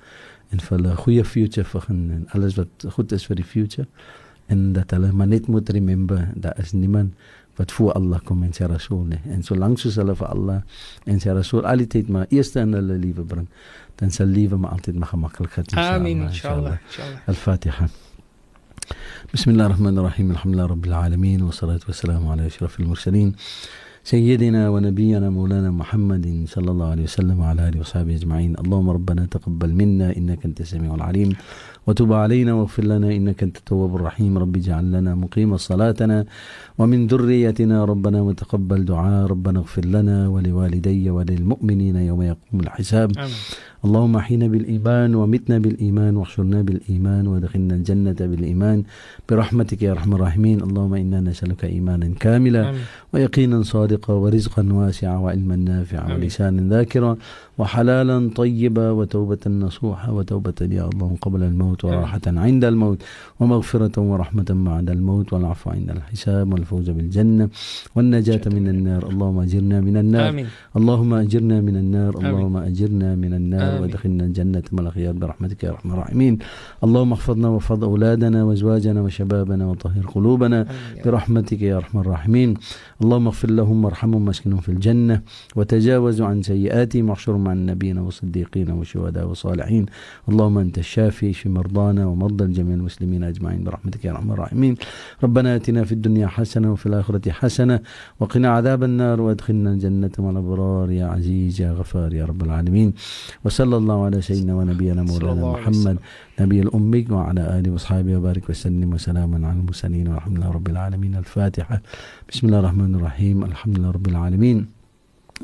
en vir hulle goeie future vergun en alles wat goed is vir die future en dat hulle maar net moet remember daar is niemand wat voor Allah kom en sy rasool nie en solank soos hulle vir Allah en sy rasool al die tyd maar eerste in hulle lewe bring dan sal lewe maar altyd maar gemaklikheid Amen inshallah. Inshallah. الفاتحة. بسم الله الرحمن الرحيم الحمد لله رب العالمين والصلاة والسلام على أشرف المرسلين. سيدنا ونبينا مولانا محمد صلى الله عليه وسلم وعلى آله وصحبه أجمعين. اللهم ربنا تقبل منا إنك أنت السميع العليم. وتب علينا واغفر لنا إنك أنت التواب الرحيم. رب اجعل لنا مقيم صلاتنا ومن ذريتنا ربنا وتقبل دعاء. ربنا اغفر لنا ولوالدي وللمؤمنين يوم يقوم الحساب. Amen. اللهم أحينا بالإيمان ومتنا بالإيمان واحشرنا بالإيمان وادخلنا الجنة بالإيمان برحمتك يا أرحم الراحمين اللهم إنا نسألك إيمانا كاملا Amen. ويقينا صادقا ورزقا واسعا وعلما نافعا آمين. ولسانا ذاكرا وحلالا طيبا وتوبة نصوحا وتوبة يا الله قبل الموت وراحة عند الموت ومغفرة ورحمة بعد الموت والعفو عند الحساب والفوز بالجنة والنجاة من النار اللهم أجرنا من النار Amen. اللهم أجرنا من النار آمين. اللهم أجرنا من النار آمين. آمين. وادخلنا الجنة. مع الأخيار برحمتك يا أرحم الراحمين. اللهم احفظنا واحفظ أولادنا وأزواجنا وشبابنا وطهر قلوبنا. برحمتك يا أرحم الراحمين. اللهم اغفر لهم وارحمهم واسكنهم في الجنة وتجاوزوا عن سيئاتهم واحشرهم مع النبيين والصديقين والشهداء والصالحين. اللهم أنت الشافي اشف مرضانا ومرضى الجميع المسلمين أجمعين برحمتك يا أرحم الراحمين. ربنا آتنا في الدنيا حسنة وفي الآخرة حسنة وقنا عذاب النار وادخلنا الجنة مع الأبرار يا عزيز يا غفار يا رب العالمين. وصلى الله على سيدنا ونبينا مولانا محمد. نبي الأمي وعلى آله وأصحابه وبارك وسلم وسلاما على المرسلين والحمد لله رب العالمين. الفاتحة. بسم الله الرحمن الرحيم الحمد لله رب العالمين.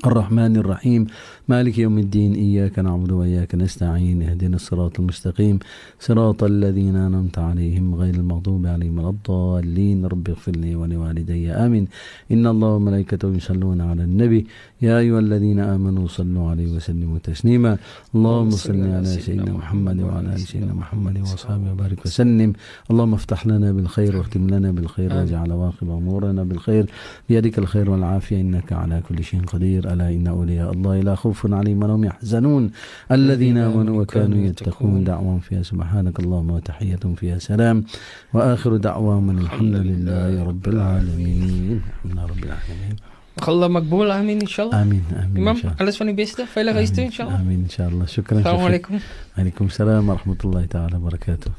الرحمن الرحيم. مالك يوم الدين إياك نعبد وإياك نستعين اهدنا الصراط المستقيم. صراط الذين أنعمت عليهم غير المغضوب عليهم ولا الضالين. رب اغفر لي ولوالدي آمين. إن الله وملائكته يصلون على النبي. يا أيها الذين آمنوا صلوا عليه وسلموا تسليما. اللهم صل على سيدنا محمد وعلى آل سيدنا محمد وأصحابه وبارك وسلم. اللهم افتح لنا بالخير واختم لنا بالخير. واجعل عواقب أمورنا بالخير. بيدك الخير والعافية إنك على كل شيء قدير. ألا إن أولياء الله لا خوف عليهم ولا هم يحزنون. الذين آمنوا وكانوا يتقون دعواهم فيها سبحانك اللهم وتحيتهم فيها سلام. وآخر دعواهم الحمد لله رب العالمين. الحمد لله رب العالمين. Allah makbul amin inshallah. آمين آمين Imam, إن شاء الله. alles van die beste. Veilig huis toe inshallah. آمين إن شاء الله. شكرا alaikum. عليكم السلام ورحمة الله تعالى وبركاته.